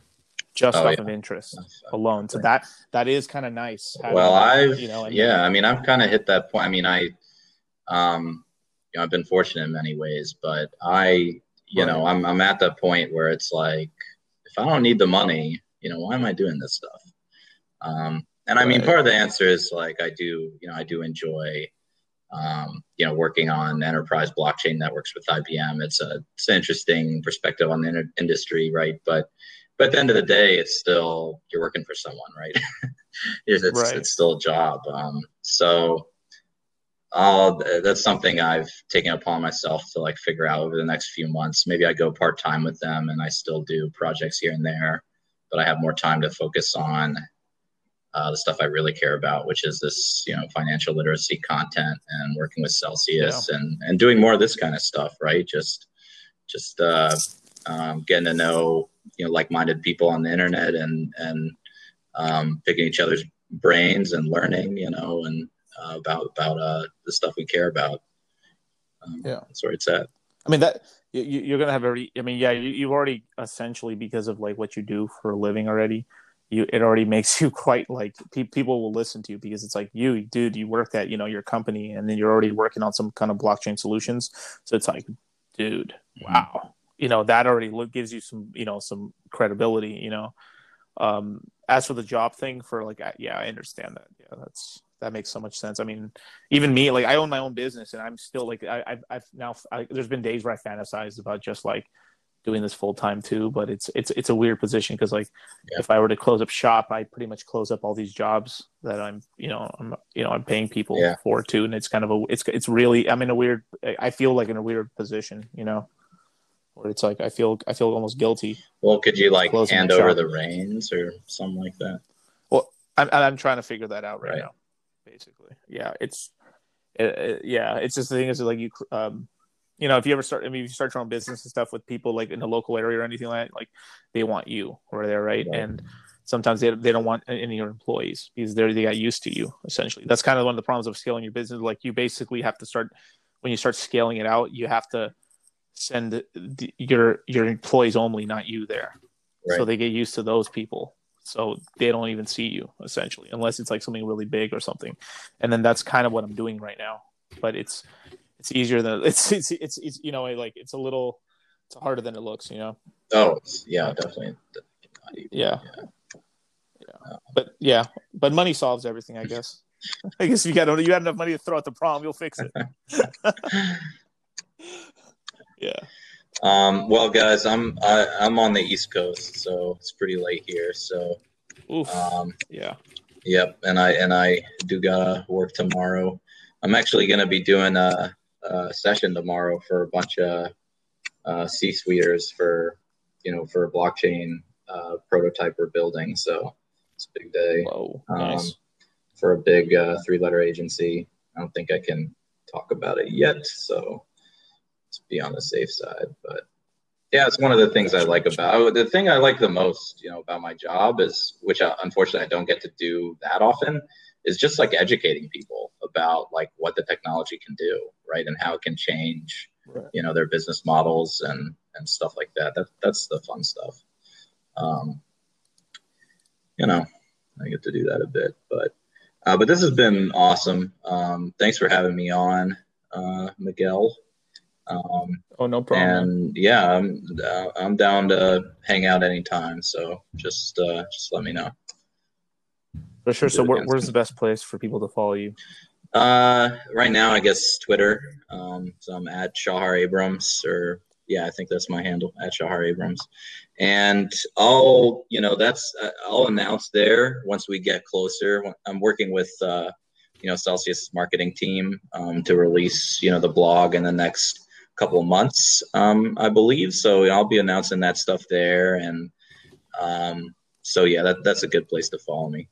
just oh, off yeah. of interest alone. So that that is kind of nice. Well, I've you know, yeah, I mean, I've kind of hit that point. I mean, I, um, you know, I've been fortunate in many ways, but I, you right. know, I'm I'm at that point where it's like, if I don't need the money, you know, why am I doing this stuff? Um, and I mean, part of the answer is like I do, you know, I do enjoy. Um, you know, working on enterprise blockchain networks with IBM, it's a it's an interesting perspective on the in- industry, right? But but at the end of the day, it's still you're working for someone, right? it's, right. it's still a job. Um, so I'll, that's something I've taken upon myself to like figure out over the next few months. Maybe I go part time with them and I still do projects here and there, but I have more time to focus on uh, the stuff I really care about, which is this, you know, financial literacy content and working with Celsius yeah. and and doing more of this kind of stuff, right? Just just uh, um, getting to know you know like-minded people on the internet and and um, picking each other's brains and learning, you know, and uh, about about uh, the stuff we care about. Um, yeah, that's where it's at. I mean that you, are gonna have every. I mean, yeah, you, you've already essentially because of like what you do for a living already. You it already makes you quite like pe- people will listen to you because it's like you, dude, you work at you know your company and then you're already working on some kind of blockchain solutions. So it's like, dude, mm-hmm. wow, you know that already gives you some you know some credibility you know. Um as for the job thing for like yeah i understand that. Yeah that's that makes so much sense. I mean even me like i own my own business and i'm still like I, have I've now I, there's been days where i fantasized about just like doing this full time too but it's it's it's a weird position because like yeah. if i were to close up shop i pretty much close up all these jobs that i'm you know i'm you know i'm paying people yeah. for too. And it's kind of a it's it's really i'm in a weird i feel like in a weird position you know where it's like I feel I feel almost guilty. Well, could you like hand over the reins or something like that? Well, I'm I'm trying to figure that out right, right. now. Basically, yeah, it's it, it, yeah, it's just the thing is like you um you know, if you ever start, I mean, if you start your own business and stuff with people like in the local area or anything like that, like they want you or they're right? right. And sometimes they, they don't want any of your employees because they they got used to you essentially. That's kind of one of the problems of scaling your business. Like you basically have to start when you start scaling it out, you have to send the, your your employees only, not you there. Right. So they get used to those people. So they don't even see you essentially, unless it's like something really big or something. And then that's kind of what I'm doing right now. But it's it's easier than it's it's it's, it's you know like it's a little it's harder than it looks. You know. Oh yeah, definitely. Yeah. yeah. Yeah. But yeah, but money solves everything, I guess. I guess if you got you got enough money to throw at the prom, you'll fix it. yeah. Um, well, guys, I'm I, I'm on the East Coast, so it's pretty late here. So, Oof. Um, yeah. Yep, and I and I do gotta work tomorrow. I'm actually gonna be doing a, a session tomorrow for a bunch of uh, C-suiters for you know for a blockchain uh, prototype we're building. So it's a big day. Whoa, um, nice. For a big uh, three-letter agency. I don't think I can talk about it yet, so be on the safe side. But yeah, it's one of the things I like about the thing I like the most, you know, about my job is, which I, unfortunately I don't get to do that often, is just like educating people about like what the technology can do, right, and how it can change, right. you know, their business models and and stuff like that. That that's the fun stuff. Um, you know, I get to do that a bit, but uh, but this has been awesome. Um, thanks for having me on, uh, Miguel. Um, oh, no problem. And yeah, I'm uh, I'm down to hang out anytime. So just uh, just let me know. For sure. So where, where's the best place for people to follow you? Uh, right now, I guess Twitter. Um, so I'm at Shahar Abrams, or yeah, I think that's my handle at Shahar Abrams. And I'll, you know, that's uh, I'll announce there once we get closer. I'm working with, uh, you know, Celsius marketing team um, to release, you know, the blog in the next couple of months, um, I believe. So I'll be announcing that stuff there, and um, so yeah, that that's a good place to follow me.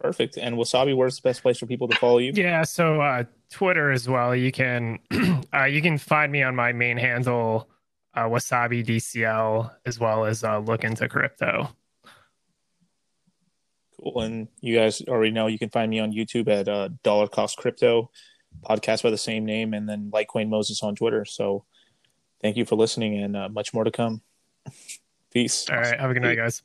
Perfect. And Wasabi, where's the best place for people to follow you? Yeah, so uh, Twitter as well. You can uh, you can find me on my main handle, uh, Wasabi DCL, as well as uh, look into crypto. Cool. And you guys already know you can find me on YouTube at uh, Dollar Cost Crypto podcast by the same name, and then Litecoin Moses on Twitter. So thank you for listening, and uh, much more to come. Peace. All right. Have a good night, guys.